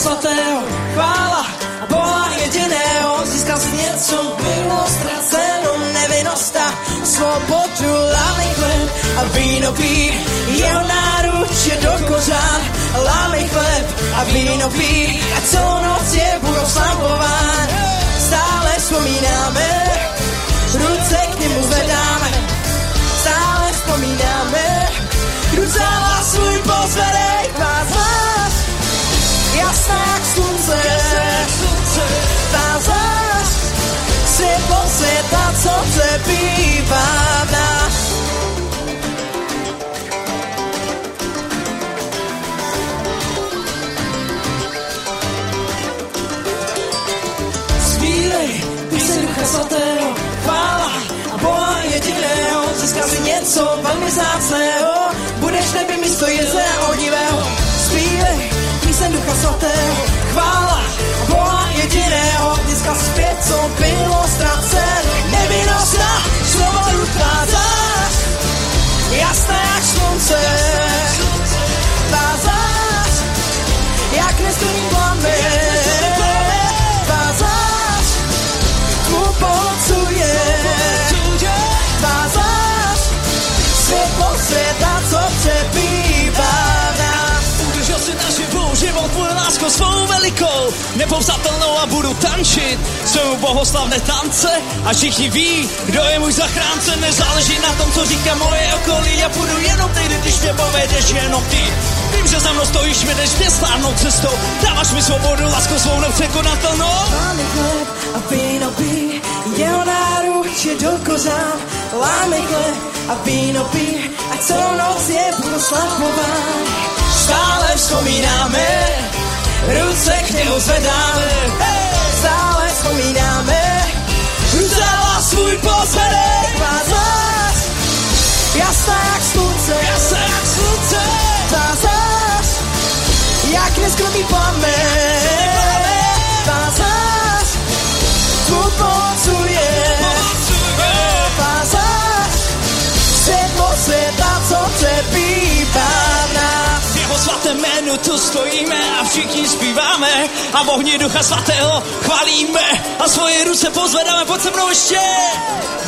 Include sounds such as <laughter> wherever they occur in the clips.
Svatého, chvála Boha jediného, získal si něco, bylo ztraceno, nevinnost a svobodu, lámej chleb a víno pí, jeho náruče do kořán, lámej chleb a víno pí, a celou noc je Bůh oslavován. Stále vzpomínáme, ruce k němu zvedáme, stále vzpomínáme, ruce a svůj pozvedej vás vás, jasná jak slunce, ta zář, světlo světa, co se bývá v nás. Zpívej píseň Ducha Svatého, chvála a Boha jediného, získal si něco velmi vzácného, budeš neby místo jezera odivého. Ducha Svatého, chvála Boha jediného, si zpět, co bylo ztraceno. Nevinnost na svobodu tvá zář, jasná jak slunce, tvá jak nestunný plán. Nepopsatelnou a budu tančit. Jsou bohoslavné tance a všichni ví, kdo je můj zachránce. Nezáleží na tom, co říká moje okolí. Já půjdu jenom ty, když mě povedeš jenom ty. Vím, že za mnou stojíš, mi jdeš mě slávnou cestou. Dáváš mi svobodu, lásku svou nepřekonatelnou. Máme chleb a víno pí, jeho náruč je do kozám. Láme chleb a víno pí, a celou noc je proslavován. Stále vzpomínáme, ruce k němu zvedáme, stále vzpomínáme, vzala svůj pozvedek, vás vás, jasná jak slunce, jasná jak slunce, vás vás, jak neskromý plamen, vás vás, tvůj pomocuje, vás vás, světlo světa, co přebývá svatém jménu tu stojíme a všichni zpíváme a v Ducha Svatého chválíme a svoje ruce pozvedáme, pod se mnou ještě.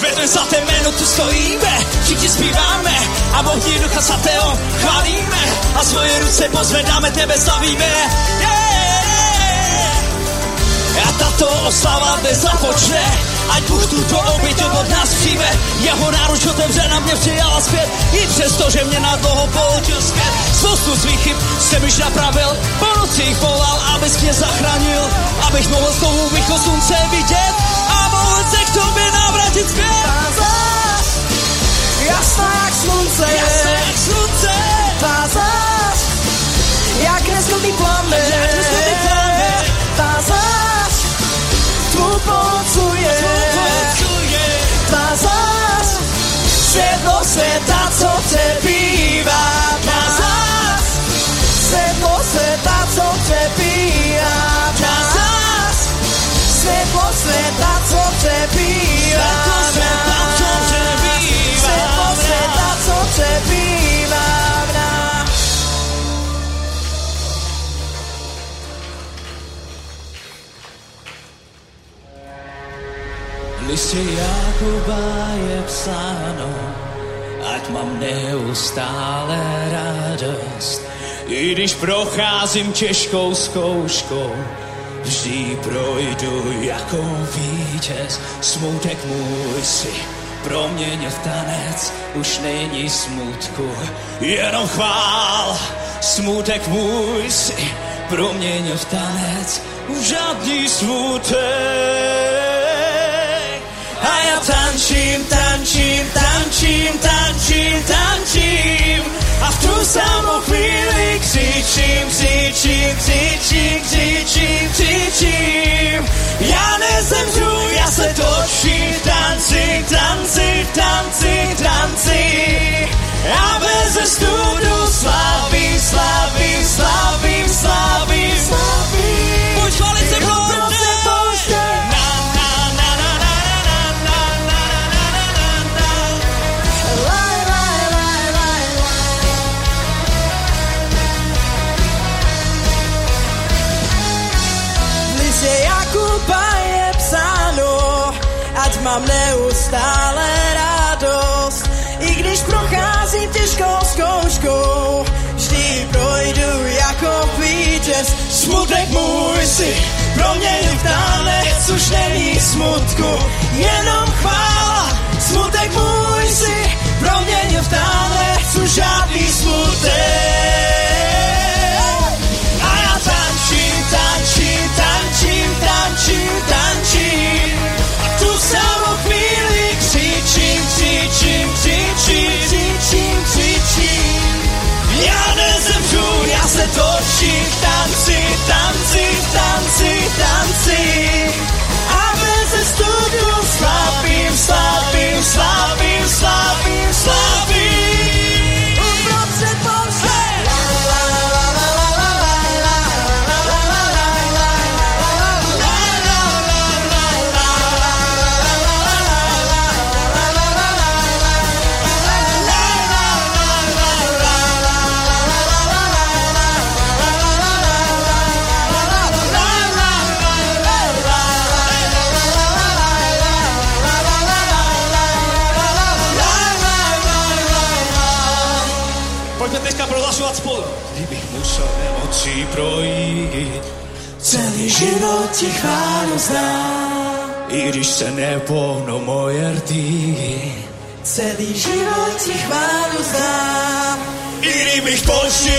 Ve tvém svatém jménu tu stojíme, všichni zpíváme a v Ducha Svatého chválíme a svoje ruce pozvedáme, tebe slavíme. Yeah! A tato oslava nezapočne, ať Bůh tuto oběť od nás přijme. Jeho náruč otevře na mě přijala zpět, i přesto, že mě na dlouho položil zpět. Spoustu svých chyb jsem již napravil, po nocích volal, abys mě zachránil, abych mohl znovu východ slunce vidět. A mohl se k tobě navrátit zpět. Jasná jak slunce, jasná jak slunce, ta zás, jak nezlobný plamen, jak nezlobný tvou pomocuje, ta zás, světlo světa, co přebývá, V listě Jakuba je psáno, ať mám neustále radost. I když procházím těžkou zkouškou, vždy projdu jako vítěz. Smutek můj si proměně v tanec, už není smutku, jenom chvál. Smutek můj si proměnil v tanec, už žádný smutek. Tančím, tančím, tančím, tančím, tančím. A v tu samou chvíli křičím, křičím, křičím, křičím, křičím. Já nezemřu, já se točím tanci, tanci, tanci, tanci. A bez studu slavím, slavím, slavím, slavím, slavím. Pojď chválit se mnou, mám neustále radost. I když procházím těžkou zkouškou, vždy projdu jako vítěz. Smutek můj si proměnil v tanec, už není smutku, jenom chvála. Smutek můj si proměnil v tanec, už žádný smutek. Křičím, křičím, křičím. Já nezemřu, já se točím v tanci, tanci, tanci, tanci. A bez studu slavím, slavím, slavím, slavím, slavím. Ti chválu. I když se nepohnou moje rty. Celý život ti chválu zdám. I kdybych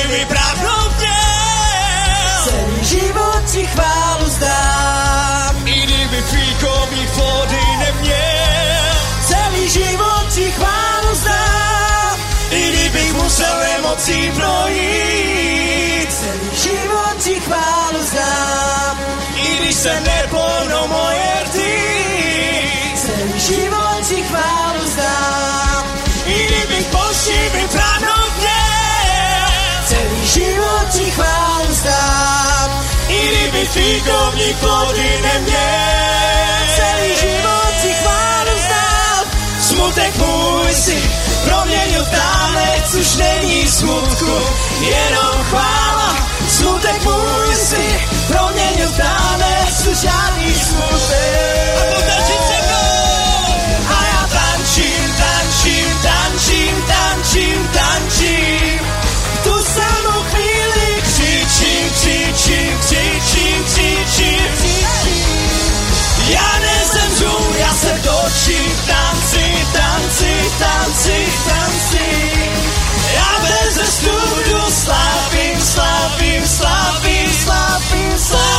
mi pravdou měl. Celý život ti chválu zdám. I kdyby fíko mít vody neměl. Celý život ti chválu zdám. I kdybych musel emocí projít. Celý život ti chválu se ne ponomo jer ti Celi život ti hvalu znam I ljubim pošimi pravno gdje Celi život ti hvalu znam I ljubim figovnik godine mnje Celi život ti hvalu znam Smutek mój si promienio w tanec Już nie smutku, jenom chwała smutek mój si promieniu dane z żadnych smutek. A! A ja tańczym, tańczym, tańczym, tańczym, tańczym. Tu samą chvíli krzyczim, krzyczim, krzyczim, krzyczim, krzyczim. Ja nie zemrzę, ja se toczym, tanci, tańcy, tańcy, tańcy. the studio slapping, slapping, slapping, slapping, slapping.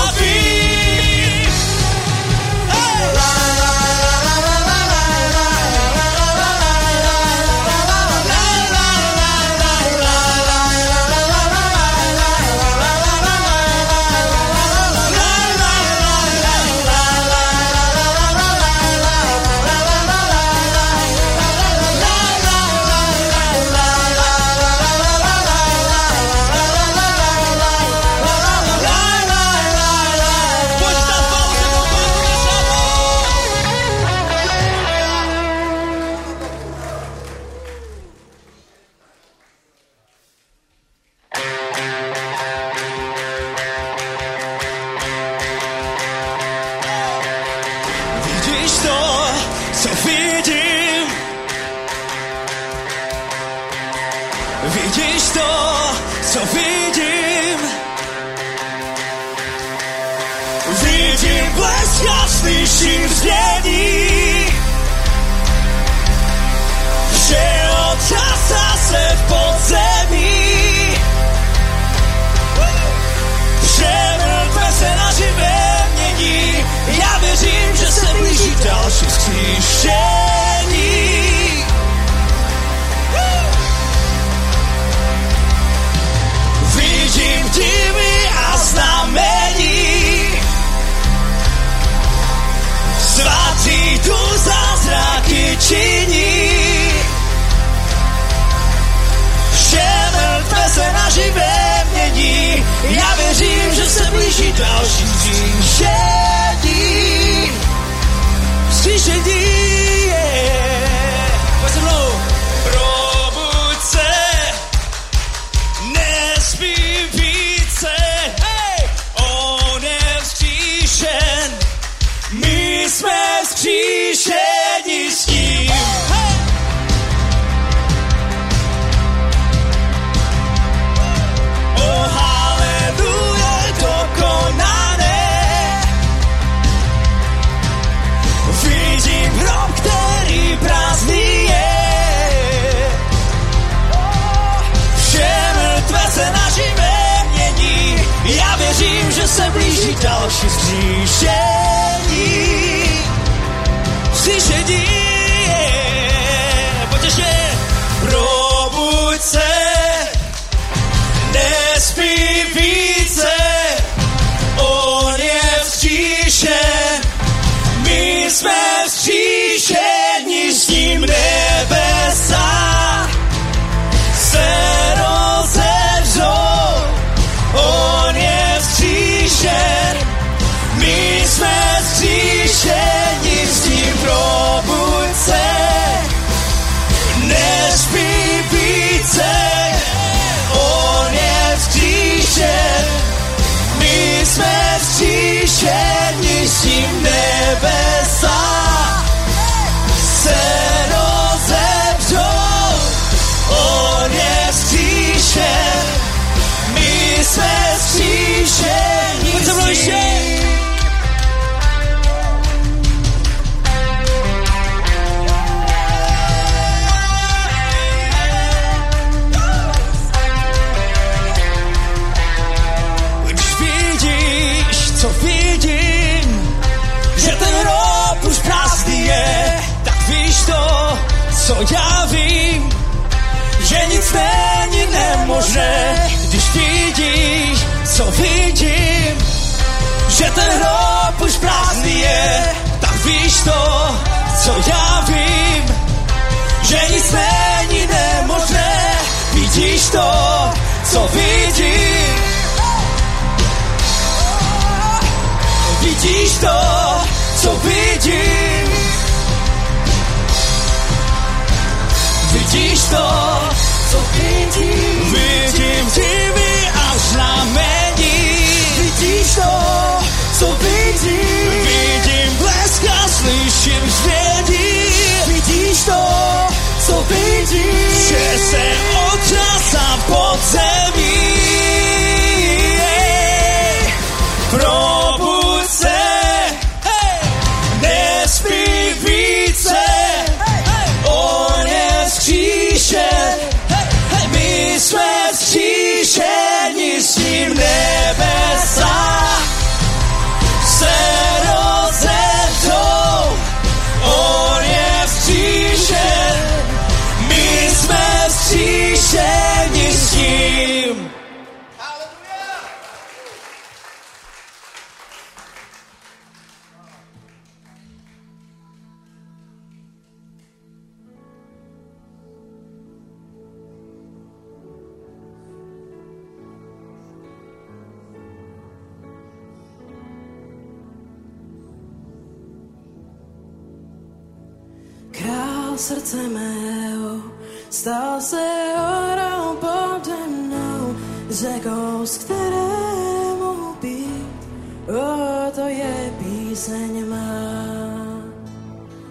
Stal se horou pode mnou, řekou, z kterému být. O, to je píseň má.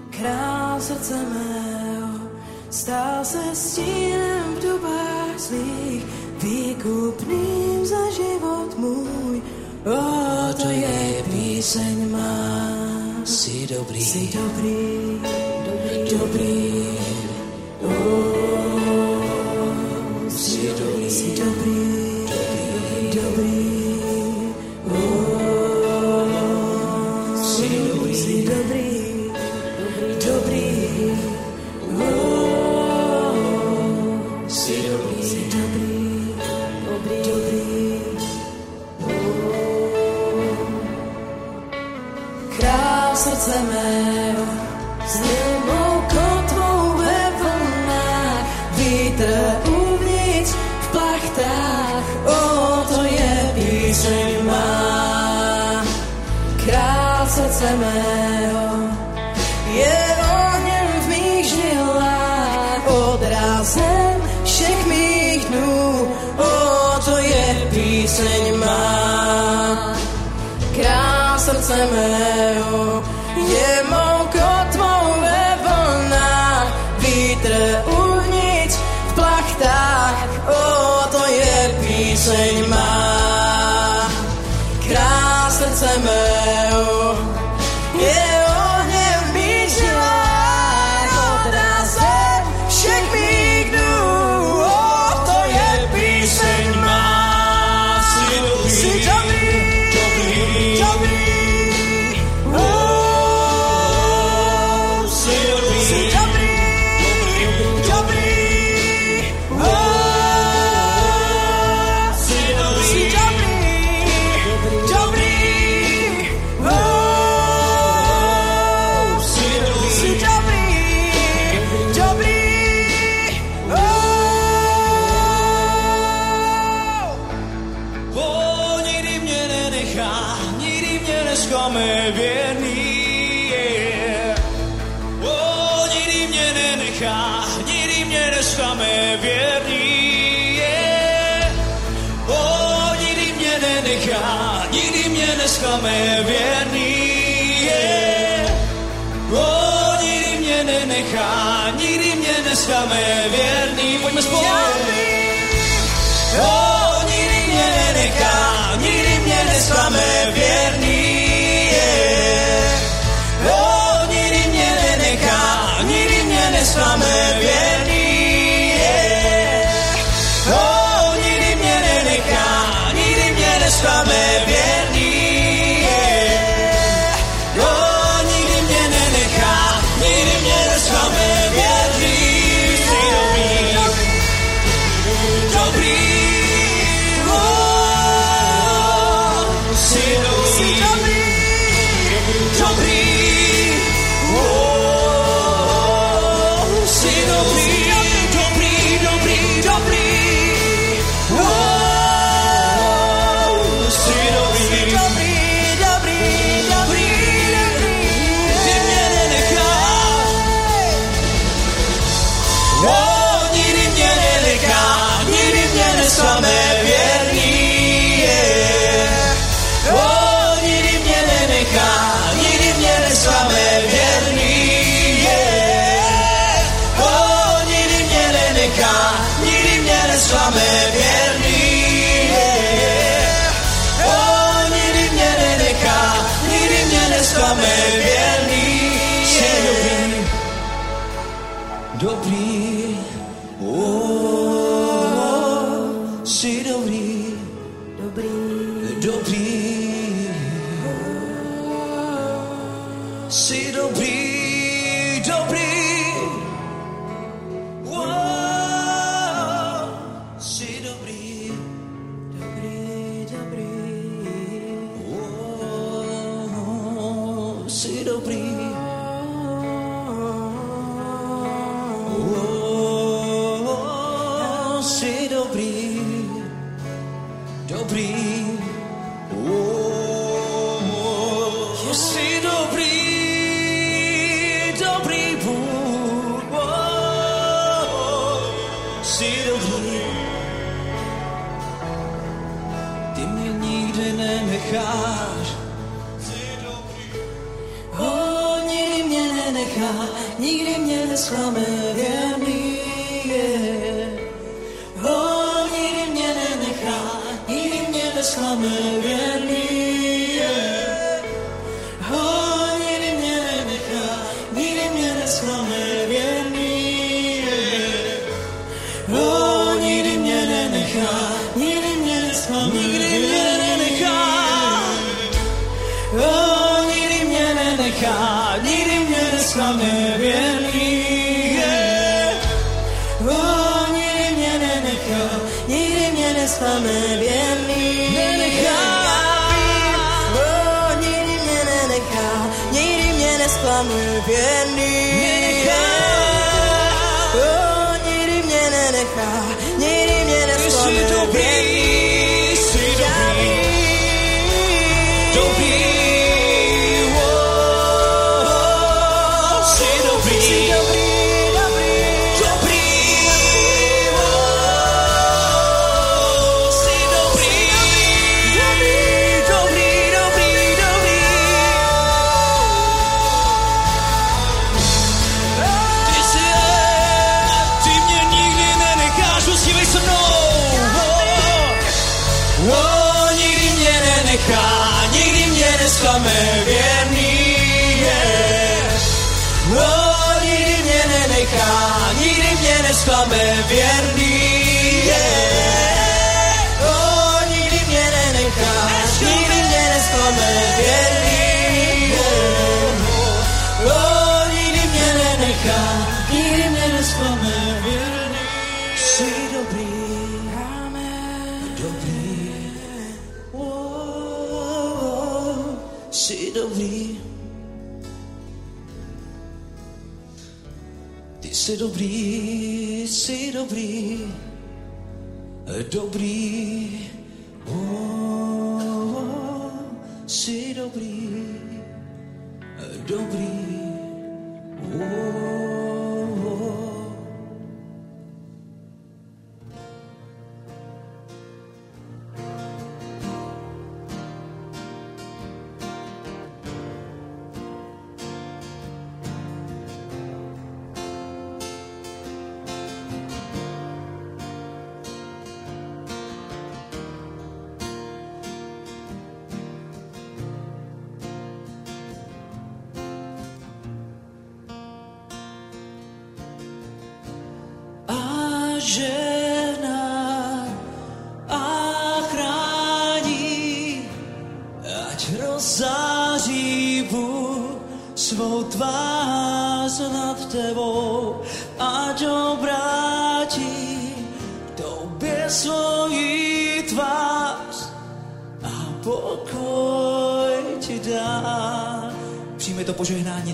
Král srdce mého, stal se stínem v dubách svých, výkupným za život můj. O, to je píseň má. Jsi dobrý, jsi dobrý, dobrý, dobrý. dobrý. Oh. CW. CW.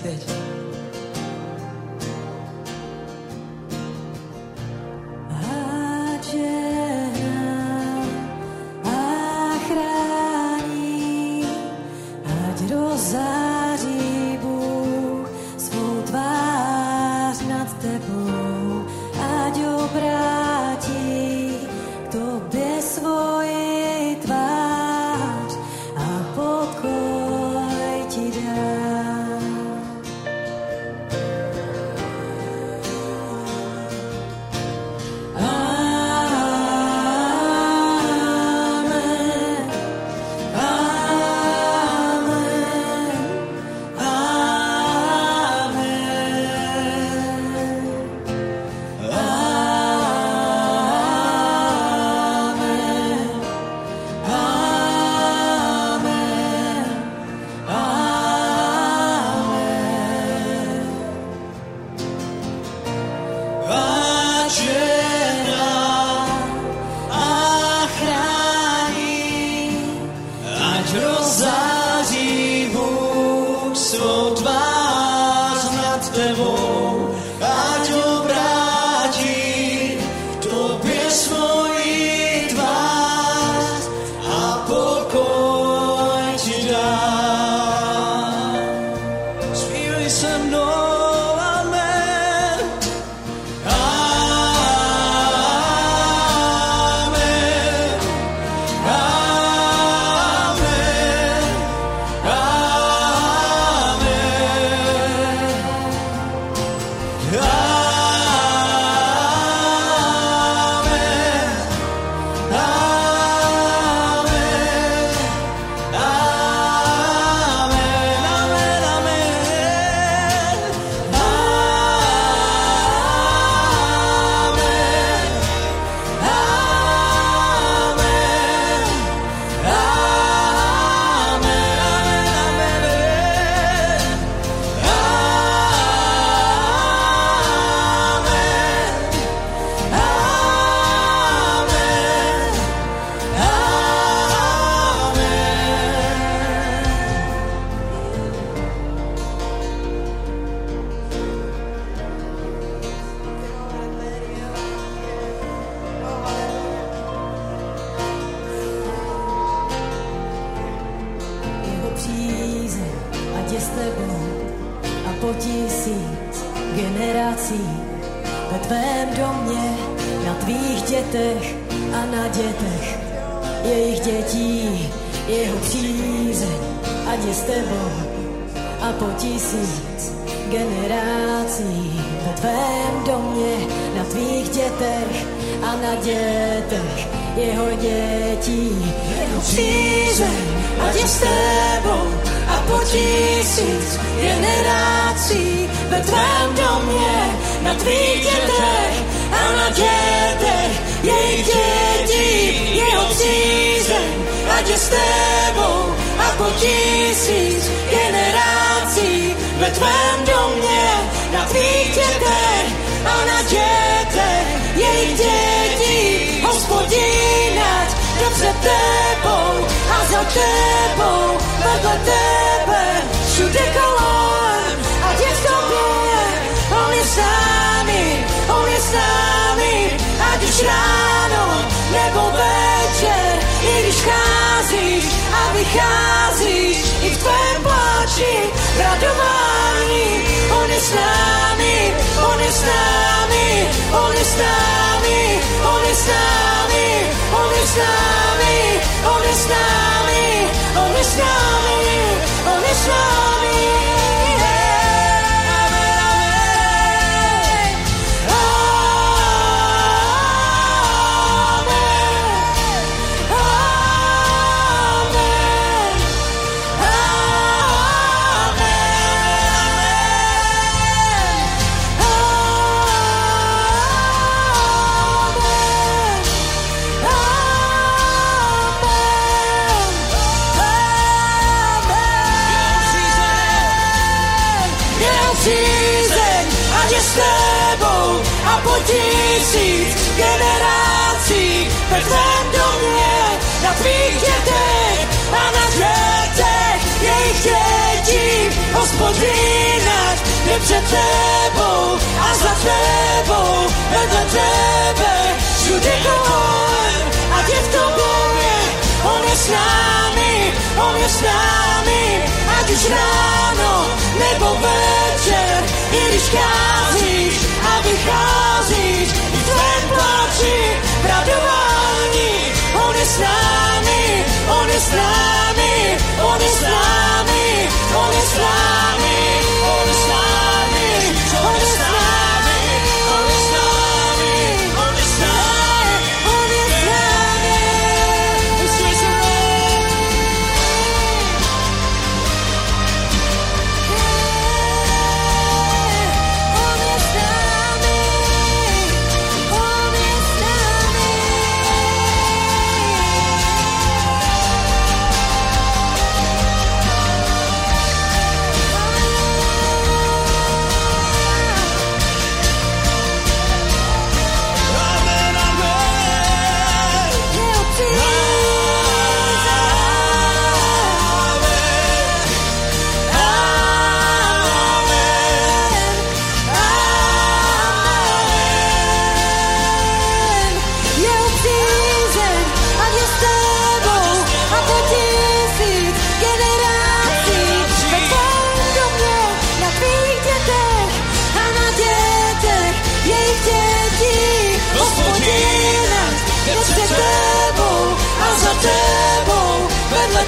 To požehnání už ráno nebo večer, i když cházíš a vycházíš, i v tvém pláči, v radování, on je s námi, on je s námi, on je s námi, on je s námi, on je s námi, on je s námi, on je s námi, on je s námi. Wracam do mnie na pikietek, a na kwiatek jej dzieci gospodinać nie przed tebą, a za tebą będę tebe. Wśród jego kołem, a nie w tobie on jest z nami, on jest z nami, a dziś rano, nebo večer, i když kázíš a vycházíš, i v tvém pláči radování. On je s námi, on je s námi, on je s námi.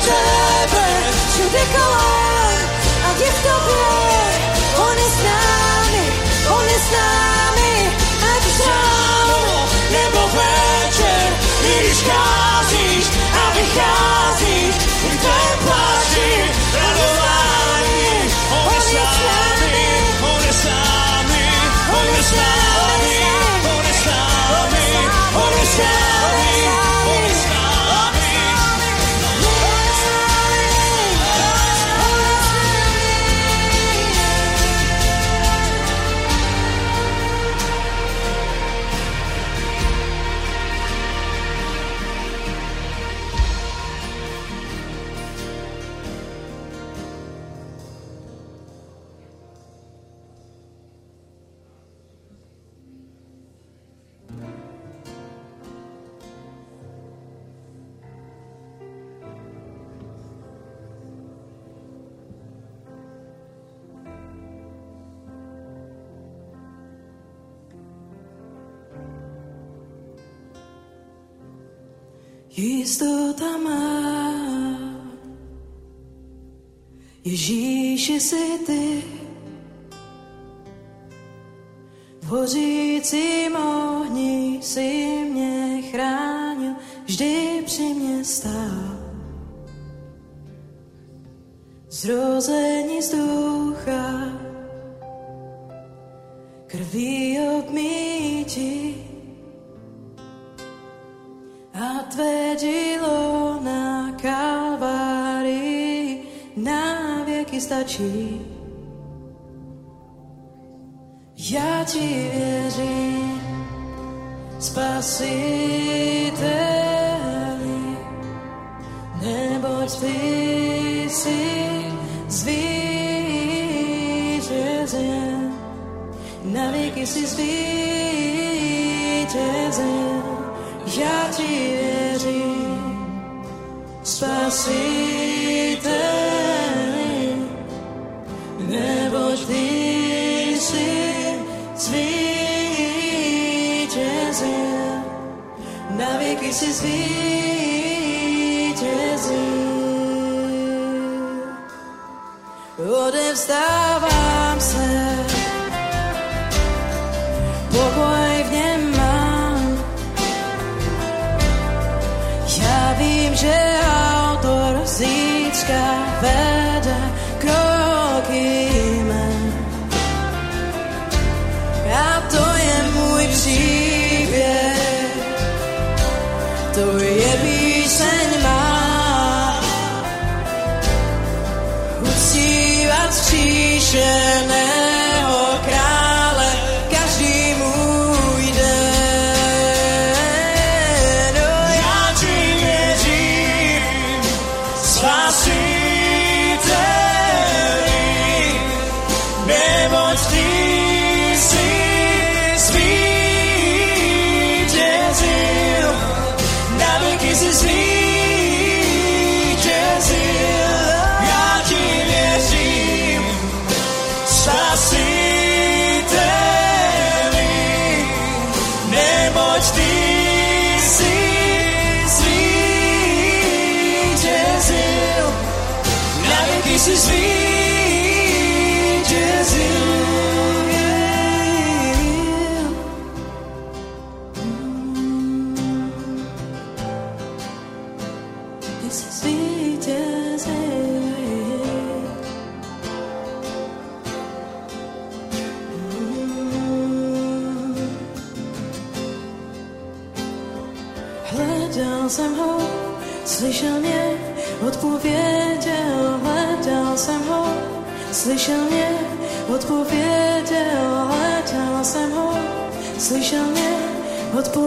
tebe, všude kolem a je v tobě. On je s námi, on je s námi, ať v ráno nebo večer, když cházíš a vycházíš, v tvém pláči radování, on je s námi. Jistota má, Ježíši si ty, v hořícím ohni si mě chránil, vždy při mě stál. Zrození z ducha, krví obmítí, dílo na Kalvárii na věky stačí. Já ti věřím, spasiteli, neboť ty si zvítězil, na věky si zvítězil. Já ti spasiteli, neboť ty si zvítězil, na věky si zvítězil. Odevzdávám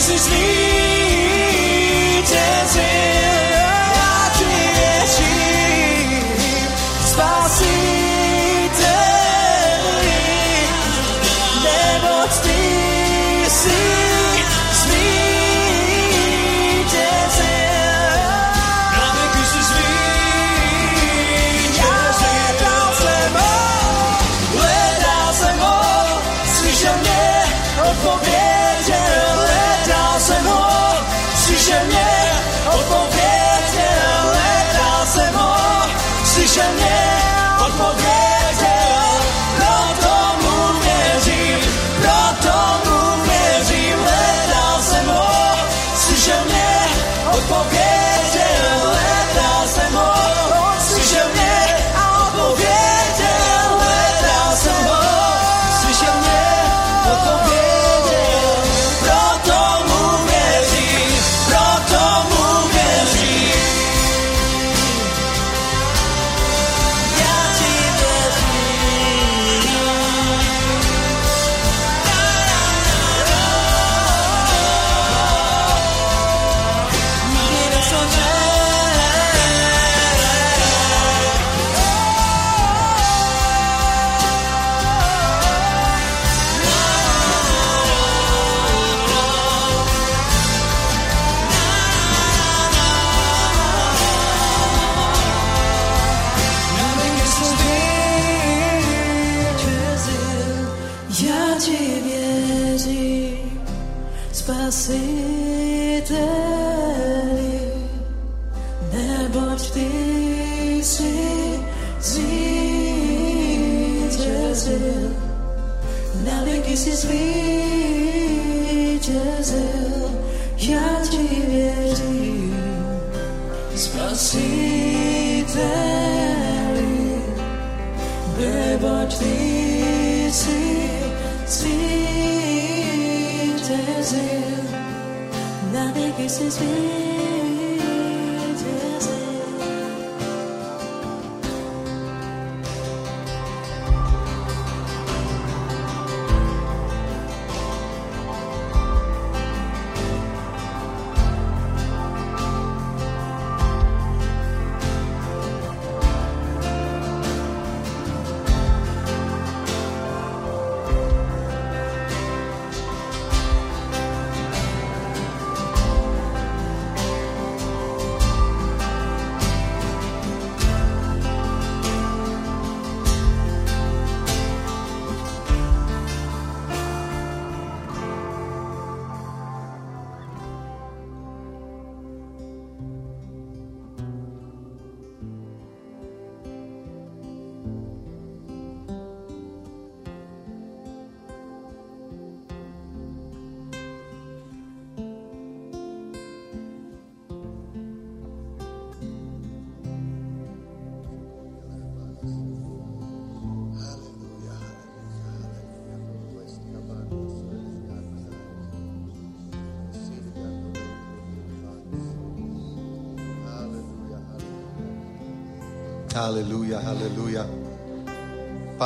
si zvítězil. Já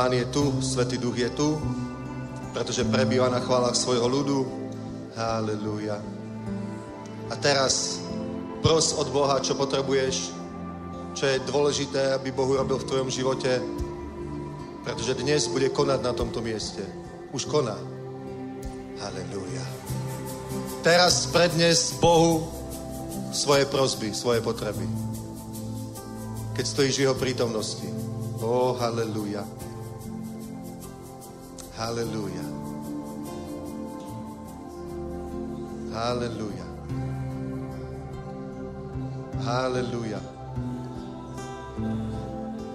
Pán je tu, Svetý Duch je tu, pretože prebýva na chválach svojho ľudu. Halelúja. A teraz pros od Boha, čo potrebuješ, čo je dôležité, aby Boh urobil v tvojom živote, pretože dnes bude konať na tomto mieste. Už koná. Halelúja. Teraz prednes Bohu svoje prosby, svoje potreby keď stojíš v jeho prítomnosti. Oh, halleluja. Halleluja. Halleluja. Halleluja.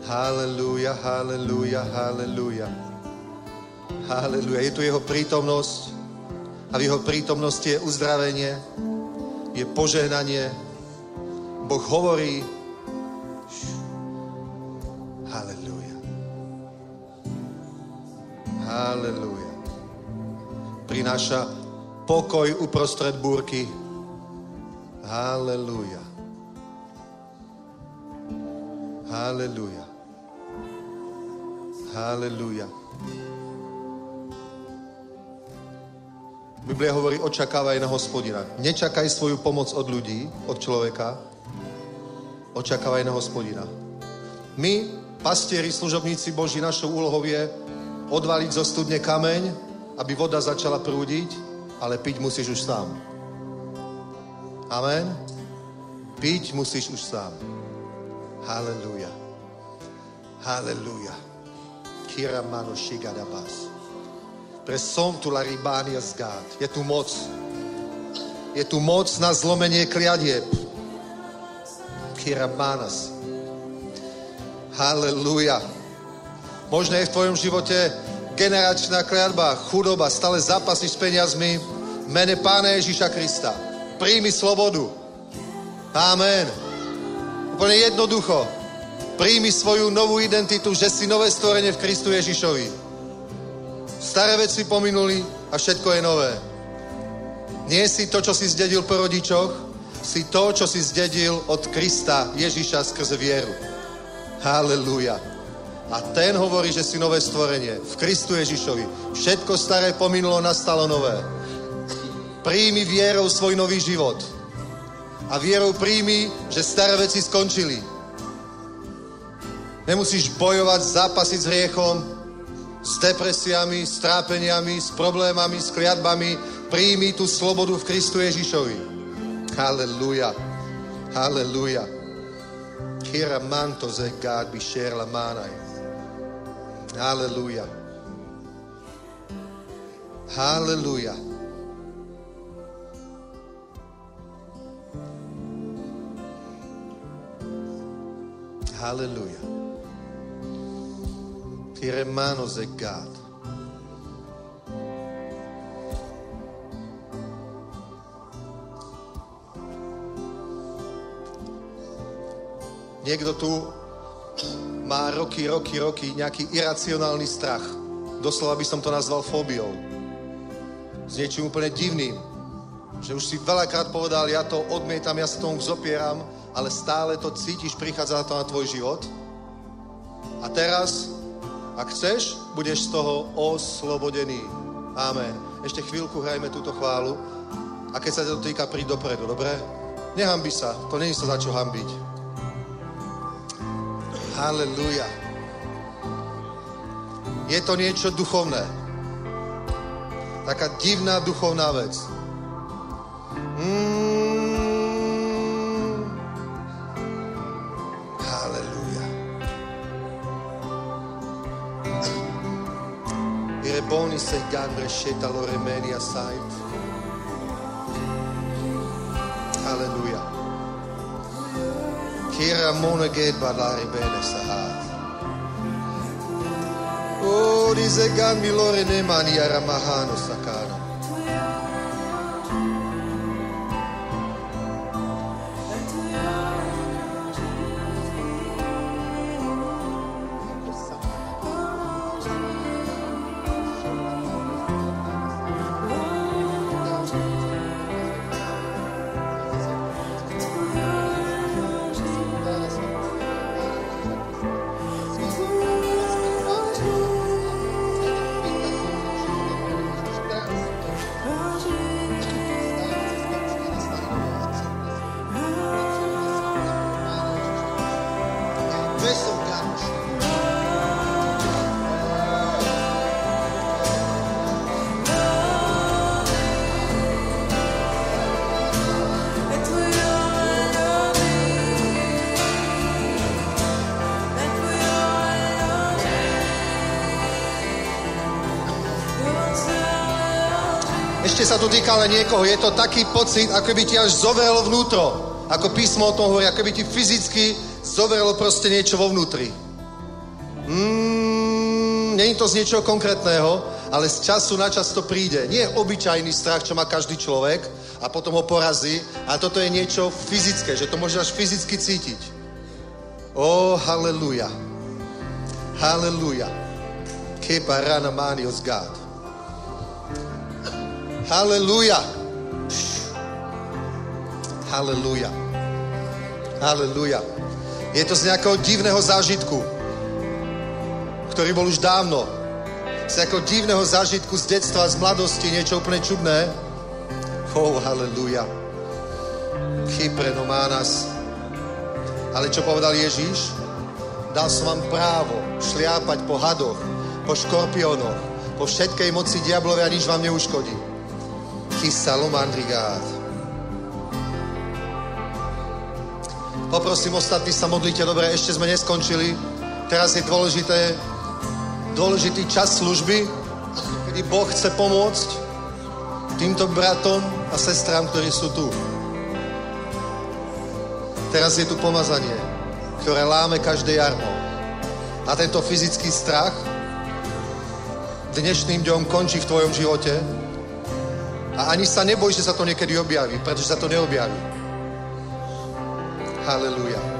Halleluja, halleluja, halleluja. Halleluja. Je tu jeho prítomnosť a v jeho prítomnosti je uzdravenie, je požehnanie. Boh hovorí, Prináša pokoj uprostred búrky. Halleluja. Halleluja. Halleluja. Biblia hovorí, očakávaj na hospodina. Nečakaj svoju pomoc od ľudí, od človeka. Očakávaj na hospodina. My, pastieri, služobníci Boží, našou úlohou je odvaliť zo studne kameň, aby voda začala prúdiť, ale piť musíš už sám. Amen. Piť musíš už sám. Halleluja. Halleluja. Kira mano shigadabas. Presontu la ribania zgát. Je tu moc. Je tu moc na zlomenie kliadieb. Kira manas. Halleluja. Možno je v tvojom živote generačná kliatba, chudoba, stále zápasíš s peniazmi. Mene Pána Ježíša Krista. Príjmi slobodu. Amen. Úplne jednoducho. Príjmi svoju novú identitu, že si nové stvorenie v Kristu Ježišovi. Staré veci pominuli a všetko je nové. Nie si to, čo si zdedil po rodičoch, si to, čo si zdedil od Krista Ježiša skrze vieru. Halleluja. A ten hovorí, že si nové stvorenie v Kristu Ježišovi. Všetko staré pominulo, nastalo nové. Príjmi vierou svoj nový život. A vierou príjmi, že staré veci skončili. Nemusíš bojovať, zápasiť s hriechom, s depresiami, s trápeniami, s problémami, s kliatbami. Príjmi tú slobodu v Kristu Ježišovi. Halleluja. Halleluja. Kira manto ze God bi la manai. Halleluja. Halleluja. Halleluja. Tire manos e God. Niekto tu má roky, roky, roky nejaký iracionálny strach. Doslova by som to nazval fóbiou. S niečím úplne divným. Že už si veľakrát povedal, ja to odmietam, ja sa tomu zopieram, ale stále to cítiš, prichádza to na tvoj život. A teraz, ak chceš, budeš z toho oslobodený. Amen. Ešte chvíľku hrajme túto chválu. A keď sa to týka, príď dopredu, dobre? Nehambi sa, to není sa za čo hambiť. Halleluja. Je to niečo duchovné. Taká divná duchovná vec. Mm. Halleluja. Ireboni se gambre sceta loremenia sait. Halleluja. Kira monoged balaribele sahat. Oh, diese gamilore nemani aramahano sakana. Sa to týka len niekoho. Je to taký pocit, ako by ti až zovrelo vnútro. Ako písmo o tom hovorí, ako by ti fyzicky zovrelo proste niečo vo vnútri. Mm, není to z niečoho konkrétneho, ale z času na čas to príde. Nie je obyčajný strach, čo má každý človek a potom ho porazí, ale toto je niečo fyzické, že to môžeš až fyzicky cítiť. Oh, haleluja. Haleluja. Kepa rana manios God. Halleluja. Halleluja. Halleluja. Je to z nejakého divného zážitku, ktorý bol už dávno. z ako divného zážitku z detstva, z mladosti, niečo úplne čudné. Oh, halleluja. Chypre no má nás. Ale čo povedal Ježíš? Dal som vám právo šliapať po hadoch, po škorpiónoch, po všetkej moci diablovej a nič vám neuškodí. Chysalo mandrigát. Poprosím ostatní sa modlite, dobre, ešte sme neskončili. Teraz je dôležité, dôležitý čas služby, kedy Boh chce pomôcť týmto bratom a sestrám, ktorí sú tu. Teraz je tu pomazanie, ktoré láme každé jarmo. A tento fyzický strach dnešným dňom končí v tvojom živote a ani sa neboj, že sa to niekedy objaví, pretože sa to neobjaví. Hallelujah.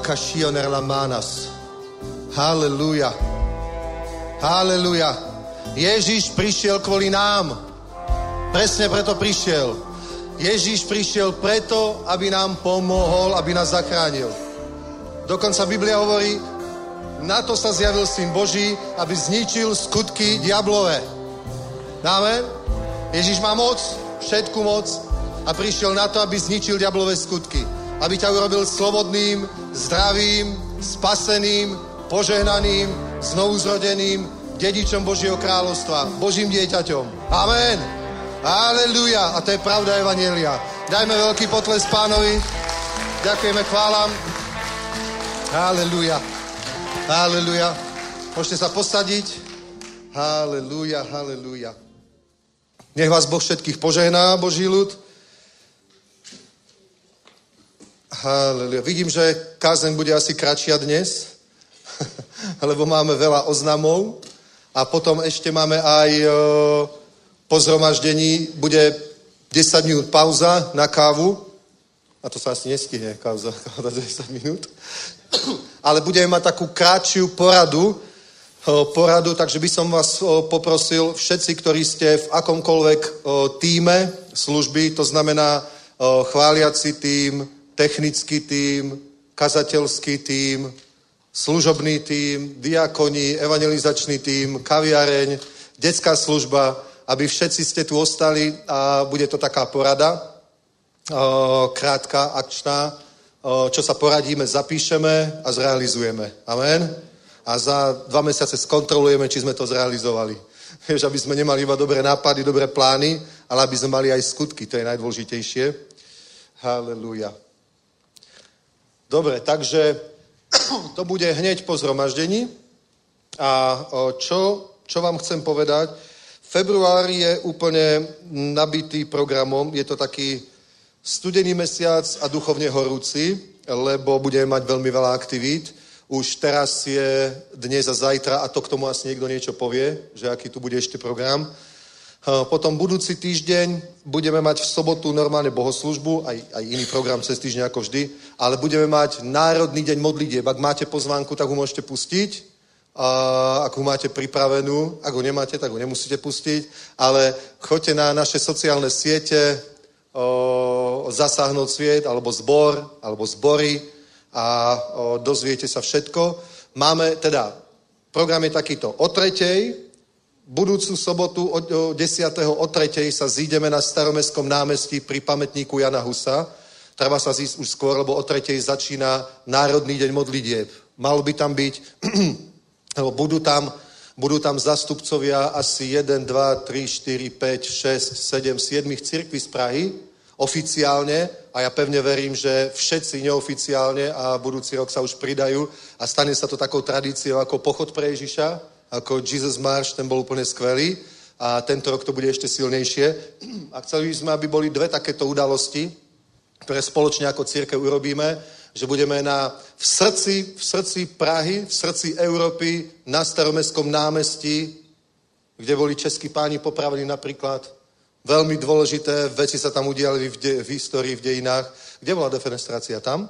Chore bakashioner lamanas. Haleluja. Haleluja. Ježíš prišiel kvôli nám. Presne preto prišiel. Ježíš prišiel preto, aby nám pomohol, aby nás zachránil. Dokonca Biblia hovorí, na to sa zjavil Syn Boží, aby zničil skutky diablové. Amen. Ježíš má moc, všetku moc a prišiel na to, aby zničil diablové skutky. Aby ťa urobil slobodným, zdravým, spaseným, požehnaným, znovuzrodeným, dedičom Božieho kráľovstva, Božím dieťaťom. Amen. Aleluja. A to je pravda Evanielia. Dajme veľký potles pánovi. Ďakujeme, chválam. Aleluja. Aleluja. Môžete sa posadiť. Haleluja, haleluja. Nech vás Boh všetkých požehná, Boží ľud. Haleluja. Vidím, že kázeň bude asi kratšia dnes, <laughs> lebo máme veľa oznamov a potom ešte máme aj e, po zhromaždení bude 10 minút pauza na kávu. A to sa asi nestihne, kauza, <laughs> 10 minút. <clears throat> Ale budeme mať takú kratšiu poradu, poradu, takže by som vás poprosil, všetci, ktorí ste v akomkoľvek týme služby, to znamená chváliaci tým, technický tým, kazateľský tým, služobný tým, diakoni, evangelizačný tým, kaviareň, detská služba, aby všetci ste tu ostali a bude to taká porada, krátka, akčná, čo sa poradíme, zapíšeme a zrealizujeme. Amen? A za dva mesiace skontrolujeme, či sme to zrealizovali. <laughs> Vieš, aby sme nemali iba dobré nápady, dobré plány, ale aby sme mali aj skutky, to je najdôležitejšie. Halelúja. Dobre, takže <clears throat> to bude hneď po zhromaždení. A čo, čo vám chcem povedať? Február je úplne nabitý programom. Je to taký studený mesiac a duchovne horúci, lebo budeme mať veľmi veľa aktivít. Už teraz je dnes a zajtra, a to k tomu asi niekto niečo povie, že aký tu bude ešte program. Potom budúci týždeň budeme mať v sobotu normálne bohoslužbu, aj, aj iný program cez týždeň ako vždy, ale budeme mať Národný deň modlitieb. Ak máte pozvánku, tak ho môžete pustiť. A ak ho máte pripravenú, ak ho nemáte, tak ho nemusíte pustiť, ale choďte na naše sociálne siete, o, zasáhnuť sviet, alebo zbor, alebo zbory a o, dozviete sa všetko. Máme, teda, program je takýto. O tretej, budúcu sobotu o, o 10. o tretej sa zídeme na staromestskom námestí pri pamätníku Jana Husa. Treba sa zísť už skôr, lebo o tretej začína Národný deň modlitieb. Malo by tam byť, <clears throat> lebo budú tam budú tam zastupcovia asi 1, 2, 3, 4, 5, 6, 7, 7 cirkví z Prahy oficiálne a ja pevne verím, že všetci neoficiálne a budúci rok sa už pridajú a stane sa to takou tradíciou ako pochod pre Ježiša, ako Jesus March, ten bol úplne skvelý a tento rok to bude ešte silnejšie. A chceli by sme, aby boli dve takéto udalosti, ktoré spoločne ako církev urobíme že budeme na, v, srdci, v srdci Prahy, v srdci Európy, na staromestskom námestí, kde boli českí páni popravení napríklad. Veľmi dôležité veci sa tam udiali v, de, v histórii, v dejinách. Kde bola defenestrácia? Tam?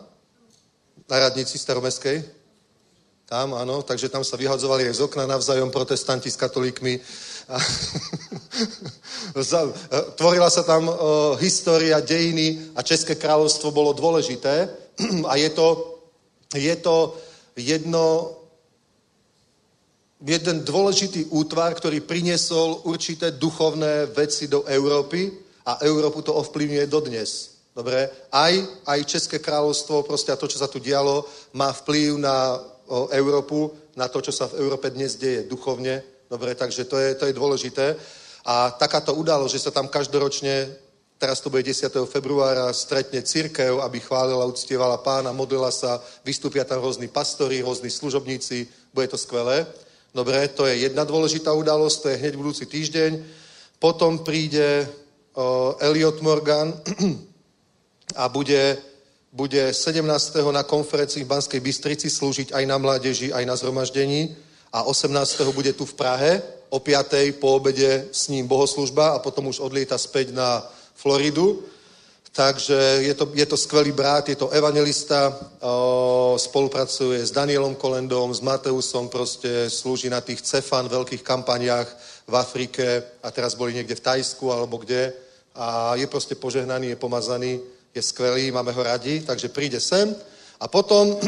Na radnici staromestskej? Tam, áno. Takže tam sa vyhadzovali aj z okna navzájom protestanti s katolíkmi. A <laughs> Tvorila sa tam uh, história, dejiny a České kráľovstvo bolo dôležité <clears throat> a je to, je to jedno jeden dôležitý útvar, ktorý priniesol určité duchovné veci do Európy a Európu to ovplyvňuje dodnes. Dobre? Aj, aj České kráľovstvo, proste a to, čo sa tu dialo, má vplyv na Európu, na to, čo sa v Európe dnes deje duchovne. Dobre, takže to je, to je dôležité. A takáto udalosť, že sa tam každoročne, teraz to bude 10. februára, stretne církev, aby chválila, uctievala pána, modlila sa, vystúpia tam rôzni pastori, rôzni služobníci, bude to skvelé. Dobre, to je jedna dôležitá udalosť, to je hneď budúci týždeň. Potom príde uh, Elliot Morgan <clears throat> a bude, bude 17. na konferencii v Banskej Bystrici slúžiť aj na mládeži, aj na zhromaždení a 18. bude tu v Prahe, o 5. po obede s ním bohoslužba a potom už odlieta späť na Floridu. Takže je to, je to skvelý brat, je to evangelista, spolupracuje s Danielom Kolendom, s Mateusom, proste slúži na tých cefan, veľkých kampaniách v Afrike a teraz boli niekde v Tajsku alebo kde a je proste požehnaný, je pomazaný, je skvelý, máme ho radi, takže príde sem. A potom,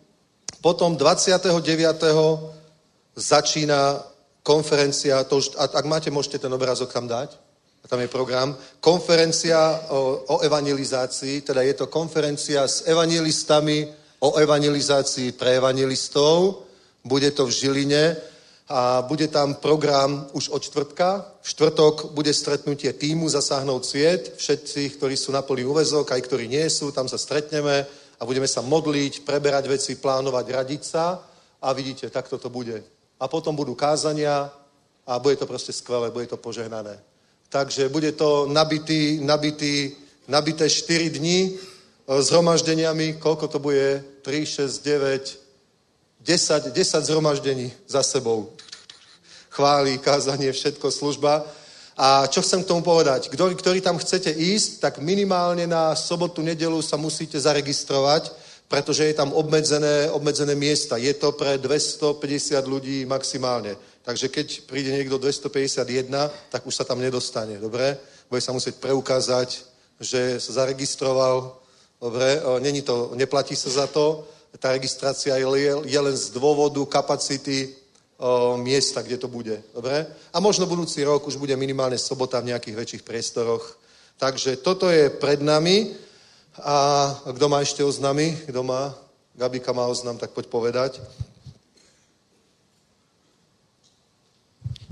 <clears throat> potom 29. začína konferencia, to už, ak máte, môžete ten obrázok tam dať, tam je program, konferencia o, o evangelizácii, teda je to konferencia s evangelistami o evangelizácii pre evangelistov, bude to v Žiline a bude tam program už od čtvrtka. V štvrtok bude stretnutie týmu Zasáhnout sviet, všetci, ktorí sú na plný úvezok, aj ktorí nie sú, tam sa stretneme a budeme sa modliť, preberať veci, plánovať, radiť sa a vidíte, takto to bude. A potom budú kázania a bude to proste skvelé, bude to požehnané. Takže bude to nabitý, nabitý, nabité 4 dní e, zhromaždeniami. Koľko to bude? 3, 6, 9, 10, 10 zhromaždení za sebou. Chváli, kázanie, všetko, služba. A čo chcem k tomu povedať? Kto, ktorí tam chcete ísť, tak minimálne na sobotu, nedelu sa musíte zaregistrovať, pretože je tam obmedzené, obmedzené miesta. Je to pre 250 ľudí maximálne. Takže keď príde niekto 251, tak už sa tam nedostane, dobre? Bude sa musieť preukázať, že sa zaregistroval, dobre? Není to, neplatí sa za to, tá registrácia je, len z dôvodu kapacity o, miesta, kde to bude, dobre? A možno budúci rok už bude minimálne sobota v nejakých väčších priestoroch. Takže toto je pred nami. A kto má ešte oznamy? Kto má? Gabika má oznam, tak poď povedať.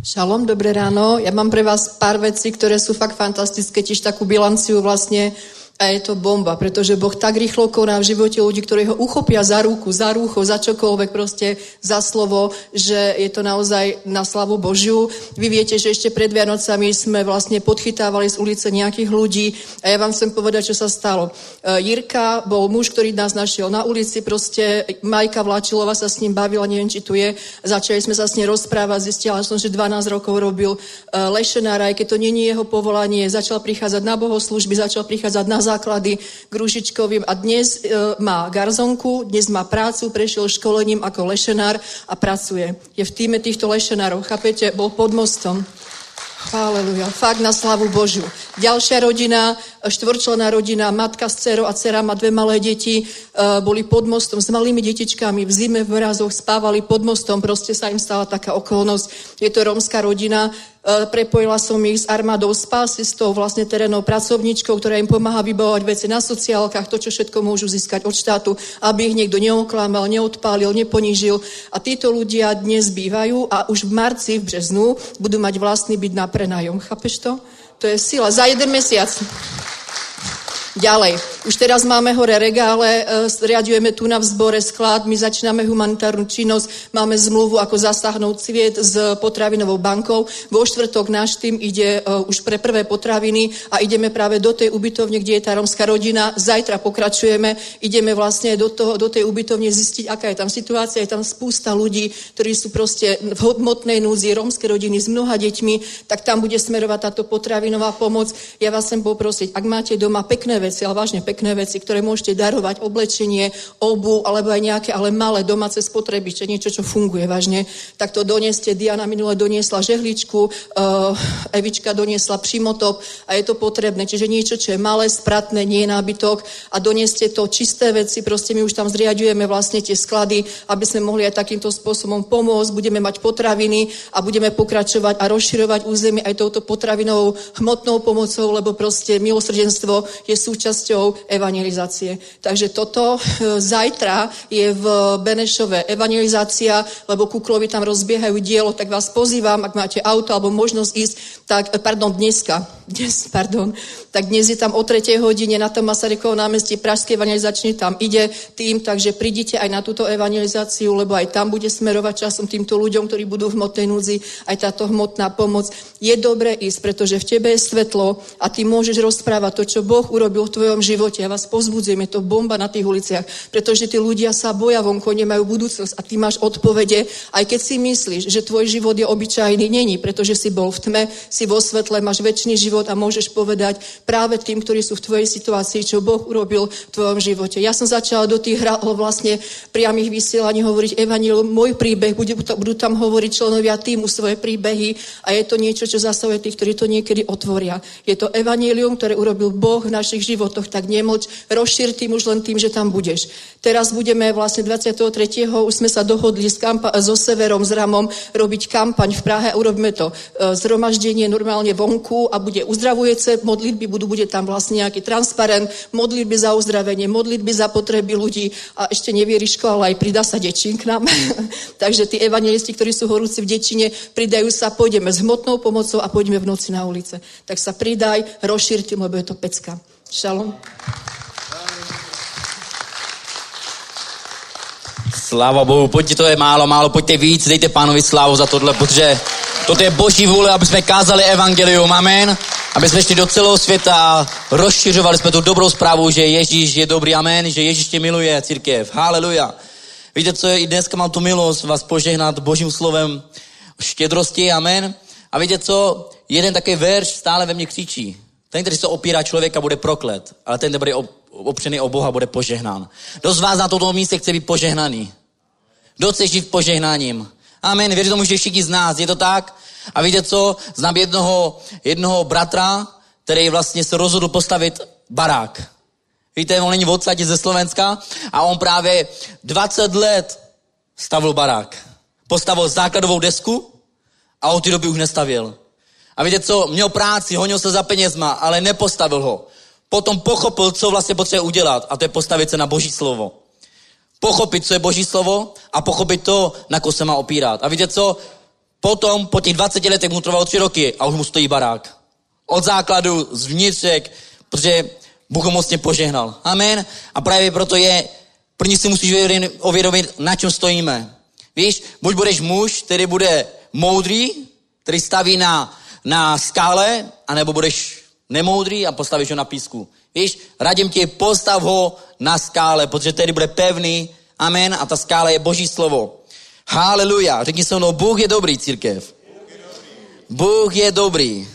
Šalom, dobré ráno. Ja mám pre vás pár vecí, ktoré sú fakt fantastické, tiež takú bilanciu vlastne a je to bomba, pretože Boh tak rýchlo koná v živote ľudí, ktorí ho uchopia za ruku, za rúcho, za čokoľvek proste, za slovo, že je to naozaj na slavu Božiu. Vy viete, že ešte pred Vianocami sme vlastne podchytávali z ulice nejakých ľudí a ja vám chcem povedať, čo sa stalo. E, Jirka bol muž, ktorý nás našiel na ulici, proste Majka Vláčilova sa s ním bavila, neviem, či tu je. Začali sme sa s ním rozprávať, zistila som, že 12 rokov robil e, lešenára, aj keď to není jeho povolanie, začal prichádzať na bohoslužby, začal prichádzať na základy k Ružičkovým a dnes e, má garzonku, dnes má prácu, prešiel školením ako lešenár a pracuje. Je v týme týchto lešenárov, chápete, bol pod mostom. Haleluja. Fakt na slavu Božiu. Ďalšia rodina, štvorčlená rodina, matka s dcerou a dcera má dve malé deti, e, boli pod mostom s malými detičkami, v zime v mrazoch spávali pod mostom, proste sa im stala taká okolnosť. Je to rómska rodina, E, prepojila som ich s armádou spásy, s tou vlastne terénou pracovníčkou, ktorá im pomáha vybavovať veci na sociálkach, to, čo všetko môžu získať od štátu, aby ich niekto neoklamal, neodpálil, neponížil. A títo ľudia dnes bývajú a už v marci, v březnu budú mať vlastný byt na prenajom. Chápeš to? To je sila. Za jeden mesiac. Ďalej, už teraz máme hore regále, e, riadujeme tu na vzbore sklad, my začíname humanitárnu činnosť, máme zmluvu, ako zasáhnout sviet s potravinovou bankou. Vo štvrtok náš tým ide e, už pre prvé potraviny a ideme práve do tej ubytovne, kde je tá romská rodina. Zajtra pokračujeme, ideme vlastne do, toho, do tej ubytovne zistiť, aká je tam situácia. Je tam spústa ľudí, ktorí sú proste v hmotnej núzi, romské rodiny s mnoha deťmi, tak tam bude smerovať táto potravinová pomoc. Ja vás chcem poprosiť, ak máte doma pekné veci, ale vážne pekné veci, ktoré môžete darovať, oblečenie, obu, alebo aj nejaké, ale malé domáce spotreby, čo niečo, čo funguje vážne, tak to doneste. Diana minule doniesla žehličku, uh, Evička doniesla primotop a je to potrebné. Čiže niečo, čo je malé, spratné, nie je nábytok a doneste to čisté veci, proste my už tam zriadujeme vlastne tie sklady, aby sme mohli aj takýmto spôsobom pomôcť, budeme mať potraviny a budeme pokračovať a rozširovať územie aj touto potravinovou hmotnou pomocou, lebo proste milosrdenstvo je súčasťou evangelizácie. Takže toto e, zajtra je v Benešove evangelizácia, lebo kuklovi tam rozbiehajú dielo, tak vás pozývam, ak máte auto alebo možnosť ísť, tak, e, pardon, dneska, dnes, <laughs> pardon, tak dnes je tam o 3. hodine na tom Masarykovom námestí Pražskej evangelizačne tam ide tým, takže prídite aj na túto evangelizáciu, lebo aj tam bude smerovať časom týmto ľuďom, ktorí budú v hmotnej núdzi, aj táto hmotná pomoc. Je dobré ísť, pretože v tebe je svetlo a ty môžeš rozprávať to, čo Boh urobil v tvojom živote. Ja vás pozbudzujem, je to bomba na tých uliciach, pretože tí ľudia sa boja vonko, nemajú budúcnosť a ty máš odpovede, aj keď si myslíš, že tvoj život je obyčajný, není, pretože si bol v tme, si vo svetle, máš väčší život a môžeš povedať práve tým, ktorí sú v tvojej situácii, čo Boh urobil v tvojom živote. Ja som začala do tých hra, vlastne priamých vysielaní hovoriť evanílium, môj príbeh, budú tam hovoriť členovia týmu svoje príbehy a je to niečo, čo zasahuje tých, ktorí to niekedy otvoria. Je to evanílium, ktoré urobil Boh v našich životoch, tak nemoč, rozšír tým už len tým, že tam budeš. Teraz budeme vlastne 23. už sme sa dohodli s kampa- so Severom, s Ramom robiť kampaň v Prahe a urobíme to e, zhromaždenie normálne vonku a bude uzdravujúce modlitby, budú, bude tam vlastne nejaký transparent, modlitby za uzdravenie, modlitby za potreby ľudí a ešte nevieriško, ale aj pridá sa dečín k nám. <laughs> Takže tí evangelisti, ktorí sú horúci v dečine, pridajú sa, pôjdeme s hmotnou pomocou a pôjdeme v noci na ulice. Tak sa pridaj, rozšírte, lebo je to pecka. Šalom. Sláva Bohu, pojďte, to je málo, málo, pojďte víc, dejte pánovi slávu za tohle, protože toto je boží vůle, aby jsme kázali evangelium, amen. Aby jsme šli do celého světa a rozšiřovali jsme tu dobrou zprávu, že Ježíš je dobrý, amen, že Ježíš tě miluje, církev, haleluja. Víte, co je, i dneska mám tu milost vás požehnat božím slovem štědrosti, amen. A víte co, jeden takový verš stále ve mně křičí. Ten, který se opírá člověka, bude proklet, ale ten, který bude opřený o Boha, bude požehnán. Kdo z vás na tomto místě chce být požehnaný? Kdo chce žít požehnáním? Amen, věřím tomu, že všichni z nás, je to tak? A víte co, znám jednoho, jednoho bratra, který vlastně se rozhodl postavit barák. Víte, on není odsaď ze Slovenska a on právě 20 let stavil barák. Postavil základovou desku a od té doby už nestavil. A víte co, měl práci, honil se za penězma, ale nepostavil ho. Potom pochopil, co vlastně potřebuje udělat a to je postavit se na boží slovo. Pochopit, co je boží slovo a pochopit to, na ko se má opírat. A víte co, potom po těch 20 letech mu trvalo 3 roky a už mu stojí barák. Od základu, z vnitřek, protože Bůh ho mocně požehnal. Amen. A právě proto je, první si musíš ovědomit, na čem stojíme. Víš, buď budeš muž, který bude moudrý, který staví na, na skále, anebo budeš nemoudrý a postavíš ho na písku. Víš, radím ti, postav ho na skále, protože tedy bude pevný. Amen. A ta skála je Boží slovo. Haleluja. Řekni se mnou, Bůh je dobrý, církev. Bůh je dobrý.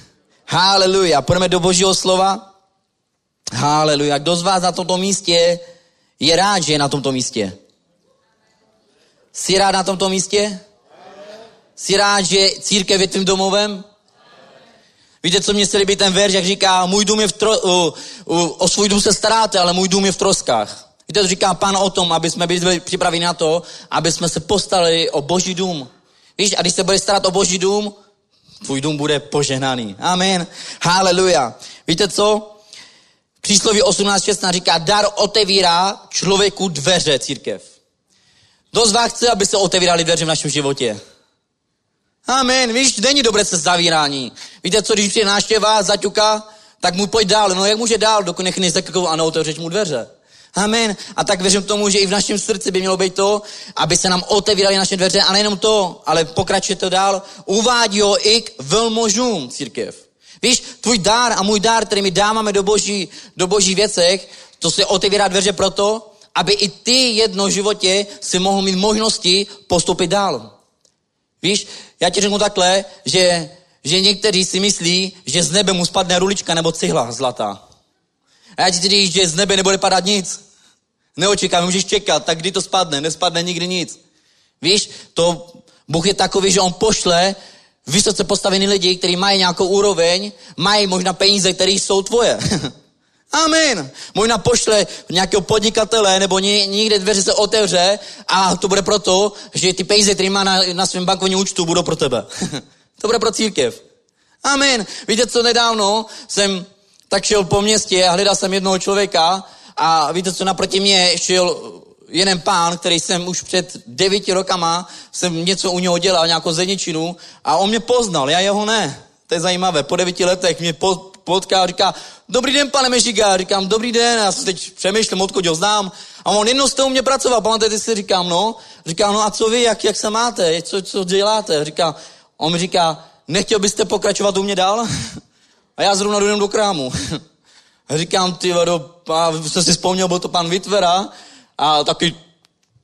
Haleluja. Půjdeme do Božího slova. Haleluja. Kdo z vás na tomto místě je rád, že je na tomto místě? Jsi rád na tomto místě? Jsi rád, že církev je tvým domovem? Víte, co mě se líbí ten verš, jak říká, můj dům je v tro, o, o, o svůj dům se staráte, ale můj dům je v troskách. Víte, to říká pán o tom, aby jsme byli připraveni na to, aby jsme se postarali o boží dům. Víš, a když se budeš starat o boží dům, tvůj dům bude požehnaný. Amen. Haleluja. Víte co? Přísloví 18.16 říká, dar otevírá člověku dveře, církev. Z vás chce, aby se otevírali dveře v našem životě? Amen. Víš, není dobré se zavírání. Víte co, když přijde náštěva, zaťuka, tak mu pojď dál. No jak může dál, dokud nech nezakrkou a neotevřeš mu dveře. Amen. A tak věřím tomu, že i v našem srdci by mělo být to, aby se nám otevíraly naše dveře a nejenom to, ale pokračuje to dál. Uvádí ho i k velmožům církev. Víš, tvůj dár a můj dár, který my dáváme do boží, do boží věcech, to se otevírá dveře proto, aby i ty jedno v životě si mohl mít možnosti postupit dál. Víš, já ti řeknu takhle, že, že někteří si myslí, že z nebe mu spadne rulička nebo cihla zlatá. A já ti říct, že z nebe nebude padat nic. Neočekám, můžeš čekat, tak kdy to spadne? Nespadne nikdy nic. Víš, to Bůh je takový, že on pošle vysoce postavený lidi, kteří mají nějakou úroveň, mají možná peníze, které jsou tvoje. <laughs> Amen. Možná pošle nějakého podnikatele nebo někde dveře se otevře a to bude proto, že ty peníze, které má na, na svém bankovním účtu, budou pro tebe. <laughs> to bude pro církev. Amen. Víte, co nedávno jsem tak šel po městě a hledal jsem jednoho člověka a víte, co naproti mě šel jeden pán, který jsem už před devíti rokama, jsem něco u něho dělal, nějakou zedničinu a on mě poznal, já jeho ne. To je zajímavé. Po devíti letech mě potká a říká, dobrý den, pane Mežiga. Říkám, dobrý den, já se teď přemýšlím, odkud ho znám. A on jednou jste u mě pracoval, pamatujete si, říkám, no. Říká, no a co vy, jak, jak se máte, co, co děláte? Říká, on mi říká, nechtěl byste pokračovat u mě dál? <laughs> A já zrovna jdem do krámu. A <laughs> říkám, ty vado, a jsem si vzpomněl, byl to pan Vitvera a taky,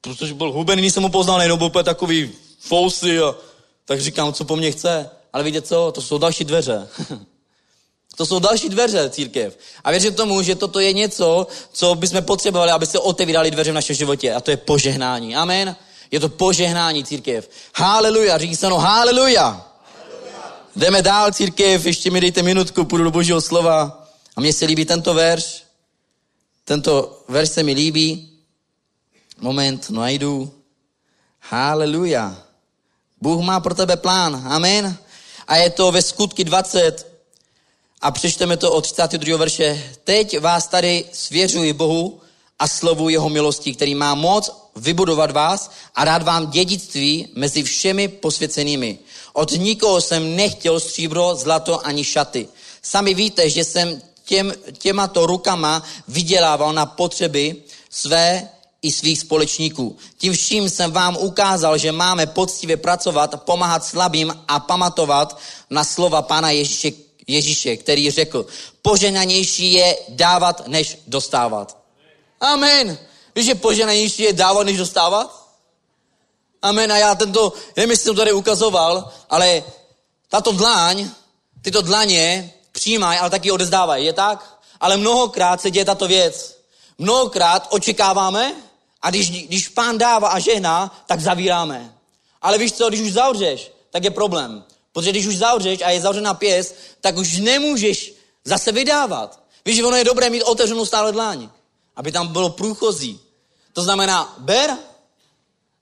protože byl hubený, jsem ho poznal, nejenom byl takový fousy a tak říkám, co po mně chce. Ale víte co, to jsou další dveře. <laughs> To jsou další dveře církev. A věřím tomu, že toto je něco, co bychom potřebovali, aby se otevíraly dveře v našem životě. A to je požehnání. Amen. Je to požehnání církev. Haleluja. Říká se no haleluja. Jdeme dál, církev, ještě mi dejte minutku, půjdu do božího slova. A mně se líbí tento verš. Tento verš se mi líbí. Moment, najdu. Haleluja. Bůh má pro tebe plán. Amen. A je to ve skutky 20, a přečteme to od 32. verše. Teď vás tady svěřuji Bohu a slovu jeho milosti, který má moc vybudovat vás a dát vám dědictví mezi všemi posvěcenými. Od nikoho jsem nechtěl stříbro, zlato ani šaty. Sami víte, že jsem těm, těmato rukama vydělával na potřeby své i svých společníků. Tím vším jsem vám ukázal, že máme poctivě pracovat, pomáhat slabým a pamatovat na slova Pána Ježíše Ježíše, který řekl, poženanější je dávat, než dostávat. Amen. Víš, že poženanější je dávat, než dostávat? Amen. A já tento, nevím, jestli jsem tady ukazoval, ale tato dláň, tyto dlaně přijímají, ale taky odezdávají. Je tak? Ale mnohokrát se děje tato věc. Mnohokrát očekáváme a když, když pán dává a žehná, tak zavíráme. Ale víš co, když už zavřeš, tak je problém. Protože když už zavřeš a je zavřená pěst, tak už nemůžeš zase vydávat. Víš, ono je dobré mít otevřenou stále dláň, aby tam bylo průchozí. To znamená, ber,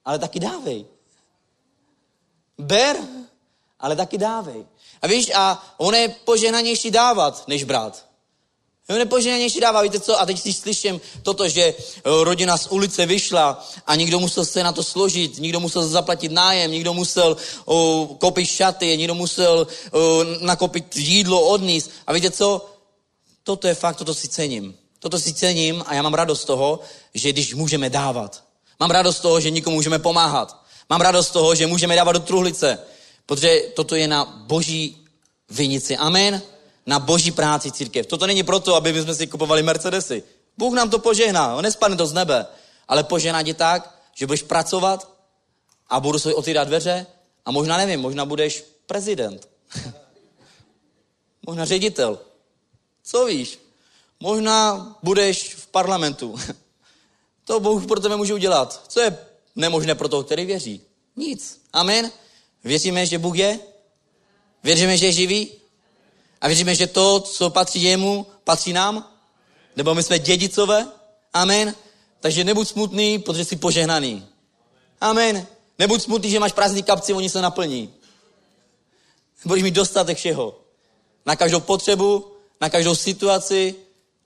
ale taky dávej. Ber, ale taky dávej. A víš, a ono je požehnanější dávat, než brát. Jo, nepoženější dává, víte co? A teď si slyším toto, že eh, rodina z ulice vyšla a někdo musel se na to složit, někdo musel zaplatit nájem, někdo musel o, koupit šaty, někdo musel o, nakopit jídlo, odníst. A víte co? Toto je fakt, toto si cením. Toto si cením a já mám radost z toho, že když můžeme dávat. Mám radost z toho, že nikomu můžeme pomáhat. Mám radost z toho, že můžeme dávat do truhlice. Protože toto je na boží vinici. Amen na boží práci církev. Toto není proto, aby jsme si kupovali Mercedesy. Bůh nám to požehná, on nespadne to z nebe, ale požehná tě tak, že budeš pracovat a budu se otvírat dveře a možná nevím, možná budeš prezident. <laughs> možná ředitel. Co víš? Možná budeš v parlamentu. <laughs> to Bůh pro tebe může udělat. Co je nemožné pro toho, který věří? Nic. Amen. Věříme, že Bůh je? Věříme, že je živý? A věříme, že to, co patří jemu, patří nám? Nebo my jsme dědicové? Amen. Takže nebuď smutný, protože jsi požehnaný. Amen. Nebuď smutný, že máš prázdný kapci, oni se naplní. Budeš mít dostatek všeho. Na každou potřebu, na každou situaci.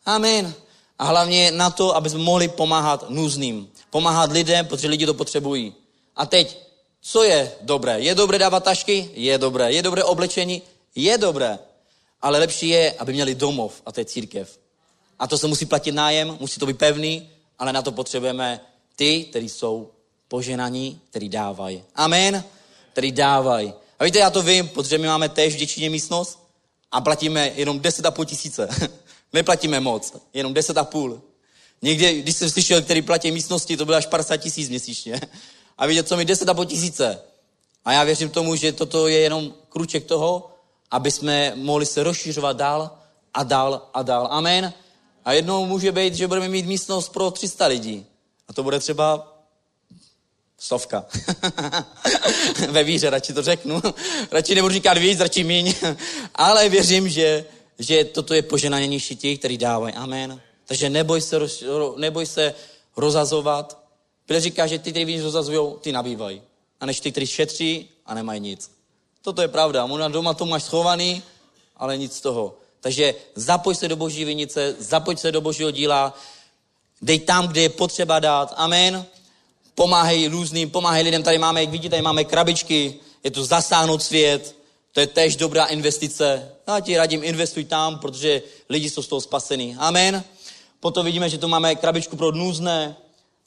Amen. A hlavně na to, aby jsme mohli pomáhat núzným. Pomáhat lidem, protože lidi to potřebují. A teď, co je dobré? Je dobré dávat tašky? Je dobré. Je dobré oblečení? Je dobré. Ale lepší je, aby měli domov a to je církev. A to se musí platit nájem, musí to být pevný, ale na to potřebujeme ty, kteří jsou poženaní, který dávají. Amen. Který dávají. A víte, já to vím, protože my máme též v Děčíně místnost a platíme jenom 10,5 tisíce. <laughs> Neplatíme moc, jenom 10,5. Někdy, když jsem slyšel, který platí místnosti, to bylo až 50 tisíc měsíčně. <laughs> A víte, co mi 10,5 tisíce. A já věřím tomu, že toto je jenom kruček toho, aby jsme mohli se rozšiřovat dál a dál a dál. Amen. A jednou může být, že budeme mít místnost pro 300 lidí. A to bude třeba stovka. <laughs> Ve víře radši to řeknu. radši nebudu říkat víc, radši míň. Ale věřím, že, že toto je poženanější těch, kteří dávají. Amen. Takže neboj se, neboj se rozazovat. Bible říká, že ty, kteří víc rozazují, ty nabývají. A než ty, kteří šetří a nemají nic. Toto je pravda. Možná doma to máš schovaný, ale nic z toho. Takže zapoj se do boží vinice, zapoj se do božího díla, dej tam, kde je potřeba dát. Amen. Pomáhej různým, pomáhej lidem. Tady máme, jak vidíte, tady máme krabičky, je to zasáhnout svět, to je tež dobrá investice. Já ti radím, investuj tam, protože lidi jsou z toho spasení. Amen. Potom vidíme, že tu máme krabičku pro nůzné,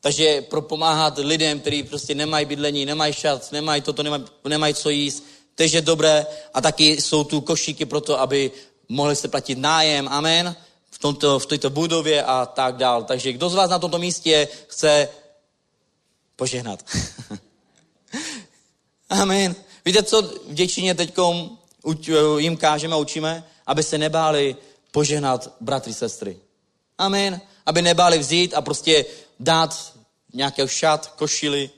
takže pro pomáhat lidem, kteří prostě nemají bydlení, nemají šat, nemají toto, nemají, nemají co jíst, tež je dobré. A taky jsou tu košíky pro to, aby mohli se platit nájem, amen, v, tomto, v této budově a tak dál. Takže kdo z vás na tomto místě chce požehnat? <laughs> amen. Víte, co v děčině teď jim kážeme a učíme? Aby se nebáli požehnat bratry, sestry. Amen. Aby nebáli vzít a prostě dát nějaký šat, košily,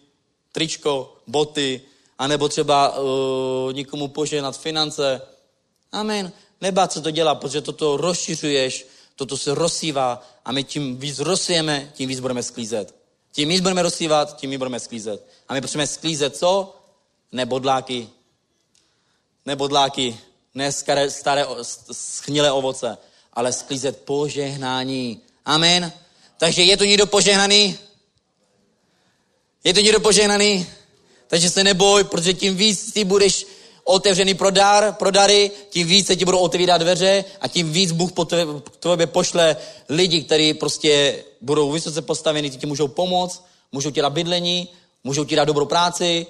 tričko, boty, anebo třeba uh, nikomu požehnat finance. Amen. Nebát se to dělat, protože toto rozšiřuješ, toto se rozsývá a my tím víc rozsijeme, tím víc budeme sklízet. Tím víc budeme rozsívat, tím víc budeme sklízet. A my potřebujeme sklízet co? Nebodláky. Nebodláky. Ne staré, staré schnilé ovoce, ale sklízet požehnání. Amen. Takže je tu někdo požehnaný? Je tu někdo požehnaný? Takže se neboj, protože tím víc ty budeš otevřený pro dar, pro dary, tím víc se ti budou otevírat dveře a tím víc Bůh po tobě pošle lidi, kteří prostě budou vysoce postaveni, ti můžou pomoct, můžou ti dát bydlení, můžou ti dát dobrou práci,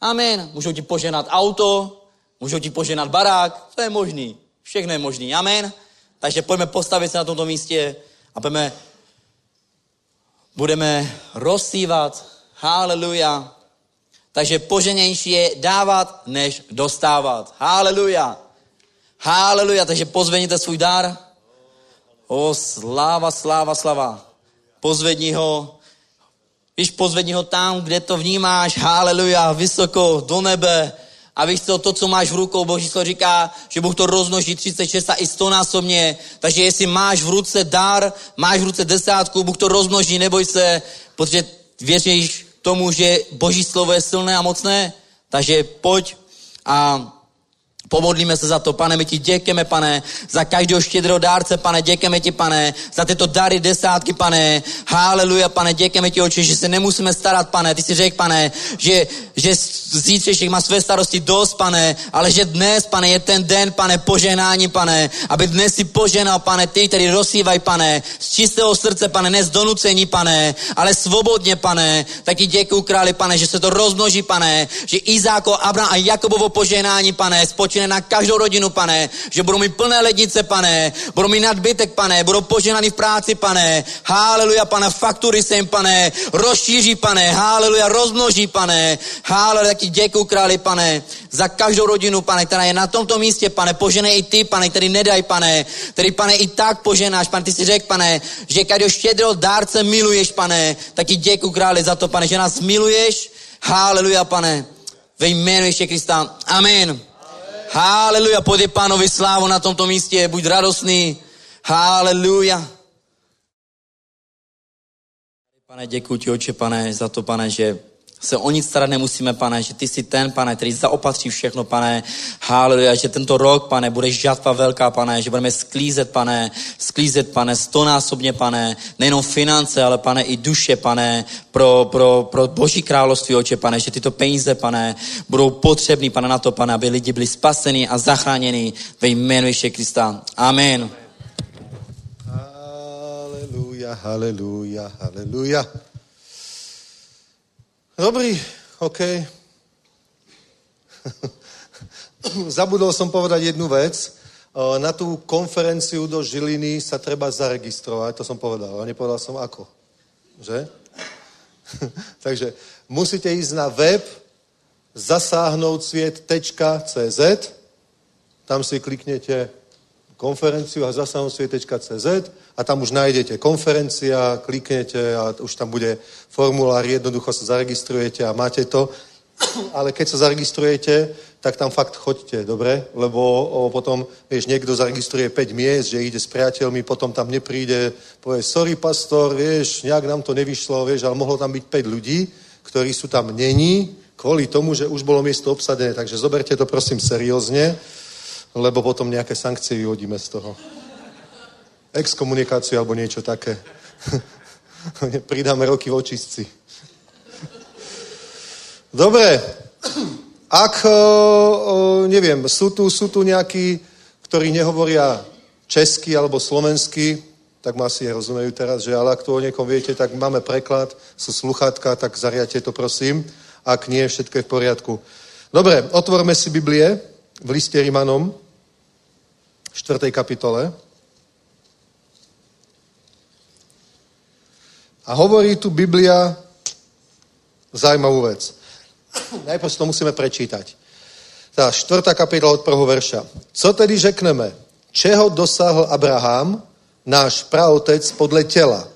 amen, můžou ti poženat auto, můžou ti poženat barák, to je možný, všechno je možný, amen. Takže pojďme postavit se na tomto místě a budeme, budeme rozsívat, haleluja, takže poženější je dávat, než dostávat. Haleluja. Haleluja. Takže pozvedněte svůj dar. O, sláva, sláva, sláva. Pozvedni ho. Víš, pozvedni ho tam, kde to vnímáš. Haleluja. Vysoko, do nebe. A víš co, to, co máš v rukou, Boží slovo říká, že Bůh to roznoží 36 a i 100 násobně. Takže jestli máš v ruce dar, máš v ruce desátku, Bůh to rozmnoží, neboj se, protože věříš tomu, že Boží slovo je silné a mocné. Takže pojď a Pomodlíme se za to, pane, my ti děkujeme, pane, za každého štědrého dárce, pane, děkujeme ti, pane, za tyto dary desátky, pane, haleluja, pane, děkujeme ti, oči, že se nemusíme starat, pane, ty si řekl, pane, že, že zítřejších má své starosti dost, pane, ale že dnes, pane, je ten den, pane, poženání, pane, aby dnes si poženal, pane, ty, který rozsívají, pane, z čistého srdce, pane, ne z donucení, pane, ale svobodně, pane, taky děkuji králi, pane, že se to rozmnoží, pane, že Izáko, Abraham a Jakobovo poženání, pane, spočíne požehnané na každou rodinu, pane, že budou mít plné lednice, pane, budou mít nadbytek, pane, budou poženaný v práci, pane, haleluja, pane, faktury se jim, pane, rozšíří, pane, haleluja, rozmnoží, pane, haleluja, taky děkuji králi, pane, za každou rodinu, pane, která je na tomto místě, pane, poženej i ty, pane, který nedaj, pane, který, pane, i tak poženáš, pane, ty si řekl, pane, že každého štědrého dárce miluješ, pane, taky děkuji králi za to, pane, že nás miluješ, haleluja, pane, ve jménu ještě Krista. Amen. Haleluja, podej pánovi slávu na tomto místě, buď radostný. Haleluja. Pane, děkuji ti, oče, pane, za to, pane, že se o nic starat nemusíme, pane, že ty jsi ten, pane, který zaopatří všechno, pane, haleluja, že tento rok, pane, bude žatva velká, pane, že budeme sklízet, pane, sklízet, pane, stonásobně, pane, nejenom finance, ale, pane, i duše, pane, pro, pro, pro boží království, oče, pane, že tyto peníze, pane, budou potřebný, pane, na to, pane, aby lidi byli spaseni a zachráněni ve jménu Ježíše Krista. Amen. Haleluja, haleluja, haleluja. Dobrý, OK. <laughs> Zabudol som povedať jednu vec. Na tú konferenciu do Žiliny sa treba zaregistrovať, to som povedal, a nepovedal som ako. Že? <laughs> Takže musíte ísť na web zasáhnout sviet.cz tam si kliknete konferenciu a zasanosvie.cz a tam už nájdete konferencia, kliknete a už tam bude formulár, jednoducho sa zaregistrujete a máte to. Ale keď sa zaregistrujete, tak tam fakt choďte, dobre? Lebo o, potom, vieš, niekto zaregistruje 5 miest, že ide s priateľmi, potom tam nepríde, povie, sorry pastor, vieš, nejak nám to nevyšlo, vieš, ale mohlo tam byť 5 ľudí, ktorí sú tam není, kvôli tomu, že už bolo miesto obsadené. Takže zoberte to prosím seriózne, lebo potom nejaké sankcie vyhodíme z toho. Exkomunikáciu alebo niečo také. <laughs> Pridáme roky v očistci. Dobre, ak, neviem, sú tu, sú tu nejakí, ktorí nehovoria česky alebo slovensky, tak ma asi rozumejú teraz, že ale ak to o niekom viete, tak máme preklad, sú sluchátka, tak zariate to prosím. Ak nie, všetko je v poriadku. Dobre, otvorme si Biblie v liste Rimanom, 4. kapitole. A hovorí tu Biblia zaujímavú vec. Najprv to musíme prečítať. Tá štvrtá kapitola od prvého verša. Co tedy řekneme? Čeho dosáhl Abraham, náš praotec, podle těla?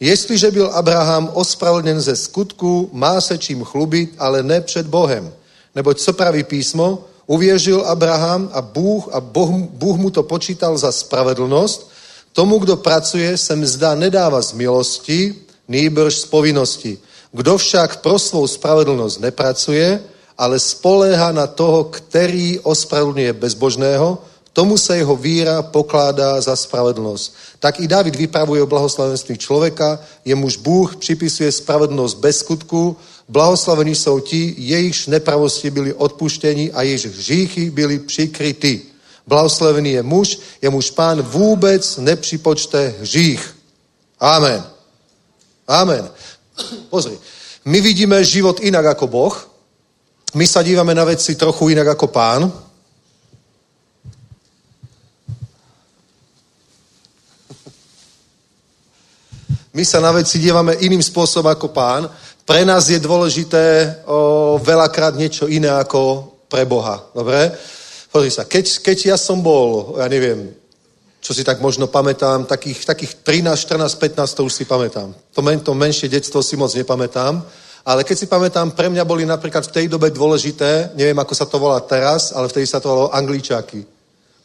Jestliže byl Abraham ospravedlněn ze skutku, má se čím chlubit, ale ne před Bohem. Neboť co praví písmo? Uvěřil Abraham a Bůh a Boh, Bůh mu to počítal za spravedlnost. Tomu, kdo pracuje, se mzda nedává z milosti, nýbrž z povinnosti. Kdo však pro svou spravedlnosť nepracuje, ale spoléha na toho, který ospravedlňuje bezbožného, tomu sa jeho víra pokládá za spravedlnosť. Tak i David vypravuje o blahoslavenství človeka, jemuž Bůh připisuje spravedlnosť bez skutku, blahoslavení jsou ti, jejichž nepravosti byli odpuštení a jejichž hříchy byli přikryty. Blahoslavený je muž, jemuž pán vůbec nepřipočte hřích. Amen. Amen. <clears throat> Pozri, my vidíme život inak ako Boh, my sa dívame na veci trochu inak ako pán. My sa na veci dívame iným spôsobom ako pán. Pre nás je dôležité o, veľakrát niečo iné ako pre Boha. Dobre? Pozri sa, keď, keď ja som bol, ja neviem, čo si tak možno pamätám, takých, takých 13, 14, 15 to už si pamätám. To, men, to menšie detstvo si moc nepamätám, ale keď si pamätám, pre mňa boli napríklad v tej dobe dôležité, neviem ako sa to volá teraz, ale vtedy sa to volalo angličáky.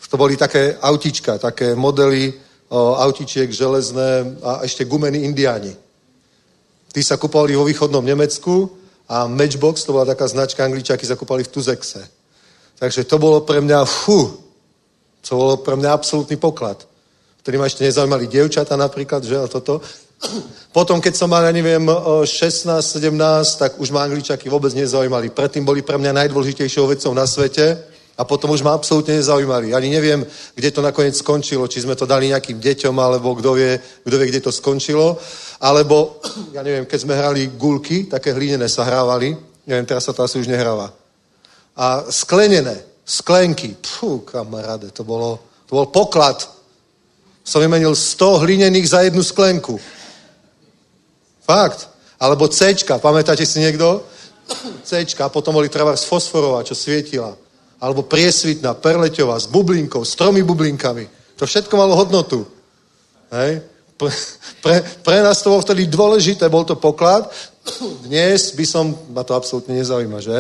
To boli také autička, také modely o, autičiek železné a ešte gumení indiáni. Tí sa kupovali vo východnom Nemecku a Matchbox, to bola taká značka angličáky, sa kupovali v Tuzexe. Takže to bolo pre mňa, fú, co bolo pre mňa absolútny poklad. Vtedy ma ešte nezaujímali dievčata napríklad, že a toto. <clears throat> Potom, keď som mal, ja neviem, 16, 17, tak už ma angličaky vôbec nezaujímali. Predtým boli pre mňa najdôležitejšou vecou na svete a potom už ma absolútne nezaujímali. Ani neviem, kde to nakoniec skončilo. Či sme to dali nejakým deťom, alebo kto vie, kto vie, kde to skončilo. Alebo, <clears throat> ja neviem, keď sme hrali gulky, také hlínené sa hrávali, neviem, teraz sa to asi už nehráva. A sklenené, sklenky. Pfú, kamaráde, to, bolo, to bol poklad. Som vymenil 100 hlinených za jednu sklenku. Fakt. Alebo C, pamätáte si niekto? <clears throat> C, potom boli treba z fosforová, čo svietila. Alebo priesvitná, perleťová, s bublinkou, s tromi bublinkami. To všetko malo hodnotu. Hej? Pre, pre, pre nás to bolo vtedy dôležité, bol to poklad. Dnes by som, ma to absolútne nezaujíma, že?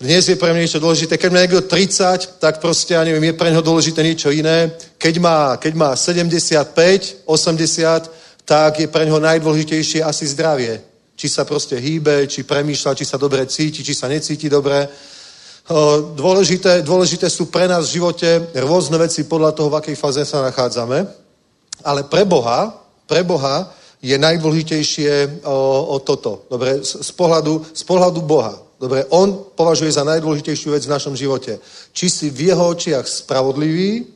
Dnes je pre mňa niečo dôležité. Keď má niekto 30, tak proste, ja neviem, je pre neho dôležité niečo iné. Keď má, keď má 75, 80, tak je pre neho najdôležitejšie asi zdravie. Či sa proste hýbe, či premýšľa, či sa dobre cíti, či sa necíti dobre. Dôležité, dôležité sú pre nás v živote rôzne veci podľa toho, v akej fáze sa nachádzame. Ale pre Boha, pre Boha je najdôležitejšie o, o toto. Dobre, z, z, pohľadu, z pohľadu Boha. Dobre, on považuje za najdôležitejšiu vec v našom živote. Či si v jeho očiach spravodlivý,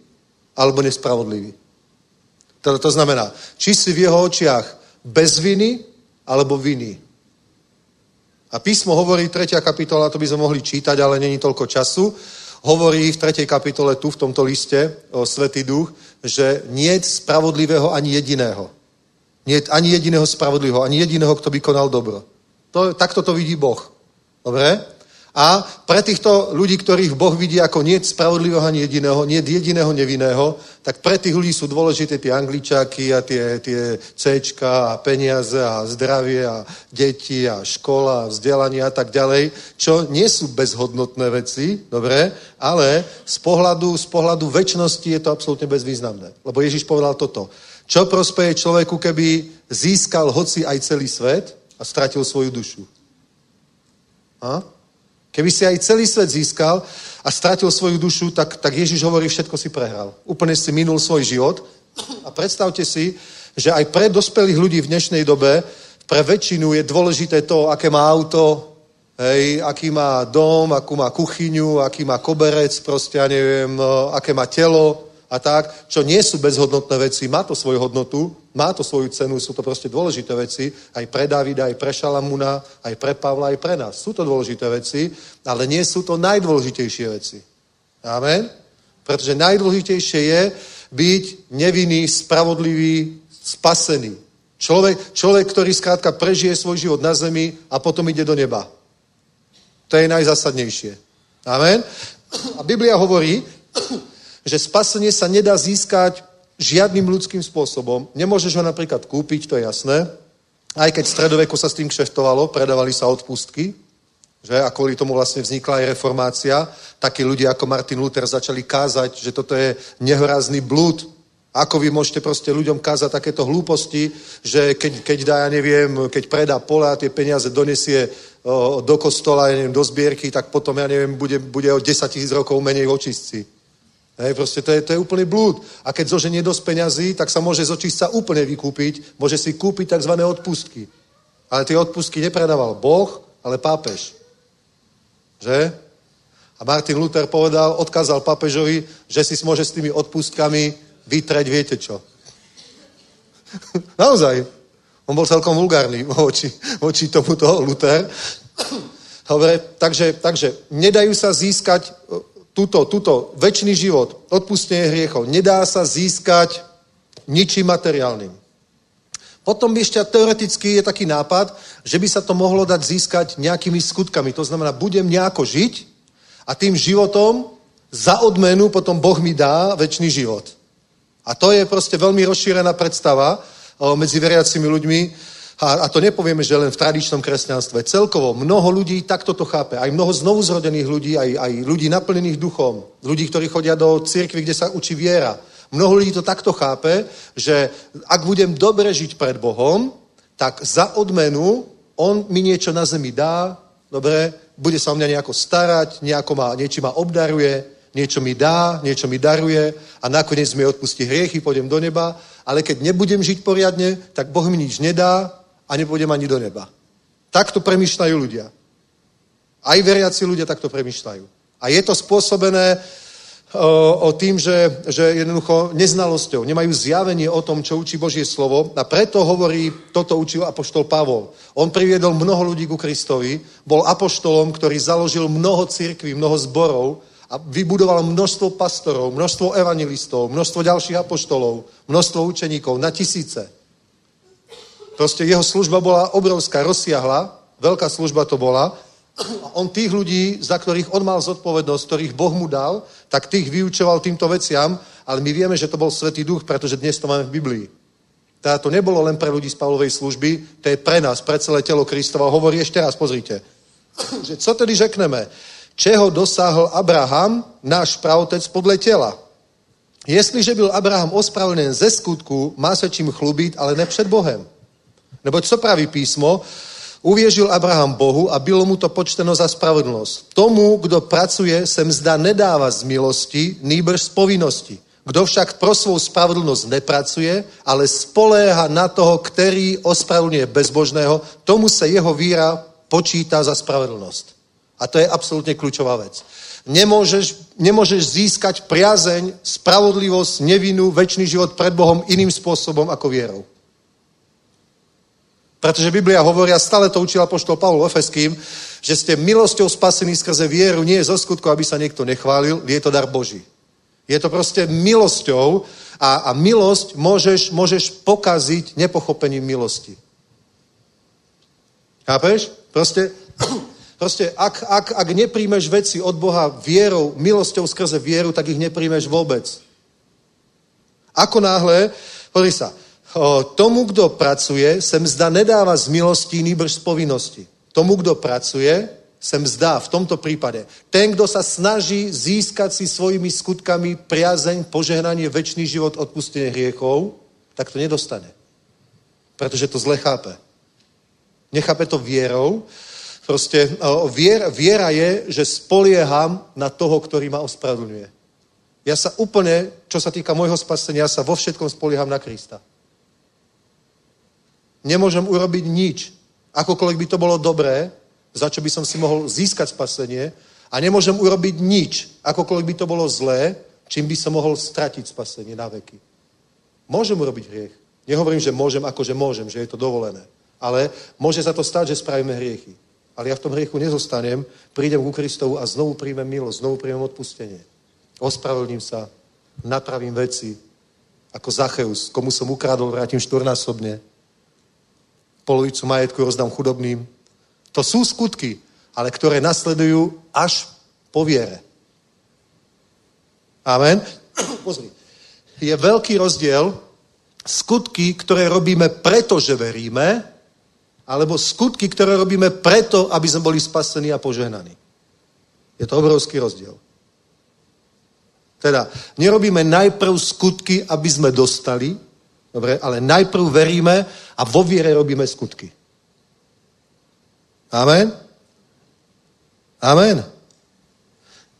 alebo nespravodlivý. To, to znamená, či si v jeho očiach bez viny, alebo viny. A písmo hovorí, 3. kapitola, to by sme mohli čítať, ale není toľko času, hovorí v 3. kapitole tu, v tomto liste, o Svetý duch, že nie je spravodlivého ani jediného. Nie je ani jediného spravodlivého, ani jediného, kto by konal dobro. To, takto to vidí Boh. Dobre? A pre týchto ľudí, ktorých Boh vidí ako nie spravodlivého ani jediného, nie jediného nevinného, tak pre tých ľudí sú dôležité tie angličáky a tie, tie Cčka a peniaze a zdravie a deti a škola a vzdelanie a tak ďalej, čo nie sú bezhodnotné veci, dobre, ale z pohľadu, z pohľadu väčšnosti je to absolútne bezvýznamné. Lebo Ježiš povedal toto. Čo prospeje človeku, keby získal hoci aj celý svet a stratil svoju dušu? A? Keby si aj celý svet získal a stratil svoju dušu, tak, tak Ježiš hovorí, všetko si prehral. Úplne si minul svoj život. A predstavte si, že aj pre dospelých ľudí v dnešnej dobe, pre väčšinu je dôležité to, aké má auto, hej, aký má dom, akú má kuchyňu, aký má koberec, proste, ja neviem, aké má telo, a tak, čo nie sú bezhodnotné veci, má to svoju hodnotu, má to svoju cenu, sú to proste dôležité veci, aj pre Davida, aj pre Šalamuna, aj pre Pavla, aj pre nás. Sú to dôležité veci, ale nie sú to najdôležitejšie veci. Amen? Pretože najdôležitejšie je byť nevinný, spravodlivý, spasený. Človek, človek, ktorý skrátka prežije svoj život na zemi a potom ide do neba. To je najzásadnejšie. Amen? A Biblia hovorí, že spasenie sa nedá získať žiadnym ľudským spôsobom. Nemôžeš ho napríklad kúpiť, to je jasné. Aj keď v stredoveku sa s tým kšeftovalo, predávali sa odpustky, že? a kvôli tomu vlastne vznikla aj reformácia. Takí ľudia ako Martin Luther začali kázať, že toto je nehorázny blúd. Ako vy môžete proste ľuďom kázať takéto hlúposti, že keď, keď dá, ja neviem, keď predá pole a tie peniaze donesie o, do kostola, ja neviem, do zbierky, tak potom, ja neviem, bude, bude o 10 tisíc rokov menej v očistci. Hej, proste to je, to je úplný blúd. A keď zoženie dosť peňazí, tak sa môže z očistca úplne vykúpiť, môže si kúpiť tzv. odpustky. Ale tie odpustky nepredával Boh, ale pápež. Že? A Martin Luther povedal, odkázal pápežovi, že si môže s tými odpustkami vytreť viete čo. <laughs> Naozaj. On bol celkom vulgárny voči, voči tomuto Luther. Dobre, takže, takže nedajú sa získať túto, túto väčší život, odpustenie hriechov, nedá sa získať ničím materiálnym. Potom ešte teoreticky je taký nápad, že by sa to mohlo dať získať nejakými skutkami. To znamená, budem nejako žiť a tým životom za odmenu potom Boh mi dá väčší život. A to je proste veľmi rozšírená predstava medzi veriacimi ľuďmi, a, a to nepovieme, že len v tradičnom kresťanstve. Celkovo mnoho ľudí takto to chápe. Aj mnoho znovuzrodených ľudí, aj, aj ľudí naplnených duchom. Ľudí, ktorí chodia do cirkvi, kde sa učí viera. Mnoho ľudí to takto chápe, že ak budem dobre žiť pred Bohom, tak za odmenu On mi niečo na zemi dá, dobre, bude sa o mňa nejako starať, nejako ma, niečo ma obdaruje, niečo mi dá, niečo mi daruje a nakoniec mi odpustí hriechy, pôjdem do neba, ale keď nebudem žiť poriadne, tak Boh mi nič nedá a nepôjdem ani do neba. Takto premyšľajú ľudia. Aj veriaci ľudia takto premyšľajú. A je to spôsobené o, o tým, že, že jednoducho neznalosťou, nemajú zjavenie o tom, čo učí Božie slovo a preto hovorí, toto učil apoštol Pavol. On priviedol mnoho ľudí ku Kristovi, bol apoštolom, ktorý založil mnoho cirkví, mnoho zborov a vybudoval množstvo pastorov, množstvo evangelistov, množstvo ďalších apoštolov, množstvo učeníkov na tisíce. Proste jeho služba bola obrovská, rozsiahla, veľká služba to bola. A on tých ľudí, za ktorých on mal zodpovednosť, ktorých Boh mu dal, tak tých vyučoval týmto veciam, ale my vieme, že to bol Svetý Duch, pretože dnes to máme v Biblii. Teda to nebolo len pre ľudí z Pavlovej služby, to je pre nás, pre celé telo Kristova. Hovorí ešte raz, pozrite. <clears throat> Že co tedy řekneme? Čeho dosáhl Abraham, náš pravotec, podle tela? Jestliže byl Abraham ospravedlněn ze skutku, má se čím chlubit, ale ne před Bohem. Nebo co praví písmo? Uvěřil Abraham Bohu a bylo mu to počteno za spravedlnosť. Tomu, kdo pracuje, se mzda nedáva z milosti, nýbrž z povinnosti. Kdo však pro svou spravedlnosť nepracuje, ale spoléha na toho, který ospravedlňuje bezbožného, tomu se jeho víra počítá za spravedlnosť. A to je absolútne kľúčová vec. Nemôžeš, nemôžeš získať priazeň, spravodlivosť, nevinu, väčší život pred Bohom iným spôsobom ako vierou. Pretože Biblia hovorí, a stále to učil apoštol Pavol Efeským, že ste milosťou spasení skrze vieru, nie je zo skutku, aby sa niekto nechválil, je to dar Boží. Je to proste milosťou a, a milosť môžeš, môžeš pokaziť nepochopením milosti. Chápeš? Proste <clears throat> Proste, ak, ak, ak nepríjmeš veci od Boha vierou, milosťou skrze vieru, tak ich nepríjmeš vôbec. Ako náhle, pozri sa, tomu, kdo pracuje, se mzda nedává z milostí, nýbrž z povinnosti. Tomu, kdo pracuje, se mzdá v tomto prípade. Ten, kdo sa snaží získať si svojimi skutkami priazeň, požehnanie, väčší život, odpustenie hriechov, tak to nedostane. Pretože to zle chápe. Nechápe to vierou. Proste vier, viera je, že spolieham na toho, ktorý ma ospravedlňuje. Ja sa úplne, čo sa týka môjho spasenia, ja sa vo všetkom spolieham na Krista. Nemôžem urobiť nič. Akokoľvek by to bolo dobré, za čo by som si mohol získať spasenie a nemôžem urobiť nič, akokoľvek by to bolo zlé, čím by som mohol stratiť spasenie na veky. Môžem urobiť hriech. Nehovorím, že môžem, ako že môžem, že je to dovolené. Ale môže sa to stať, že spravíme hriechy. Ale ja v tom hriechu nezostanem, prídem ku Kristovu a znovu príjmem milosť, znovu príjmem odpustenie. Ospravedlním sa, napravím veci, ako Zacheus, komu som ukradol, vrátim štvornásobne. Polovicu majetku rozdám chudobným. To sú skutky, ale ktoré nasledujú až po viere. Amen. <clears throat> Pozri. Je veľký rozdiel skutky, ktoré robíme preto, že veríme, alebo skutky, ktoré robíme preto, aby sme boli spasení a požehnaní. Je to obrovský rozdiel. Teda, nerobíme najprv skutky, aby sme dostali, dobre, ale najprv veríme a vo viere robíme skutky. Amen? Amen.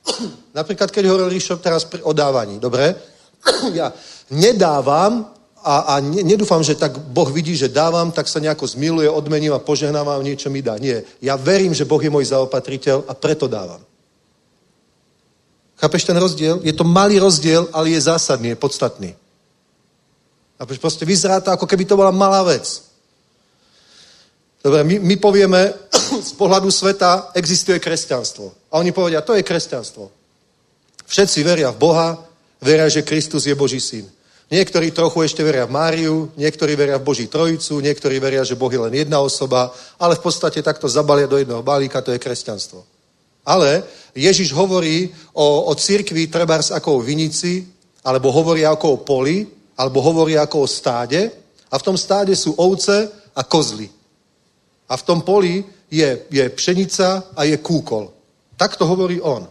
<clears throat> Napríklad, keď hovoril Ríšo teraz o dávaní, dobre? <clears throat> Ja nedávam a, a ne, nedúfam, že tak Boh vidí, že dávam, tak sa nejako zmiluje, odmením a požehnávam, niečo mi dá. Nie. Ja verím, že Boh je môj zaopatriteľ a preto dávam. Chápeš ten rozdiel? Je to malý rozdiel, ale je zásadný, je podstatný. A proste vyzerá to, ako keby to bola malá vec. Dobre, my, my povieme, <clears throat> z pohľadu sveta existuje kresťanstvo. A oni povedia, to je kresťanstvo. Všetci veria v Boha, veria, že Kristus je Boží syn. Niektorí trochu ešte veria v Máriu, niektorí veria v Boží trojicu, niektorí veria, že Boh je len jedna osoba, ale v podstate takto zabalia do jedného balíka, to je kresťanstvo. Ale Ježiš hovorí o, o cirkvi trebárs ako o vinici, alebo hovorí ako o poli, alebo hovorí ako o stáde, a v tom stáde sú ovce a kozly. A v tom poli je, je pšenica a je kúkol. Tak to hovorí on.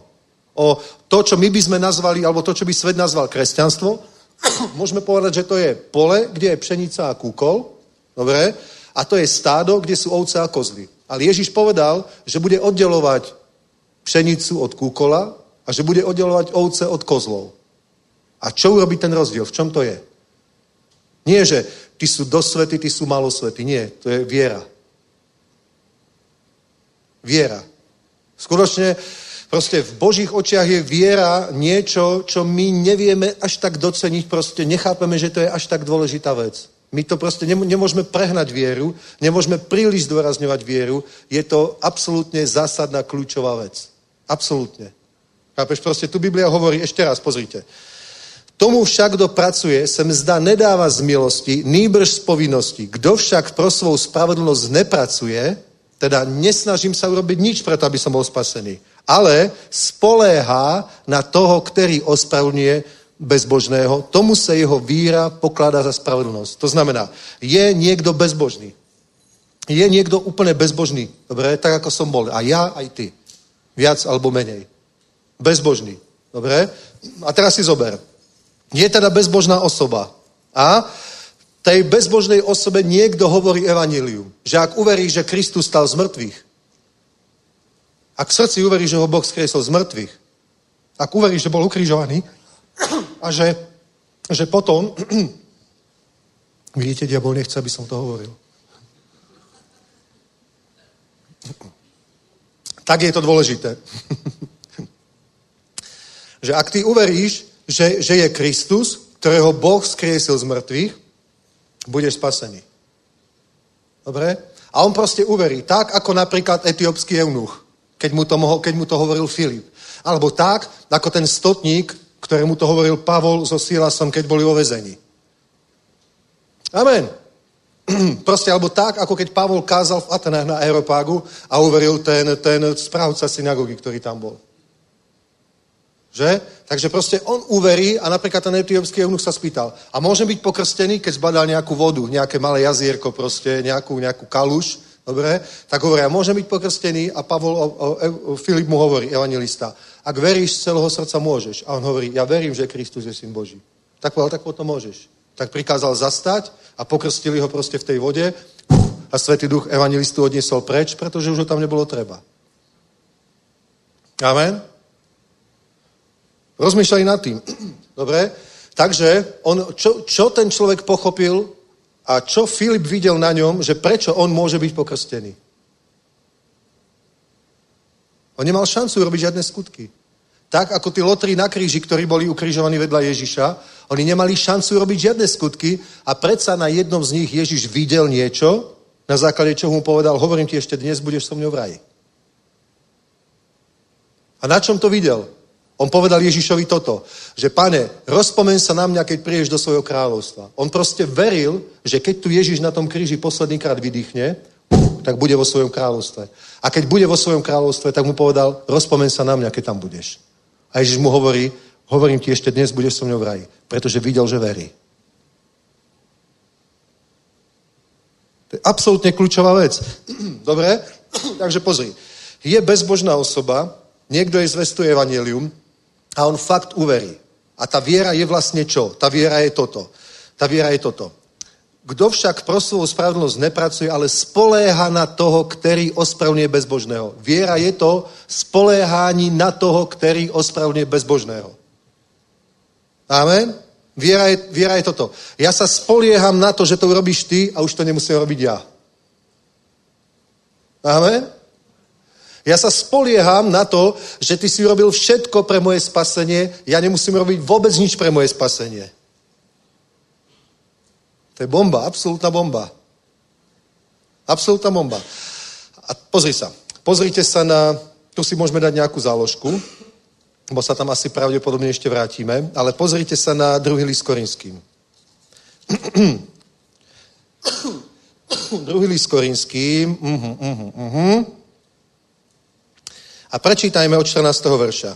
O to, čo my by sme nazvali, alebo to, čo by svet nazval kresťanstvo, <clears throat> môžeme povedať, že to je pole, kde je pšenica a kúkol, dobre, a to je stádo, kde sú ovce a kozly. Ale Ježiš povedal, že bude oddelovať pšenicu od kúkola a že bude oddelovať ovce od kozlov. A čo urobí ten rozdiel? V čom to je? Nie, že ty sú dosvety, ty sú malosvety. Nie, to je viera. Viera. Skutočne Proste v Božích očiach je viera niečo, čo my nevieme až tak doceniť, proste nechápeme, že to je až tak dôležitá vec. My to proste nemôžeme prehnať vieru, nemôžeme príliš zdôrazňovať vieru, je to absolútne zásadná kľúčová vec. Absolútne. Chápeš, proste tu Biblia hovorí, ešte raz, pozrite. Tomu však, kdo pracuje, se mzda nedáva z milosti, nýbrž z povinnosti. Kdo však pro svou spravedlnosť nepracuje, teda nesnažím sa urobiť nič preto, aby som bol spasený ale spoléhá na toho, ktorý ospravňuje bezbožného, tomu se jeho víra pokládá za spravedlnosť. To znamená, je niekto bezbožný. Je niekto úplne bezbožný. Dobre, tak ako som bol. A ja, aj ty. Viac alebo menej. Bezbožný. Dobre? A teraz si zober. Je teda bezbožná osoba. A tej bezbožnej osobe niekto hovorí evanílium. Že ak uverí, že Kristus stal z mŕtvych, ak v srdci uveríš, že ho Boh skriesol z mŕtvych, ak uveríš, že bol ukrižovaný a že, že potom, <clears throat> vidíte, diabol nechce, aby som to hovoril. Tak je to dôležité. <laughs> že ak ty uveríš, že, že je Kristus, ktorého Boh skriesil z mŕtvych, budeš spasený. Dobre? A on proste uverí, tak ako napríklad etiópsky eunuch keď mu to, mohol, keď mu to hovoril Filip. Alebo tak, ako ten stotník, ktorému to hovoril Pavol so Silasom, keď boli vo vezení. Amen. <clears throat> Proste, alebo tak, ako keď Pavol kázal v Atenách na Aeropágu a uveril ten, ten správca synagógy, ktorý tam bol. Že? Takže proste on uverí a napríklad ten etiópsky eunuch sa spýtal, a môžem byť pokrstený, keď zbadal nejakú vodu, nejaké malé jazierko proste, nejakú, nejakú kaluš, dobre? Tak hovorí, a môžem byť pokrstený a Pavol, o, o, o, Filip mu hovorí, evangelista, ak veríš z celého srdca, môžeš. A on hovorí, ja verím, že Kristus je syn Boží. Tak povedal, tak potom môžeš. Tak prikázal zastať a pokrstili ho proste v tej vode a Svetý duch evangelistu odniesol preč, pretože už ho tam nebolo treba. Amen? Rozmýšľali nad tým. <clears throat> Dobre? Takže on, čo, čo ten človek pochopil a čo Filip videl na ňom, že prečo on môže byť pokrstený? On nemal šancu robiť žiadne skutky. Tak ako tí lotri na kríži, ktorí boli ukrižovaní vedľa Ježiša, oni nemali šancu robiť žiadne skutky a predsa na jednom z nich Ježiš videl niečo, na základe čoho mu povedal, hovorím ti ešte dnes, budeš so mňou v raji. A na čom to videl? On povedal Ježišovi toto, že pane, rozpomen sa na mňa, keď prídeš do svojho kráľovstva. On proste veril, že keď tu Ježiš na tom kríži poslednýkrát vydýchne, tak bude vo svojom kráľovstve. A keď bude vo svojom kráľovstve, tak mu povedal, rozpomen sa na mňa, keď tam budeš. A Ježiš mu hovorí, hovorím ti ešte dnes, budeš so mňou v raji. Pretože videl, že verí. To je absolútne kľúčová vec. <clears throat> Dobre? <clears throat> Takže pozri. Je bezbožná osoba, niekto jej zvestuje evanelium a on fakt uverí. A tá viera je vlastne čo? Tá viera je toto. Tá viera je toto. Kto však pro svoju spravodlnosť nepracuje, ale spoléha na toho, ktorý ospravňuje bezbožného. Viera je to spoléhání na toho, ktorý ospravňuje bezbožného. Amen? Viera je, viera je toto. Ja sa spolieham na to, že to urobíš ty a už to nemusím robiť ja. Amen? Ja sa spolieham na to, že ty si urobil všetko pre moje spasenie, ja nemusím robiť vôbec nič pre moje spasenie. To je bomba, absolútna bomba. Absolútna bomba. A pozri sa. Pozrite sa na, tu si môžeme dať nejakú záložku, bo sa tam asi pravdepodobne ešte vrátime, ale pozrite sa na druhý list Korinským. <clears throat> druhý list Korinským. Uh-huh, uh-huh, uh-huh. A prečítajme od 14. verša.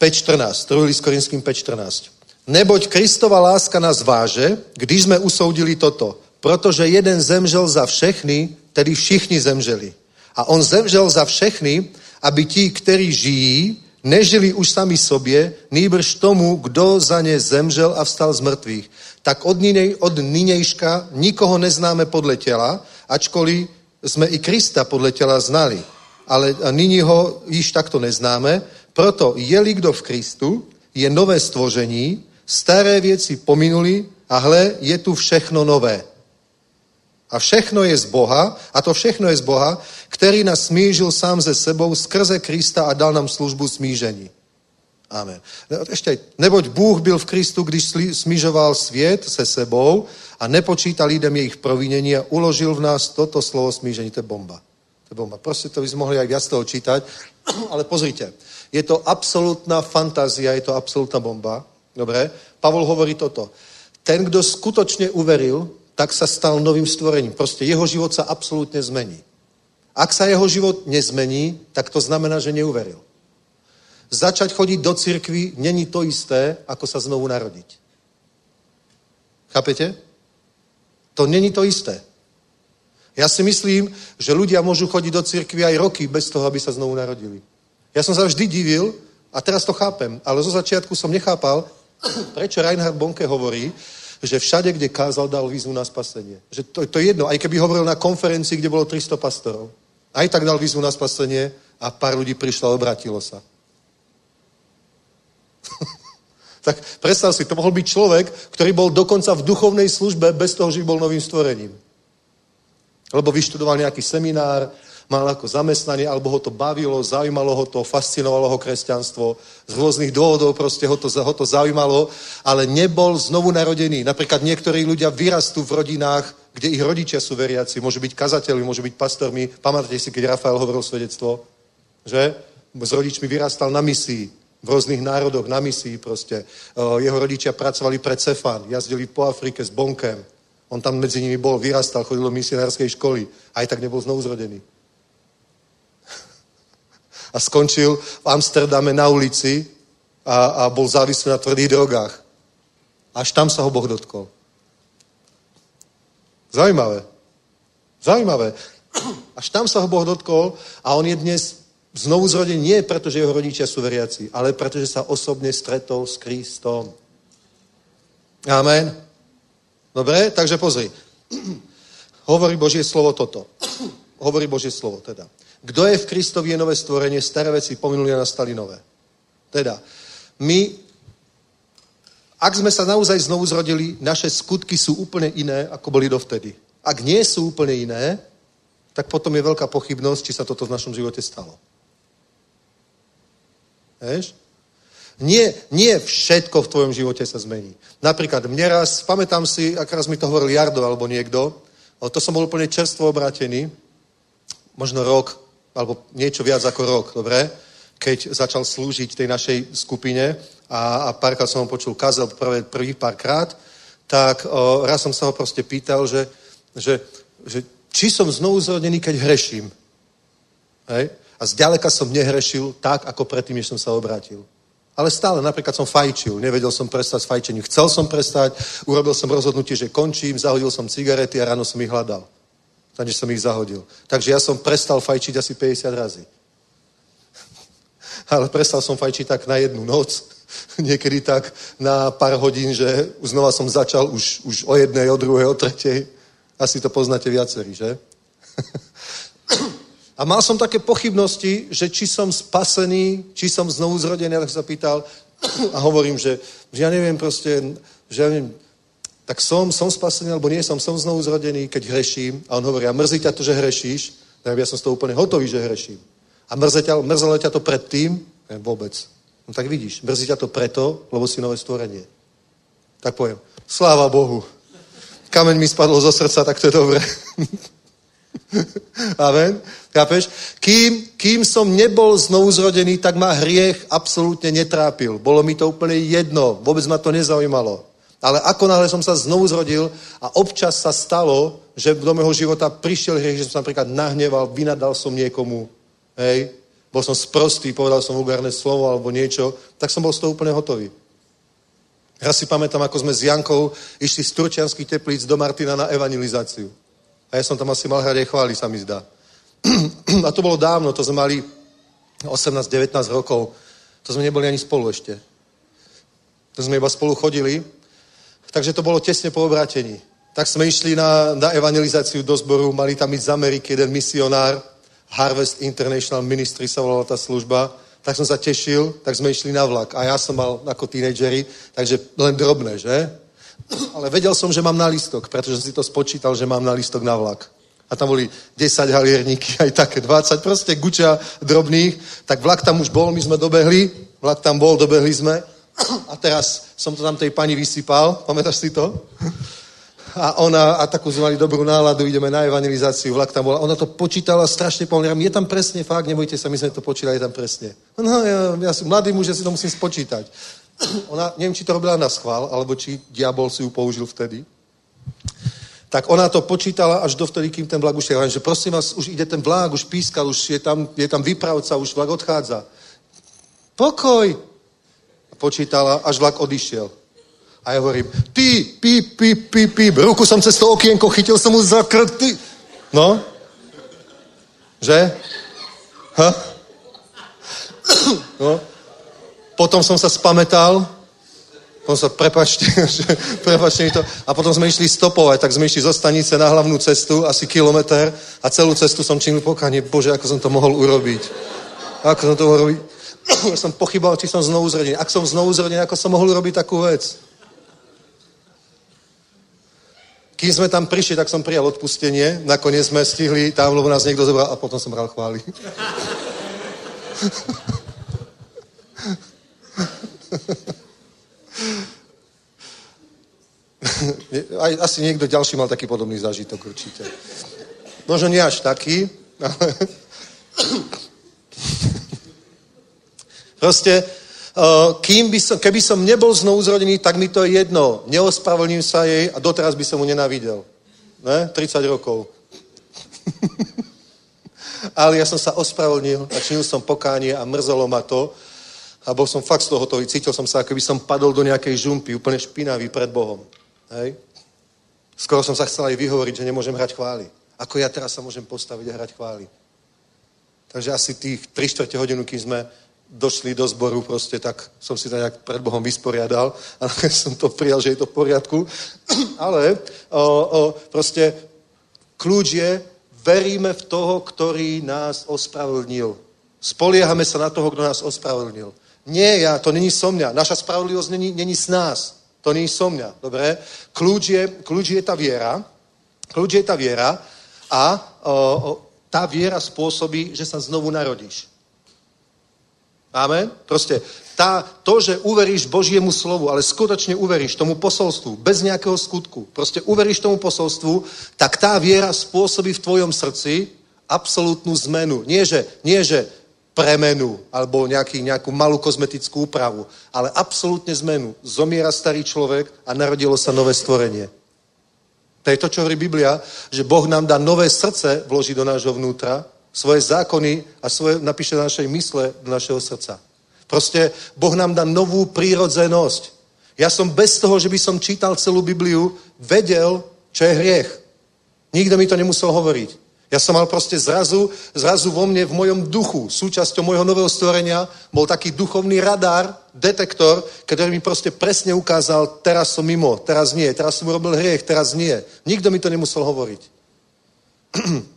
5.14, 2. list Korinským 5.14. Neboť Kristova láska nás váže, když jsme usoudili toto. Protože jeden zemřel za všechny, tedy všichni zemřeli. A on zemřel za všechny, aby ti, kteří žijí, nežili už sami sobě, nýbrž tomu, kdo za ně zemřel a vstal z mrtvých. Tak od, nynej, od nynějška nikoho neznáme podle těla, ačkoliv jsme i Krista podle těla znali. Ale nyní ho již takto neznáme, proto je-li kdo v Kristu, je nové stvoření, staré věci pominuli a hle, je tu všechno nové. A všechno je z Boha, a to všechno je z Boha, který nás smížil sám ze sebou skrze Krista a dal nám službu smížení. Amen. Ešte, neboť Bůh byl v Kristu, když smížoval svět se sebou a nepočítal lidem jejich provinení a uložil v nás toto slovo smížení. To je bomba. To je bomba. Proste to by sme mohli aj viac toho čítať. <clears throat> Ale pozrite, je to absolútna fantázia, je to absolútna bomba. Dobre? Pavol hovorí toto. Ten, kdo skutočne uveril, tak sa stal novým stvorením. Proste jeho život sa absolútne zmení. Ak sa jeho život nezmení, tak to znamená, že neuveril. Začať chodiť do cirkvy není to isté, ako sa znovu narodiť. Chápete? To není to isté. Ja si myslím, že ľudia môžu chodiť do cirkvy aj roky bez toho, aby sa znovu narodili. Ja som sa vždy divil, a teraz to chápem, ale zo začiatku som nechápal, <clears throat> prečo Reinhard Bonke hovorí, že všade, kde kázal, dal výzvu na spasenie. Že to, to je jedno, aj keby hovoril na konferencii, kde bolo 300 pastorov. Aj tak dal výzvu na spasenie a pár ľudí prišlo a obratilo sa. Tak predstav si, to mohol byť človek, ktorý bol dokonca v duchovnej službe bez toho, že by bol novým stvorením. Lebo vyštudoval nejaký seminár, mal ako zamestnanie, alebo ho to bavilo, zaujímalo ho to, fascinovalo ho kresťanstvo. Z rôznych dôvodov proste ho to, ho to zaujímalo, ale nebol znovu narodený. Napríklad niektorí ľudia vyrastú v rodinách, kde ich rodičia sú veriaci, môžu byť kazateľmi, môžu byť pastormi. Pamätáte si, keď Rafael hovoril svedectvo, že s rodičmi vyrastal na misii. V rôznych národoch na misii proste. Jeho rodičia pracovali pre Cefan, jazdili po Afrike s Bonkem. On tam medzi nimi bol, vyrastal, chodil do misionárskej školy. Aj tak nebol znovu zrodený. <laughs> A skončil v Amsterdame na ulici a, a bol závislý na tvrdých drogách. Až tam sa ho Boh dotkol. Zaujímavé. Zaujímavé. <clears throat> Až tam sa ho Boh dotkol a on je dnes znovu zrodený nie preto, že jeho rodičia sú veriaci, ale preto, že sa osobne stretol s Kristom. Amen. Dobre, takže pozri. <clears throat> Hovorí Božie slovo toto. <clears throat> Hovorí Božie slovo teda. Kto je v Kristovi je nové stvorenie, staré veci pominuli a nastali nové. Teda, my, ak sme sa naozaj znovu zrodili, naše skutky sú úplne iné, ako boli dovtedy. Ak nie sú úplne iné, tak potom je veľká pochybnosť, či sa toto v našom živote stalo. Vieš? Nie, nie všetko v tvojom živote sa zmení. Napríklad mne raz, pamätám si, ak raz mi to hovoril Jardo alebo niekto, to som bol úplne čerstvo obrátený, možno rok, alebo niečo viac ako rok, dobre? Keď začal slúžiť tej našej skupine a, a párkrát som ho počul kazel prvé, prvý párkrát, tak o, raz som sa ho proste pýtal, že, že, že či som znovu zrodený, keď hreším. Hej? A zďaleka som nehrešil tak, ako predtým, než som sa obrátil. Ale stále, napríklad som fajčil, nevedel som prestať s fajčením. Chcel som prestať, urobil som rozhodnutie, že končím, zahodil som cigarety a ráno som ich hľadal. Takže som ich zahodil. Takže ja som prestal fajčiť asi 50 razy. <laughs> Ale prestal som fajčiť tak na jednu noc, <laughs> niekedy tak na pár hodín, že znova som začal už, už o jednej, o druhej, o tretej. Asi to poznáte viacerí, že? <laughs> A mal som také pochybnosti, že či som spasený, či som znovu zrodený, tak sa pýtal <clears throat> a hovorím, že, že ja neviem proste, že ja neviem, tak som, som spasený, alebo nie som, som znovu zrodený, keď hreším. A on hovorí, a mrzí ťa to, že hrešíš? Tak ja som z toho úplne hotový, že hreším. A mrzelo, mrzelo ťa to predtým? Ne, vôbec. No tak vidíš, mrzí ťa to preto, lebo si nové stvorenie. Tak poviem, sláva Bohu. Kameň mi spadlo zo srdca, tak to je dobré. <laughs> Amen. Chápeš? Kým, kým som nebol znovu zrodený, tak ma hriech absolútne netrápil. Bolo mi to úplne jedno. Vôbec ma to nezaujímalo. Ale ako náhle som sa znovu zrodil a občas sa stalo, že do môjho života prišiel hriech, že som sa napríklad nahneval, vynadal som niekomu, hej, bol som sprostý, povedal som vulgárne slovo alebo niečo, tak som bol z toho úplne hotový. Ja si pamätám, ako sme s Jankou išli z Turčianských teplíc do Martina na evangelizáciu. A ja som tam asi mal hrať aj chváli, sa mi zdá. A to bolo dávno, to sme mali 18-19 rokov. To sme neboli ani spolu ešte. To sme iba spolu chodili. Takže to bolo tesne po obrátení. Tak sme išli na, na evangelizáciu do zboru, mali tam ísť z Ameriky jeden misionár, Harvest International Ministry sa volala tá služba, tak som sa tešil, tak sme išli na vlak. A ja som mal ako tínedžeri, takže len drobné, že? Ale vedel som, že mám na listok, pretože som si to spočítal, že mám na listok na vlak. A tam boli 10 halierníky, <laughs> aj také 20, proste guča drobných. Tak vlak tam už bol, my sme dobehli, vlak tam bol, dobehli sme. <clears throat> A teraz som to tam tej pani vysypal, pamätáš si to? A ona, a takú sme mali dobrú náladu, ideme na evangelizáciu, vlak tam bol. Ona to počítala strašne pomaly. Je tam presne, fakt, nebojte sa, my sme to počítali, tam presne. No, ja, ja som mladý muž, ja si to musím spočítať. <clears throat> ona, neviem, či to robila na schvál, alebo či diabol si ju použil vtedy. Tak ona to počítala až dovtedy, kým ten vlak už je. Že prosím vás, už ide ten vlak, už píska, už je tam, je tam vypravca, už vlak odchádza. Pokoj! Počítala, až vlak odišiel. A ja hovorím, ty, pí, pí, pí, pí, ruku som cez to okienko, chytil som mu za krk, ty. No? Že? Ha? No? Potom som sa spametal, potom sa, prepačte, <laughs> prepačte mi to. A potom sme išli stopovať, tak sme išli zo stanice na hlavnú cestu, asi kilometr, a celú cestu som činil pokanie, bože, ako som to mohol urobiť. Ako som to mohol urobiť. <clears throat> Som pochybal, či som znovu zrodený. Ak som znovu zrodený, ako som mohol urobiť takú vec? Kým sme tam prišli, tak som prijal odpustenie. Nakoniec sme stihli tam, lebo nás niekto zobral a potom som hral chváli. Aj, <laughs> <laughs> asi niekto ďalší mal taký podobný zážitok určite. Možno nie až taký, ale... Proste kým by som, keby som nebol znovu zrodený, tak mi to je jedno. Neospravedlním sa jej a doteraz by som mu nenávidel. Ne? 30 rokov. <laughs> Ale ja som sa ospravedlnil a činil som pokánie a mrzelo ma to. A bol som fakt z toho hotový. Cítil som sa, ako by som padol do nejakej žumpy, úplne špinavý pred Bohom. Hej? Skoro som sa chcel aj vyhovoriť, že nemôžem hrať chvály. Ako ja teraz sa môžem postaviť a hrať chvály. Takže asi tých 3 čtvrte hodinu, kým sme došli do zboru proste, tak som si to nejak pred Bohom vysporiadal <laughs> a som to prijal, že je to v poriadku. <clears throat> Ale o, o, proste kľúč je, veríme v toho, ktorý nás ospravedlnil. Spoliehame sa na toho, kto nás ospravedlnil. Nie ja, to není so mňa. Naša spravodlivosť není, není z nás. To není so mňa. Dobre? Kľúč je, kľúč je tá viera. Kľúč je tá viera a o, o, tá viera spôsobí, že sa znovu narodíš. Amen? Proste tá, to, že uveríš Božiemu slovu, ale skutočne uveríš tomu posolstvu, bez nejakého skutku, proste uveríš tomu posolstvu, tak tá viera spôsobí v tvojom srdci absolútnu zmenu. Nie, že, nie, že premenu alebo nejaký, nejakú malú kozmetickú úpravu, ale absolútne zmenu. Zomiera starý človek a narodilo sa nové stvorenie. To je to, čo hovorí Biblia, že Boh nám dá nové srdce vloží do nášho vnútra, svoje zákony a svoje, napíše do našej mysle, do našeho srdca. Proste Boh nám dá novú prírodzenosť. Ja som bez toho, že by som čítal celú Bibliu, vedel, čo je hriech. Nikto mi to nemusel hovoriť. Ja som mal proste zrazu, zrazu vo mne, v mojom duchu, súčasťou môjho nového stvorenia, bol taký duchovný radar, detektor, ktorý mi proste presne ukázal, teraz som mimo, teraz nie, teraz som urobil hriech, teraz nie. Nikto mi to nemusel hovoriť. <clears throat>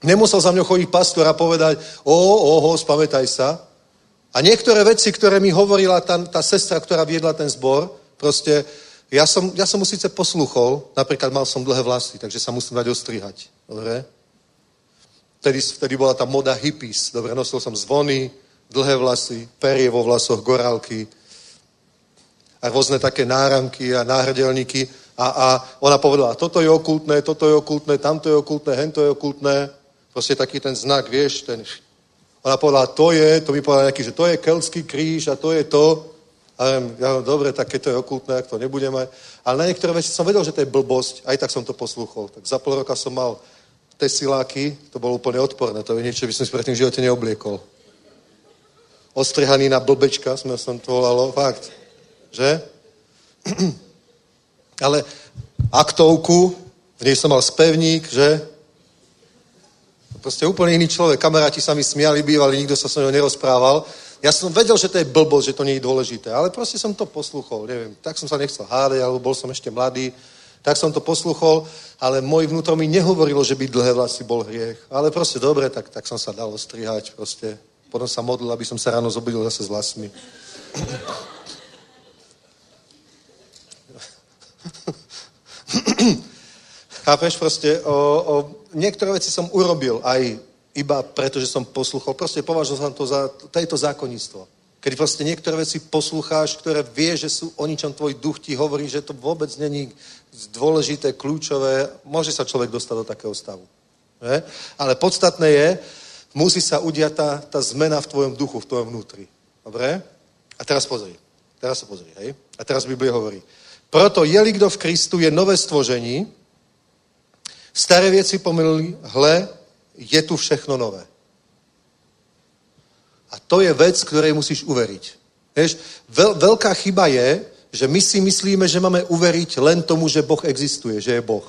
Nemusel za mňou chodiť pastor a povedať, o, oho, spamätaj sa. A niektoré veci, ktoré mi hovorila tá, tá sestra, ktorá viedla ten zbor, proste, ja som, ja som mu síce posluchol, napríklad mal som dlhé vlasy, takže sa musím dať ostrihať. Dobre? Vtedy, vtedy bola tá moda hippies. Dobre, nosil som zvony, dlhé vlasy, perie vo vlasoch, gorálky a rôzne také náramky a náhrdelníky. A, a ona povedala, toto je okultné, toto je okultné, tamto je okultné, hento je okultné. Proste taký ten znak, vieš, ten... Ona povedala, to je, to mi povedala nejaký, že to je keltský kríž a to je to. A ja, dobre, tak keď to je okultné, ak to nebudeme. Ale na niektoré veci som vedel, že to je blbosť, aj tak som to poslúchol. Tak za pol roka som mal tesiláky, to bolo úplne odporné, to je niečo, by som si predtým v živote neobliekol. Ostrihaný na blbečka, sme som to volalo, fakt. Že? <clears throat> Ale aktovku, v nej som mal spevník, že? Proste úplne iný človek. Kamaráti sa mi smiali, bývali, nikto sa so mnou nerozprával. Ja som vedel, že to je blbosť, že to nie je dôležité, ale proste som to posluchol, neviem. Tak som sa nechcel hádať, alebo bol som ešte mladý, tak som to posluchol, ale môj vnútro mi nehovorilo, že by dlhé vlasy bol hriech. Ale proste dobre, tak, tak som sa dal ostrihať proste. Potom sa modlil, aby som sa ráno zobudil zase s vlasmi. <coughs> Chápeš proste, o, o, niektoré veci som urobil aj iba preto, že som posluchol. Proste považoval som to za, to je to zákonníctvo. Keď proste niektoré veci poslucháš, ktoré vie, že sú o ničom, tvoj duch ti hovorí, že to vôbec není dôležité, kľúčové, môže sa človek dostať do takého stavu. Ne? Ale podstatné je, musí sa udiať tá, tá zmena v tvojom duchu, v tvojom vnútri. Dobre? A teraz pozri. Teraz sa pozri, hej? A teraz Biblia hovorí. Proto je kto v Kristu, je nové stvožení, staré věci pomylili, hle, je tu všechno nové. A to je vec, ktorej musíš uveriť. Vieš, veľ, veľká chyba je, že my si myslíme, že máme uveriť len tomu, že Boh existuje, že je Boh.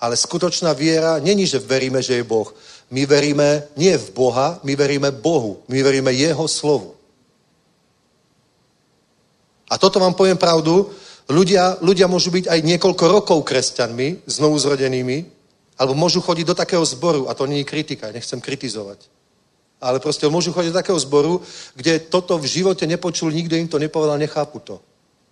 Ale skutočná viera není, že veríme, že je Boh. My veríme nie v Boha, my veríme Bohu. My veríme Jeho slovu. A toto vám poviem pravdu, ľudia, ľudia môžu byť aj niekoľko rokov kresťanmi, znovu zrodenými, alebo môžu chodiť do takého zboru, a to nie je kritika, nechcem kritizovať. Ale proste môžu chodiť do takého zboru, kde toto v živote nepočul, nikto im to nepovedal, nechápu to.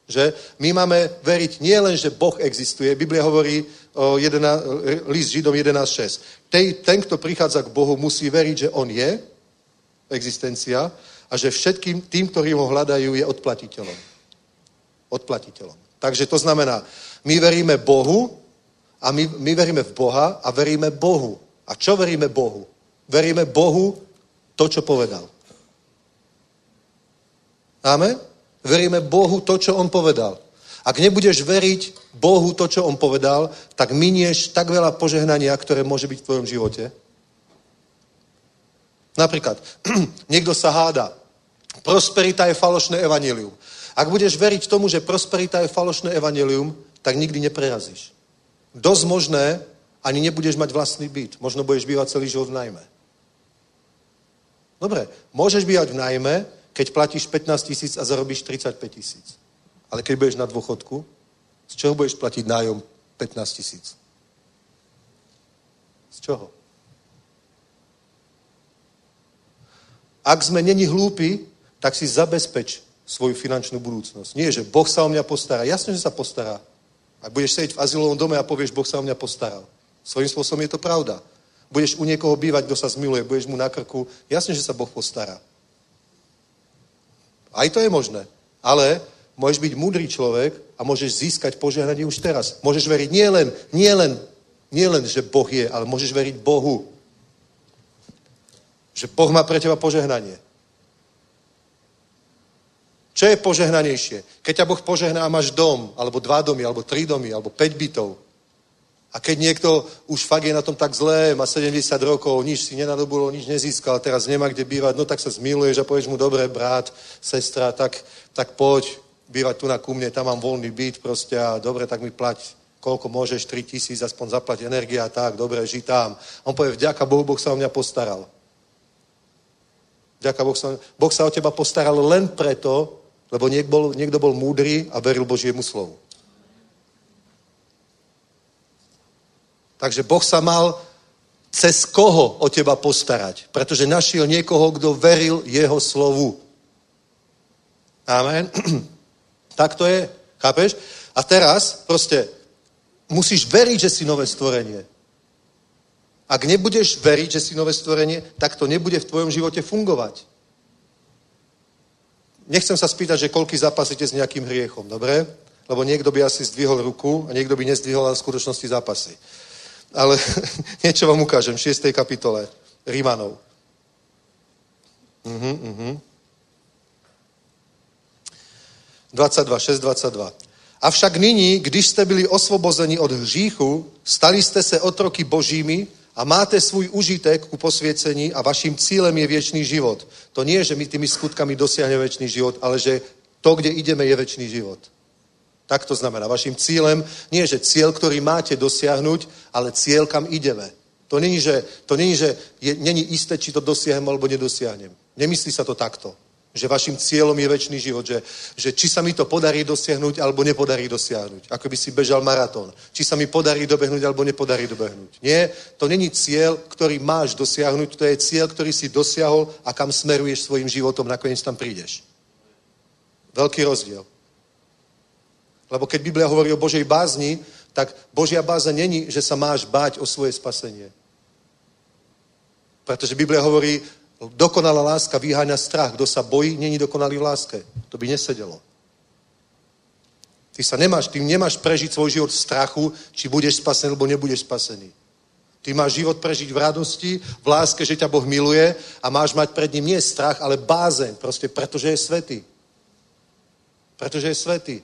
Že my máme veriť nie len, že Boh existuje. Biblia hovorí o 11, list Židom 11.6. Tej, ten, kto prichádza k Bohu, musí veriť, že On je, existencia, a že všetkým tým, ktorí ho hľadajú, je odplatiteľom. Odplatiteľom. Takže to znamená, my veríme Bohu a my, my veríme v Boha a veríme Bohu. A čo veríme Bohu? Veríme Bohu to, čo povedal. Amen? Veríme Bohu to, čo On povedal. Ak nebudeš veriť Bohu to, čo On povedal, tak minieš tak veľa požehnania, ktoré môže byť v tvojom živote. Napríklad, <clears throat> niekto sa háda. Prosperita je falošné evanilium. Ak budeš veriť tomu, že prosperita je falošné evanilium, tak nikdy neprerazíš. Dosť možné, ani nebudeš mať vlastný byt. Možno budeš bývať celý život v najme. Dobre, môžeš bývať v najme, keď platíš 15 tisíc a zarobíš 35 tisíc. Ale keď budeš na dôchodku, z čoho budeš platiť nájom 15 tisíc? Z čoho? Ak sme není hlúpi, tak si zabezpeč svoju finančnú budúcnosť. Nie, že Boh sa o mňa postará. Jasne, že sa postará. Ak budeš sedieť v azylovom dome a povieš, Boh sa o mňa postaral. Svojím spôsobom je to pravda. Budeš u niekoho bývať, kto sa zmiluje, budeš mu na krku. Jasne, že sa Boh postará. Aj to je možné. Ale môžeš byť múdry človek a môžeš získať požehnanie už teraz. Môžeš veriť nie len, nie len, nie len, že Boh je, ale môžeš veriť Bohu. Že Boh má pre teba požehnanie. Čo je požehnanejšie? Keď ťa Boh požehná máš dom, alebo dva domy, alebo tri domy, alebo päť bytov. A keď niekto už fakt je na tom tak zlé, má 70 rokov, nič si nenadobulo, nič nezískal, teraz nemá kde bývať, no tak sa zmiluješ a povieš mu, dobre, brat, sestra, tak, tak poď bývať tu na ku tam mám voľný byt proste a dobre, tak mi plať koľko môžeš, 3 tisíc, aspoň zaplať energia, tak, dobre, ži tam. On povie, vďaka Bohu, Boh sa o mňa postaral. Vďaka Boh sa, boh sa o teba postaral len preto, lebo niek bol, niekto bol múdry a veril Božiemu slovu. Takže Boh sa mal cez koho o teba postarať. Pretože našiel niekoho, kto veril jeho slovu. Amen. <clears throat> tak to je. Chápeš? A teraz proste musíš veriť, že si nové stvorenie. Ak nebudeš veriť, že si nové stvorenie, tak to nebude v tvojom živote fungovať. Nechcem sa spýtať, že koľky zápasíte s nejakým hriechom, dobre? Lebo niekto by asi zdvihol ruku a niekto by nezdvihol, ale v skutočnosti zápasy. Ale <laughs> niečo vám ukážem v 6. kapitole Rímanov. Uh-huh, uh-huh. 22, 6, 22. Avšak nyní, když jste byli osvobozeni od hříchu, stali jste se otroky božími a máte svůj užitek ku posviecení a vaším cílem je věčný život. To nie je, že my tými skutkami dosiahneme věčný život, ale že to, kde ideme, je väčší život. Tak to znamená. Vašim cílem nie je, že cieľ, ktorý máte dosiahnuť, ale cieľ, kam ideme. To není, že, to není, že je, není isté, či to dosiahnem alebo nedosiahnem. Nemyslí sa to takto. Že vašim cieľom je väčší život. Že, že či sa mi to podarí dosiahnuť, alebo nepodarí dosiahnuť. Ako by si bežal maratón. Či sa mi podarí dobehnúť, alebo nepodarí dobehnúť. Nie, to není cieľ, ktorý máš dosiahnuť. To je cieľ, ktorý si dosiahol a kam smeruješ svojim životom, nakoniec tam prídeš. Veľký rozdiel. Lebo keď Biblia hovorí o Božej bázni, tak Božia báza není, že sa máš báť o svoje spasenie. Pretože Biblia hovorí, dokonalá láska vyháňa strach. Kto sa bojí, není dokonalý v láske. To by nesedelo. Ty sa nemáš, ty nemáš prežiť svoj život v strachu, či budeš spasený, alebo nebudeš spasený. Ty máš život prežiť v radosti, v láske, že ťa Boh miluje a máš mať pred ním nie strach, ale bázeň, proste pretože je svetý. Pretože je svetý.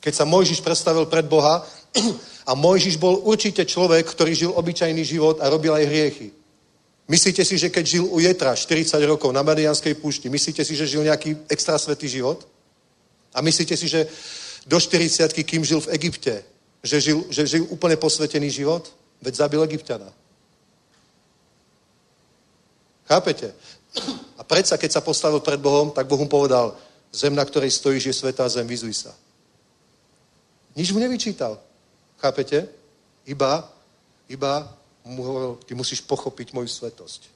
Keď sa Mojžiš predstavil pred Boha <clears throat> a Mojžiš bol určite človek, ktorý žil obyčajný život a robil aj hriechy. Myslíte si, že keď žil u Jetra 40 rokov na Marianskej púšti, myslíte si, že žil nejaký extra svetý život? A myslíte si, že do 40 kým žil v Egypte, že žil, že žil úplne posvetený život? Veď zabil Egyptiana. Chápete? <clears throat> A predsa, keď sa postavil pred Bohom, tak Boh mu povedal, zem, na ktorej stojíš, je svetá zem, vyzuj sa. Nič mu nevyčítal. Chápete? Iba, iba mu hovoril, ty musíš pochopiť moju svetosť.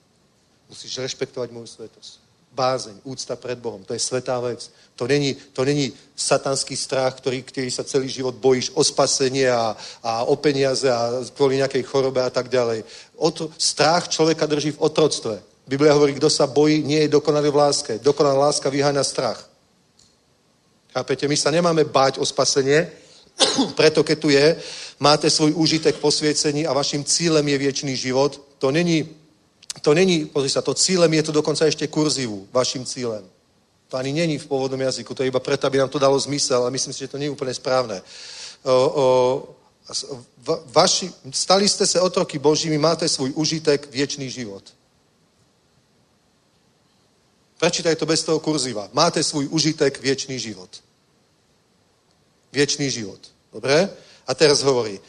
Musíš rešpektovať moju svetosť. Bázeň, úcta pred Bohom, to je svetá vec. To není, to není satanský strach, ktorý, ktorý sa celý život bojíš o spasenie a, a o peniaze a kvôli nejakej chorobe a tak ďalej. to, strach človeka drží v otroctve. Biblia hovorí, kto sa bojí, nie je dokonalý v láske. Dokonalá láska vyháňa strach. Chápete? My sa nemáme báť o spasenie, <coughs> preto keď tu je, máte svoj úžitek posviecení a vašim cílem je viečný život. To není to není, pozri sa, to cílem je to dokonca ešte kurzivu, vašim cílem. To ani není v pôvodnom jazyku, to je iba preto, aby nám to dalo zmysel, ale myslím si, že to nie je úplne správne. O, o, va, vaši, stali ste sa otroky Božími, máte svoj užitek, viečný život. Prečítaj to bez toho kurziva. Máte svoj užitek, viečný život. Viečný život. Dobre? A teraz hovorí,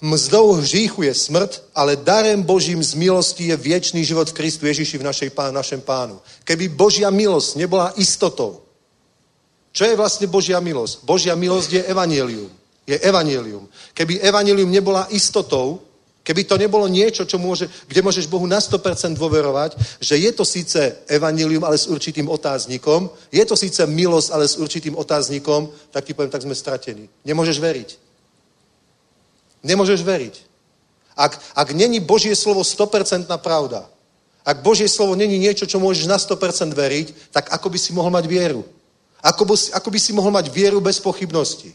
mzdou hříchu je smrt, ale darem Božím z milosti je viečný život v Kristu Ježiši v našej pán, našem pánu. Keby Božia milosť nebola istotou, čo je vlastne Božia milosť? Božia milosť je evanílium. Je evanílium. Keby evanílium nebola istotou, keby to nebolo niečo, čo môže, kde môžeš Bohu na 100% dôverovať, že je to síce evanílium, ale s určitým otáznikom, je to síce milosť, ale s určitým otáznikom, tak ti poviem, tak sme stratení. Nemôžeš veriť. Nemôžeš veriť. Ak, ak není Božie slovo 100% pravda, ak Božie slovo není niečo, čo môžeš na 100% veriť, tak ako by si mohol mať vieru? Ako by, ako by si mohol mať vieru bez pochybnosti?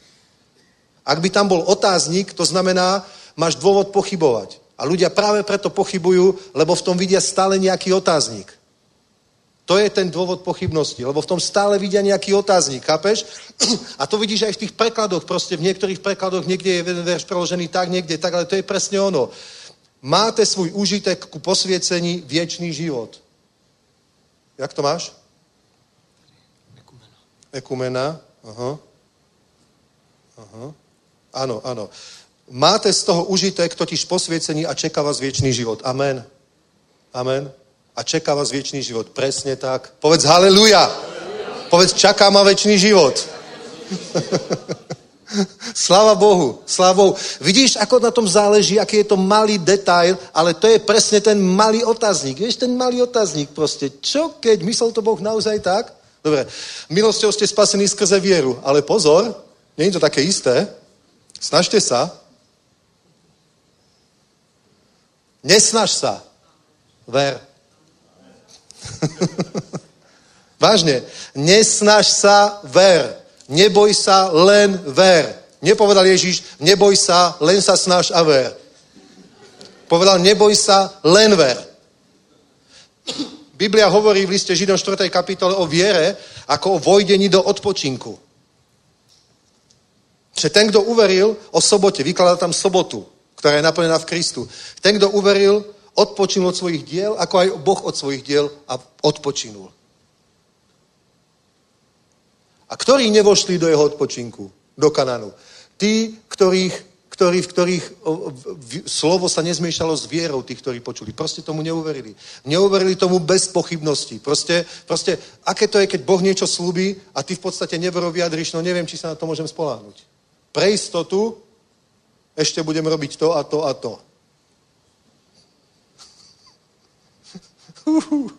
Ak by tam bol otáznik, to znamená, máš dôvod pochybovať. A ľudia práve preto pochybujú, lebo v tom vidia stále nejaký otáznik. To je ten dôvod pochybnosti, lebo v tom stále vidia nejaký otáznik, chápeš? <clears throat> A to vidíš aj v tých prekladoch, proste v niektorých prekladoch niekde je jeden verš preložený tak, niekde tak, ale to je presne ono. Máte svůj užitek ku posviecení viečný život. Jak to máš? Ekumena. Ekumena, aha. Aha. Áno, áno. Máte z toho užitek totiž posviecení a čeká vás viečný život. Amen. Amen a čaká vás väčší život. Presne tak. Povedz haleluja. Povedz, čaká ma väčší život. <laughs> Sláva Bohu, sláva Bohu. Vidíš, ako na tom záleží, aký je to malý detail, ale to je presne ten malý otáznik. Vieš, ten malý otáznik proste. Čo keď myslel to Boh naozaj tak? Dobre, milosťou ste spasení skrze vieru, ale pozor, nie je to také isté. Snažte sa. Nesnaž sa. Ver. <laughs> Vážne. Nesnaž sa, ver. Neboj sa, len ver. Nepovedal Ježíš, neboj sa, len sa snaž a ver. Povedal, neboj sa, len ver. Biblia hovorí v liste Židom 4. kapitole o viere ako o vojdení do odpočinku. Že ten, kto uveril o sobote, vykladá tam sobotu, ktorá je naplnená v Kristu. Ten, kto uveril, odpočinul od svojich diel, ako aj Boh od svojich diel a odpočinul. A ktorí nevošli do jeho odpočinku, do Kananu? Tí, ktorých, ktorí, v ktorých slovo sa nezmiešalo s vierou tých, ktorí počuli. Proste tomu neuverili. Neuverili tomu bez pochybností. Proste, proste, aké to je, keď Boh niečo slúbi a ty v podstate neverov vyjadriš, no neviem, či sa na to môžem spoláhnuť. Pre istotu ešte budem robiť to a to a to. <laughs>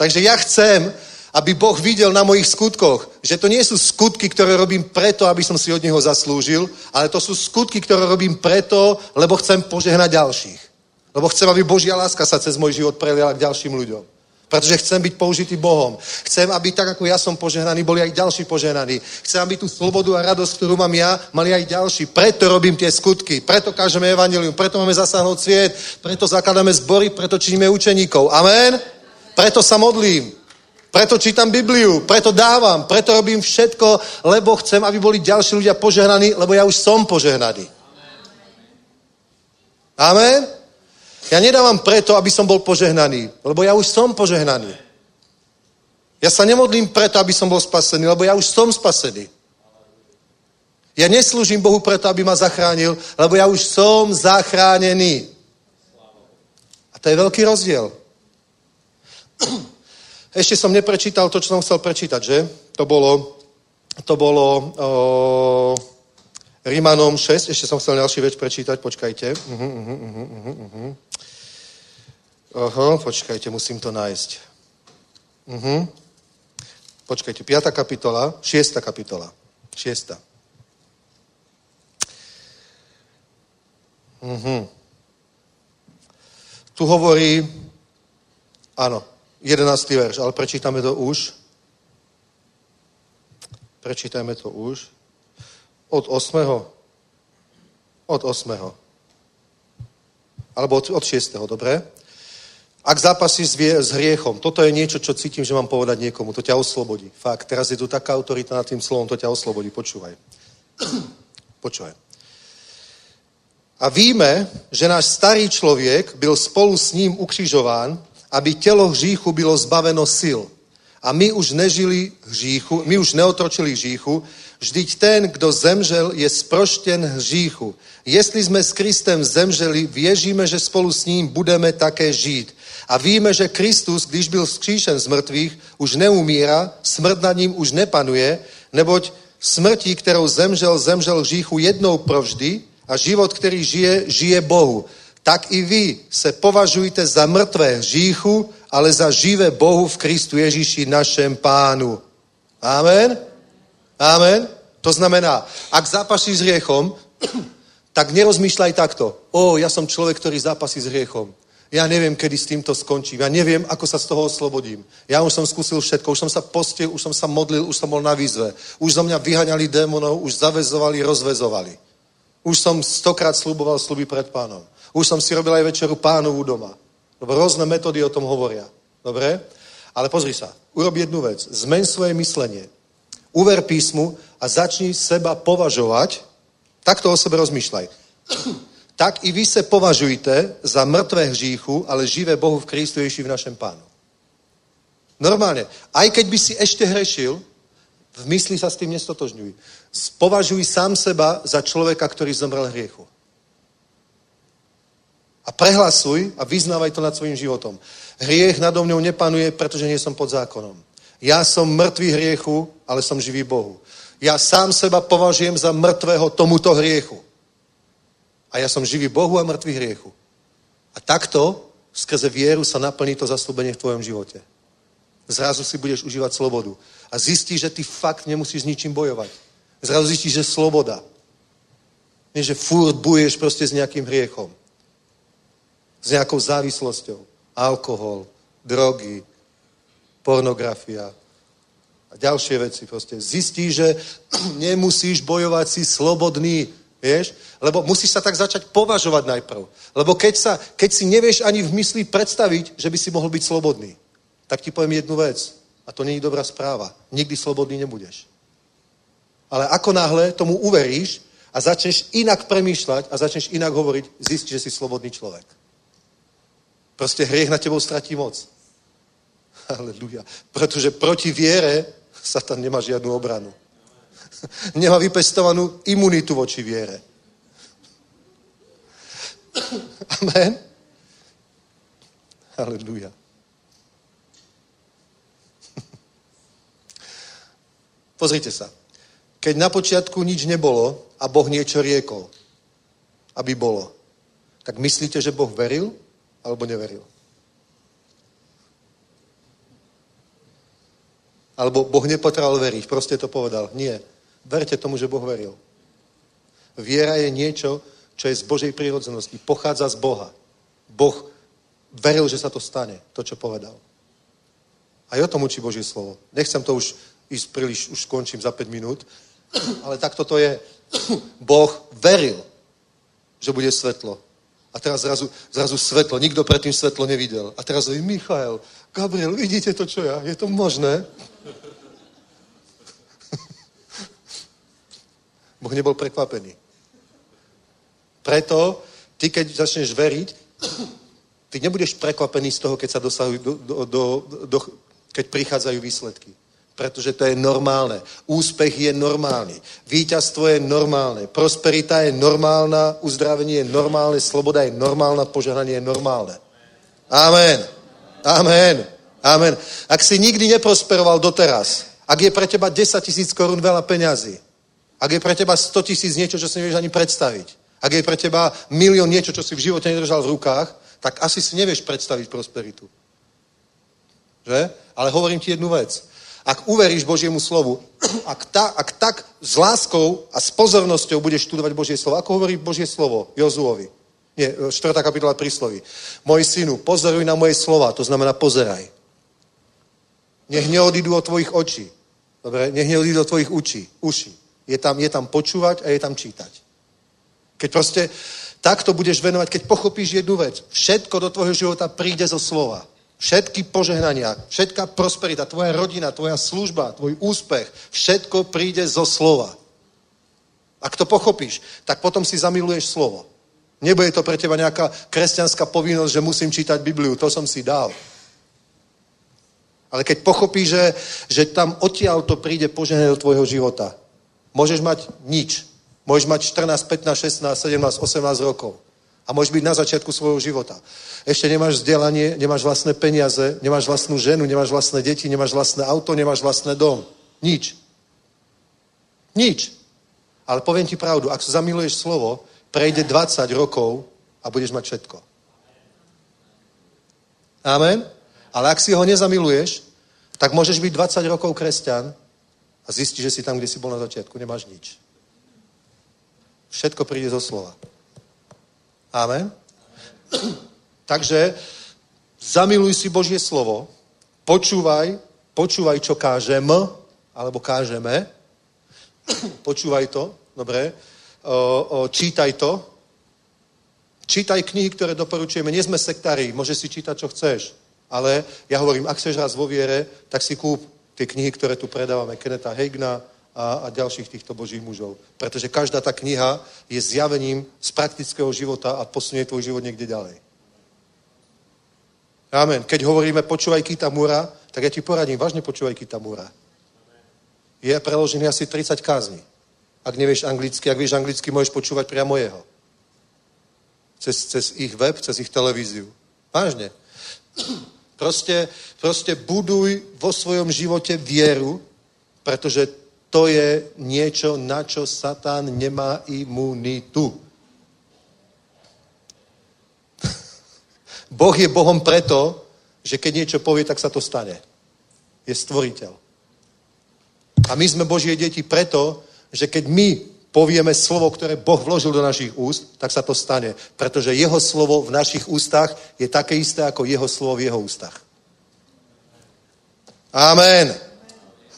Takže ja chcem, aby Boh videl na mojich skutkoch, že to nie sú skutky, ktoré robím preto, aby som si od Neho zaslúžil, ale to sú skutky, ktoré robím preto, lebo chcem požehnať ďalších. Lebo chcem, aby Božia láska sa cez môj život preliala k ďalším ľuďom. Pretože chcem byť použitý Bohom. Chcem, aby tak, ako ja som požehnaný, boli aj ďalší požehnaní. Chcem, aby tú slobodu a radosť, ktorú mám ja, mali aj ďalší. Preto robím tie skutky. Preto kážeme evanilium. Preto máme zasáhnuť sviet. Preto zakladáme zbory. Preto činíme učeníkov. Amen? Preto sa modlím. Preto čítam Bibliu. Preto dávam. Preto robím všetko, lebo chcem, aby boli ďalší ľudia požehnaní, lebo ja už som požehnaný. Amen? Ja nedávam preto, aby som bol požehnaný, lebo ja už som požehnaný. Ja sa nemodlím preto, aby som bol spasený, lebo ja už som spasený. Ja neslúžim Bohu preto, aby ma zachránil, lebo ja už som zachránený. A to je veľký rozdiel. <clears throat> Ešte som neprečítal to, čo som chcel prečítať, že? To bolo, to bolo o, Rímanom 6, ešte som chcel ďalší vec prečítať, počkajte. Uh-huh, uh-huh, uh-huh, uh-huh. Aha, počkajte, musím to nájsť. Uh-huh. Počkajte, 5. kapitola, 6. kapitola. 6. Uh-huh. Tu hovorí, áno, 11. verš, ale prečítame to už. Prečítame to už. Od 8. Od 8. Alebo od, od 6. dobre? Ak zápasíš s, s hriechom, toto je niečo, čo cítim, že mám povedať niekomu, to ťa oslobodí. Fakt, teraz je tu taká autorita nad tým slovom, to ťa oslobodí, počúvaj. <clears throat> počúvaj. A víme, že náš starý člověk byl spolu s ním ukřižován, aby tělo hříchu bylo zbaveno sil. A my už nežili hříchu, my už neotročili hříchu, vždyť ten, kdo zemřel, je sproštěn hříchu. Jestli jsme s Kristem zemřeli, věříme, že spolu s ním budeme také žít. A víme, že Kristus, když byl vzkříšen z mrtvých, už neumírá, smrt nad ním už nepanuje, neboť smrti, kterou zemřel, zemřel hříchu jednou provždy a život, který žije, žije Bohu. Tak i vy se považujte za mrtvé hříchu, ale za živé Bohu v Kristu Ježíši našem pánu. Amen? Amen? To znamená, ak zápasíš s hriechom, tak nerozmýšľaj takto. O, ja som človek, ktorý zápasí s hriechom. Ja neviem, kedy s týmto skončím. Ja neviem, ako sa z toho oslobodím. Ja už som skúsil všetko. Už som sa postil, už som sa modlil, už som bol na výzve. Už zo mňa vyhaňali démonov, už zavezovali, rozvezovali. Už som stokrát sluboval sluby pred pánom. Už som si robil aj večeru pánovu doma. Dobre, rôzne metódy o tom hovoria. Dobre? Ale pozri sa, urob jednu vec. Zmeň svoje myslenie. Uver písmu a začni seba považovať, takto o sebe rozmýšľaj. Tak i vy se považujte za mrtvé hříchu, ale živé Bohu v Kristu Ježiši v našem pánu. Normálne. Aj keď by si ešte hrešil, v mysli sa s tým nestotožňuj. Považuj sám seba za človeka, ktorý zomrel hriechu. A prehlasuj a vyznávaj to nad svojim životom. Hriech nado mňou nepanuje, pretože nie som pod zákonom. Ja som mŕtvý hriechu, ale som živý Bohu. Ja sám seba považujem za mŕtvého tomuto hriechu. A ja som živý Bohu a mŕtvý hriechu. A takto skrze vieru sa naplní to zaslúbenie v tvojom živote. Zrazu si budeš užívať slobodu. A zistíš, že ty fakt nemusíš s ničím bojovať. Zrazu zistíš, že sloboda. Nie, že furt buješ proste s nejakým hriechom. S nejakou závislosťou. Alkohol, drogy, pornografia a ďalšie veci. Proste zistíš, že <clears throat> nemusíš bojovať si slobodný. Vieš? Lebo musíš sa tak začať považovať najprv. Lebo keď, sa, keď si nevieš ani v mysli predstaviť, že by si mohol byť slobodný, tak ti poviem jednu vec. A to není dobrá správa. Nikdy slobodný nebudeš. Ale ako náhle tomu uveríš a začneš inak premýšľať a začneš inak hovoriť, zistíš, že si slobodný človek. Proste hriech na tebou stratí moc. <laughs> Aleluja. Pretože proti viere <laughs> Satan nemá žiadnu obranu. <laughs> nemá vypestovanú imunitu voči viere. <coughs> Amen. Aleluja. <laughs> Pozrite sa. Keď na počiatku nič nebolo a Boh niečo riekol, aby bolo, tak myslíte, že Boh veril alebo neveril? Alebo Boh nepotreboval veriť, proste to povedal. Nie. Verte tomu, že Boh veril. Viera je niečo, čo je z Božej prírodzenosti. Pochádza z Boha. Boh veril, že sa to stane, to, čo povedal. A o tom učí Božie slovo. Nechcem to už ísť príliš, už skončím za 5 minút, ale takto to je. Boh veril, že bude svetlo. A teraz zrazu, zrazu svetlo. Nikto predtým svetlo nevidel. A teraz hovorí, Michael, Gabriel, vidíte to, čo ja? Je to možné? Boh nebol prekvapený. Preto ty, keď začneš veriť, ty nebudeš prekvapený z toho, keď sa dosahujú, do, do, do, do, keď prichádzajú výsledky. Pretože to je normálne. Úspech je normálny. Výťazstvo je normálne. Prosperita je normálna. Uzdravenie je normálne. Sloboda je normálna. Požehnanie je normálne. Amen. Amen. Amen. Ak si nikdy neprosperoval doteraz, ak je pre teba 10 tisíc korún veľa peňazí, ak je pre teba 100 tisíc niečo, čo si nevieš ani predstaviť, ak je pre teba milión niečo, čo si v živote nedržal v rukách, tak asi si nevieš predstaviť prosperitu. Že? Ale hovorím ti jednu vec. Ak uveríš Božiemu slovu, <clears throat> ak, ta, ak tak s láskou a s pozornosťou budeš študovať Božie slovo, ako hovorí Božie slovo Jozuovi, nie, 4. kapitola prísloví. Môj synu, pozoruj na moje slova, to znamená pozeraj. Nech neodídu od tvojich očí. Dobre? Nech neodídu od tvojich učí, uší. Je tam, je tam počúvať a je tam čítať. Keď proste Tak to budeš venovať, keď pochopíš jednu vec. Všetko do tvojho života príde zo slova. Všetky požehnania, všetká prosperita, tvoja rodina, tvoja služba, tvoj úspech, všetko príde zo slova. Ak to pochopíš, tak potom si zamiluješ slovo. Nebude to pre teba nejaká kresťanská povinnosť, že musím čítať Bibliu, to som si dal. Ale keď pochopíš, že, že tam odtiaľ to príde požehnanie do tvojho života, môžeš mať nič. Môžeš mať 14, 15, 16, 17, 18 rokov. A môžeš byť na začiatku svojho života. Ešte nemáš vzdelanie, nemáš vlastné peniaze, nemáš vlastnú ženu, nemáš vlastné deti, nemáš vlastné auto, nemáš vlastné dom. Nič. Nič. Ale poviem ti pravdu, ak zamiluješ slovo, prejde 20 rokov a budeš mať všetko. Amen? Ale ak si ho nezamiluješ, tak môžeš byť 20 rokov kresťan a zistiš, že si tam, kde si bol na začiatku, nemáš nič. Všetko príde zo slova. Amen? <clears throat> Takže zamiluj si Božie slovo, počúvaj, počúvaj, čo kážem, alebo kážeme, <clears throat> počúvaj to, dobre, o, o, čítaj to, čítaj knihy, ktoré doporučujeme. Nie sme sektári, môžeš si čítať, čo chceš. Ale ja hovorím, ak chceš raz vo viere, tak si kúp tie knihy, ktoré tu predávame, Keneta Hegna a, a ďalších týchto božích mužov. Pretože každá tá kniha je zjavením z praktického života a posunie tvoj život niekde ďalej. Amen. Keď hovoríme počúvaj Kitamura, tak ja ti poradím, vážne počúvaj Kitamura. Je preložený asi 30 kázní. Ak nevieš anglicky, ak vieš anglicky, môžeš počúvať priamo jeho. Cez, cez ich web, cez ich televíziu. Vážne. Proste, proste buduj vo svojom živote vieru, pretože to je niečo, na čo Satan nemá imunitu. <laughs> Boh je Bohom preto, že keď niečo povie, tak sa to stane. Je stvoriteľ. A my sme Božie deti preto, že keď my povieme slovo, ktoré Boh vložil do našich úst, tak sa to stane. Pretože jeho slovo v našich ústach je také isté ako jeho slovo v jeho ústach. Amen.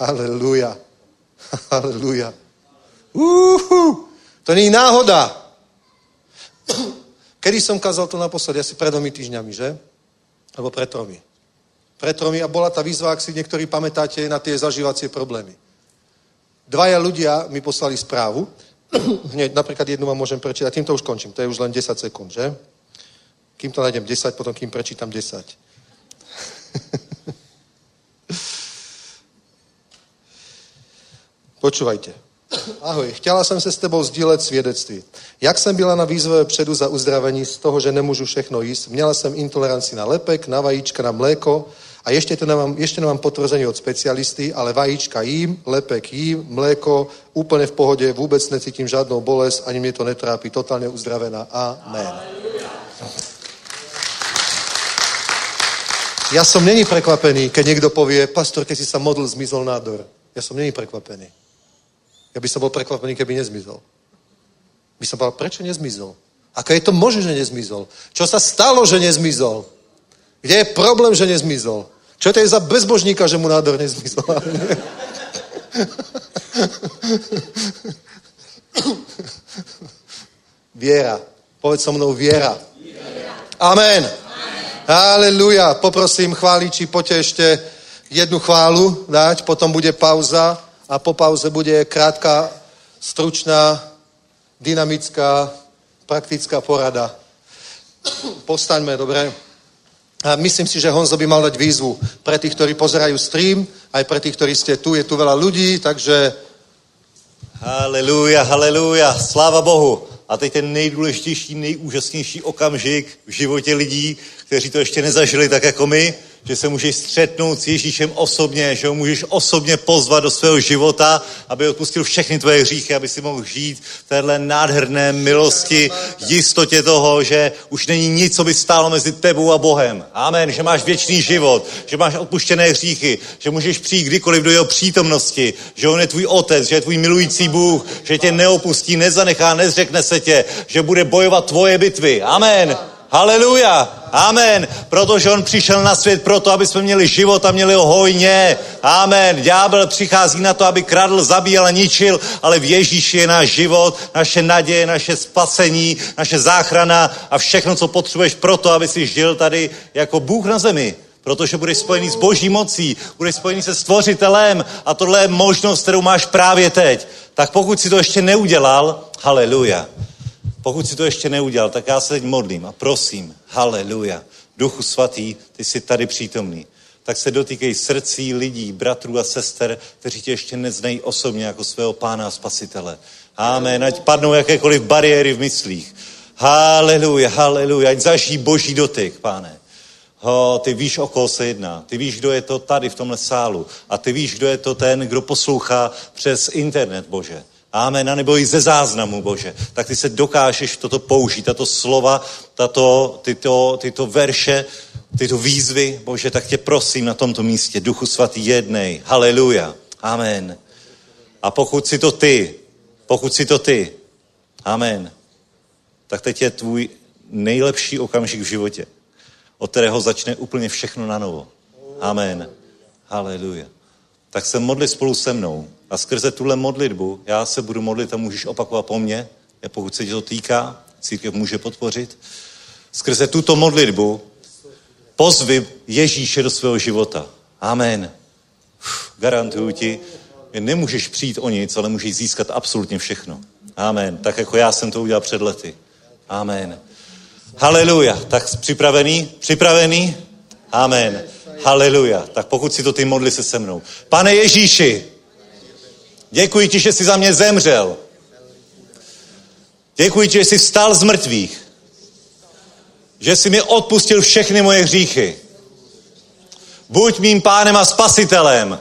Halleluja. <laughs> Halleluja. Uhu. To nie je náhoda. <coughs> Kedy som kázal to naposledy? Asi pred dvomi týždňami, že? Alebo pred tromi. Pred tromi a bola tá výzva, ak si niektorí pamätáte, na tie zažívacie problémy. Dvaja ľudia mi poslali správu. <clears throat> Hneď napríklad jednu vám môžem prečítať. Týmto už končím. To je už len 10 sekúnd, že? Kým to nájdem 10, potom kým prečítam 10. <laughs> Počúvajte. Ahoj, chtěla jsem se s tebou sdílet svědectví. Jak jsem byla na výzve předu za uzdravení z toho, že nemůžu všechno jíst, měla jsem intoleranci na lepek, na vajíčka, na mléko a ještě, to nemám, ještě nemám potvrzení od specialisty, ale vajíčka jím, lepek jím, mléko úplně v pohodě, vůbec necítím žádnou bolest, ani mě to netrápí, totálně uzdravená. Amen. Ja som není prekvapený, keď niekto povie, pastor, keď si sa modl, zmizol nádor. Ja som není prekvapený. Ja by som bol prekvapený, keby nezmizol. By som povedal, prečo nezmizol? Ako je to možné, že nezmizol? Čo sa stalo, že nezmizol? Kde je problém, že nezmizol? Čo to je za bezbožníka, že mu nádor nezmizol? viera. Povedz so mnou viera. Amen. Aleluja. Poprosím chváliči, poďte ešte jednu chválu dať, potom bude pauza a po pauze bude krátka, stručná, dynamická, praktická porada. Postaňme, dobre? A myslím si, že Honzo by mal dať výzvu pre tých, ktorí pozerajú stream, aj pre tých, ktorí ste tu. Je tu veľa ľudí, takže... Haleluja, haleluja, sláva Bohu. A teď ten nejdůležitější, nejúžasnější okamžik v životě lidí, kteří to ještě nezažili tak jako my, že se můžeš střetnout s Ježíšem osobně, že ho můžeš osobně pozvat do svého života, aby odpustil všechny tvoje hříchy, aby si mohl žít v téhle nádherné milosti, jistotě toho, že už není nic, co by stálo mezi tebou a Bohem. Amen. Že máš věčný život, že máš odpuštěné hříchy, že můžeš přijít kdykoliv do jeho přítomnosti, že on je tvůj otec, že je tvůj milující Bůh, že tě neopustí, nezanechá, nezřekne se tě, že bude bojovat tvoje bitvy. Amen. Haleluja. Amen. Protože on přišel na svět proto, aby jsme měli život a měli ho hojně. Amen. Ďábel přichází na to, aby kradl, zabíjel a ničil, ale v Ježíši je náš život, naše naděje, naše spasení, naše záchrana a všechno, co potřebuješ proto, aby si žil tady jako Bůh na zemi. Protože budeš spojený s boží mocí, budeš spojený se stvořitelem a tohle je možnost, kterou máš právě teď. Tak pokud si to ještě neudělal, haleluja. Pokud si to ještě neudělal, tak já se teď modlím a prosím, haleluja, Duchu Svatý, ty jsi tady přítomný. Tak se dotýkej srdcí lidí, bratrů a sester, kteří tě ještě neznají osobně jako svého pána a spasitele. Amen. Ať padnou jakékoliv bariéry v myslích. Haleluja, haleluja. Ať zažijí boží dotyk, pane. Ho, ty víš, o koho se jedná. Ty víš, kdo je to tady v tomhle sálu. A ty víš, kdo je to ten, kdo poslouchá přes internet, Bože. Amen. A nebo i ze záznamu, Bože. Tak ty se dokážeš toto použít, tato slova, tato, tyto, tyto verše, tyto výzvy, Bože, tak tě prosím na tomto místě. Duchu svatý jednej. Haleluja. Amen. A pokud si to ty, pokud si to ty, amen, tak teď je tvůj nejlepší okamžik v životě, od kterého začne úplně všechno na novo. Amen. Haleluja. Tak se modli spolu se mnou. A skrze tuhle modlitbu já se budu modlit a můžeš opakovat po mně, pokud se tě to týká, církev může podpořit. Skrze tuto modlitbu pozvi Ježíše do svého života. Amen. Uf, garantuju ti, že nemůžeš přijít o nic, ale můžeš získat absolutně všechno. Amen. Tak jako já jsem to udělal před lety. Amen. Haleluja. Tak připravený? Připravený? Amen. Haleluja. Tak pokud si to ty modli se se mnou. Pane Ježíši, Děkuji ti, že jsi za mě zemřel. Děkuji ti, že jsi vstal z mrtvých. Že jsi mi odpustil všechny moje hříchy. Buď mým pánem a spasitelem.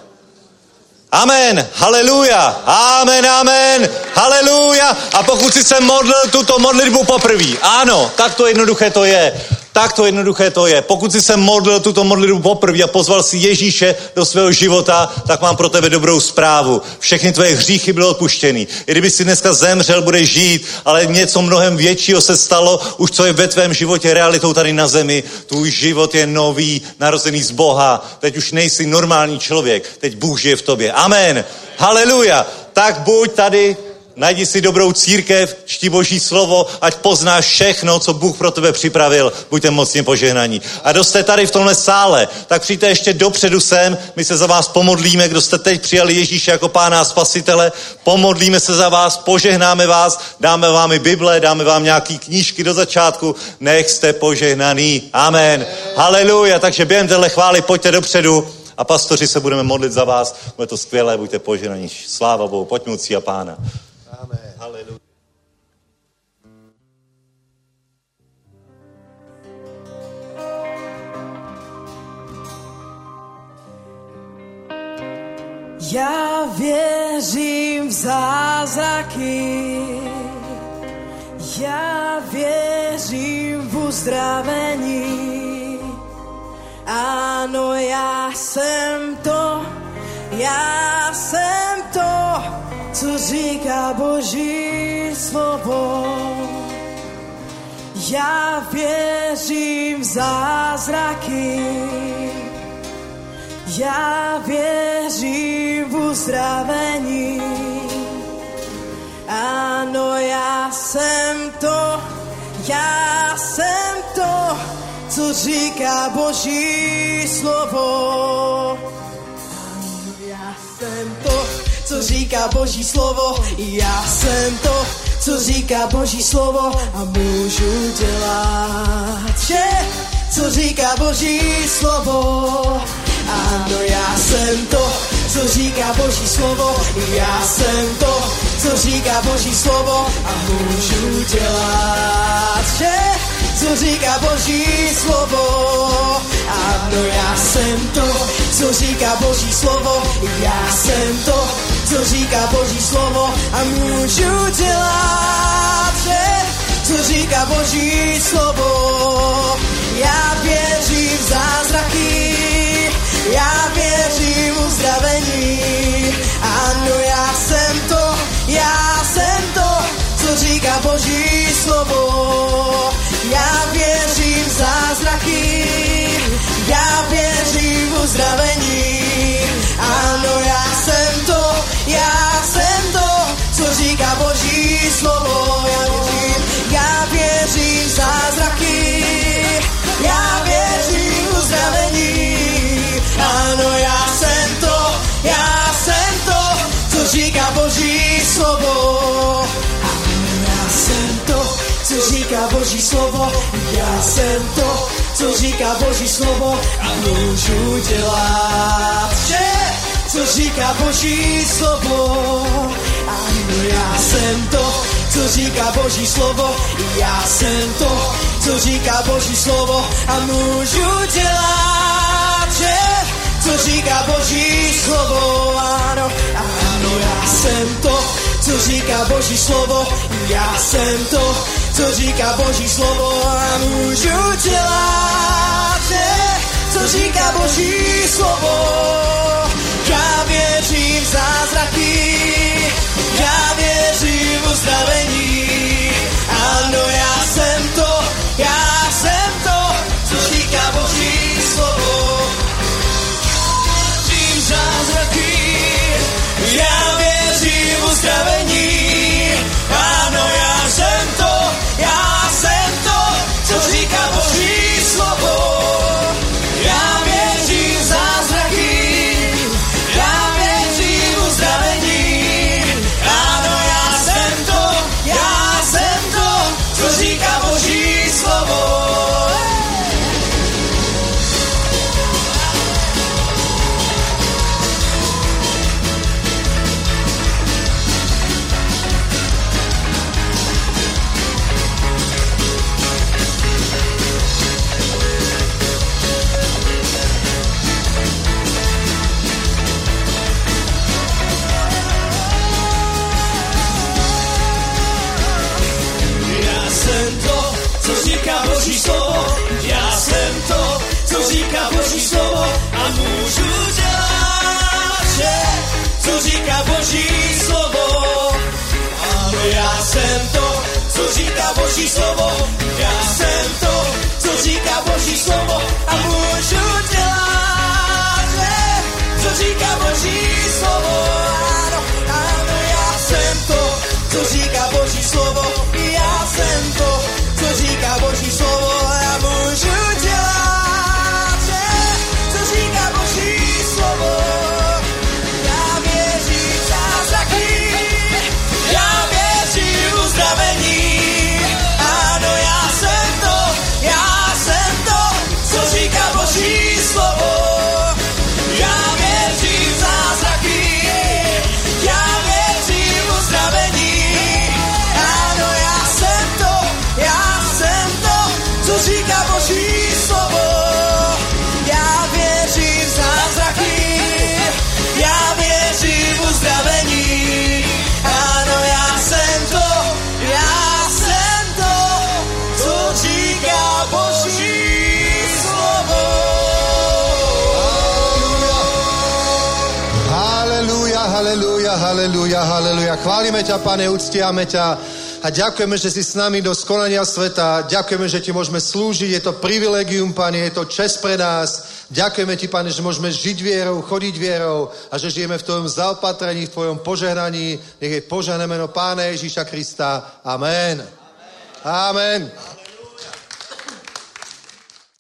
Amen, haleluja, amen, amen, haleluja. A pokud jsi se modlil tuto modlitbu poprvé, ano, tak to jednoduché to je. Tak to jednoduché to je. Pokud jsi se modlil tuto modlitbu poprvé a pozval si Ježíše do svého života, tak mám pro tebe dobrou zprávu. Všechny tvoje hříchy byly odpuštěny. I kdyby si dneska zemřel, budeš žít, ale něco mnohem většího se stalo, už co je ve tvém životě realitou tady na zemi. Tvůj život je nový, narozený z Boha. Teď už nejsi normální člověk, teď Bůh žije v tobě. Amen. Haleluja. Tak buď tady Najdi si dobrou církev, čti Boží slovo, ať poznáš všechno, co Bůh pro tebe připravil. Buďte mocně požehnaní. A kdo jste tady v tomhle sále, tak přijďte ještě dopředu sem, my se za vás pomodlíme, kdo jste teď přijali Ježíše jako pána a spasitele, pomodlíme se za vás, požehnáme vás, dáme vám i Bible, dáme vám nějaký knížky do začátku, nech jste požehnaný. Amen. Haleluja. Takže během téhle chvály pojďte dopředu a pastoři se budeme modlit za vás. Bude to skvělé, buďte požehnaní. Sláva Bohu, pojďme a pána. Amen. Haleluja. Já věřím v zázraky, já věřím v uzdravení. Ano, já jsem to, já jsem to, co říká Boží slovo. Já věřím v zázraky, já věřím v uzdravení. Ano, já jsem to, já jsem to, co říká Boží slovo. Ano, já jsem to, co říká Boží slovo. Já jsem to, co říká Boží slovo a můžu dělat vše, co říká Boží slovo. Ano, já jsem to, co říká Boží slovo. Já jsem to, co říká Boží slovo a můžu dělat vše, co říká Boží slovo. Ano, já jsem to, co říká Boží slovo. Já jsem to, co říká Boží slovo a můžu dělat vše, co říká Boží slovo. Já věřím v zázraky, já věřím v uzdravení. Ano, já jsem to, já jsem to, co říká Boží slovo. Já věřím v zázraky, já věřím v uzdravení. Ano, já jsem to, ja jsem to, co říká Boží slovo. Ja věřím, v zázraky, ja věřím v uzdravení. Áno, ja jsem to, ja jsem to, co říká Boží slovo. Ja jsem to, co říká Boží slovo. Ja jsem to, co říká Boží slovo a můžu dělat vše, co říká Boží slovo. Ano, já jsem to, co říká Boží slovo, já jsem to, co říká Boží slovo a můžu dělat vše, co říká Boží slovo. Ano, ano, já jsem to, co říká Boží slovo, já jsem to, co říká Boží slovo a můžu dělat vše, co říká Boží slovo. Já věřím v zázraky, já věřím v uzdravení. Ano, já jsem to, já jsem to, co říká Boží slovo. Věřím v zázraky, já věřím v uzdravení. Říká Boží slovo, já jsem to, co říká Boží slovo a můžu dělat vše, co říká Boží slovo. Ano, ano, já jsem to, co říká Boží slovo, já jsem to, halelúja, halelúja. Chválime ťa, Pane, uctiame ťa a ďakujeme, že si s nami do skonania sveta. Ďakujeme, že ti môžeme slúžiť. Je to privilegium, Pane, je to čest pre nás. Ďakujeme ti, Pane, že môžeme žiť vierou, chodiť vierou a že žijeme v tvojom zaopatrení, v tvojom požehnaní. Nech je požehnané meno Pána Ježíša Krista. Amen. Amen.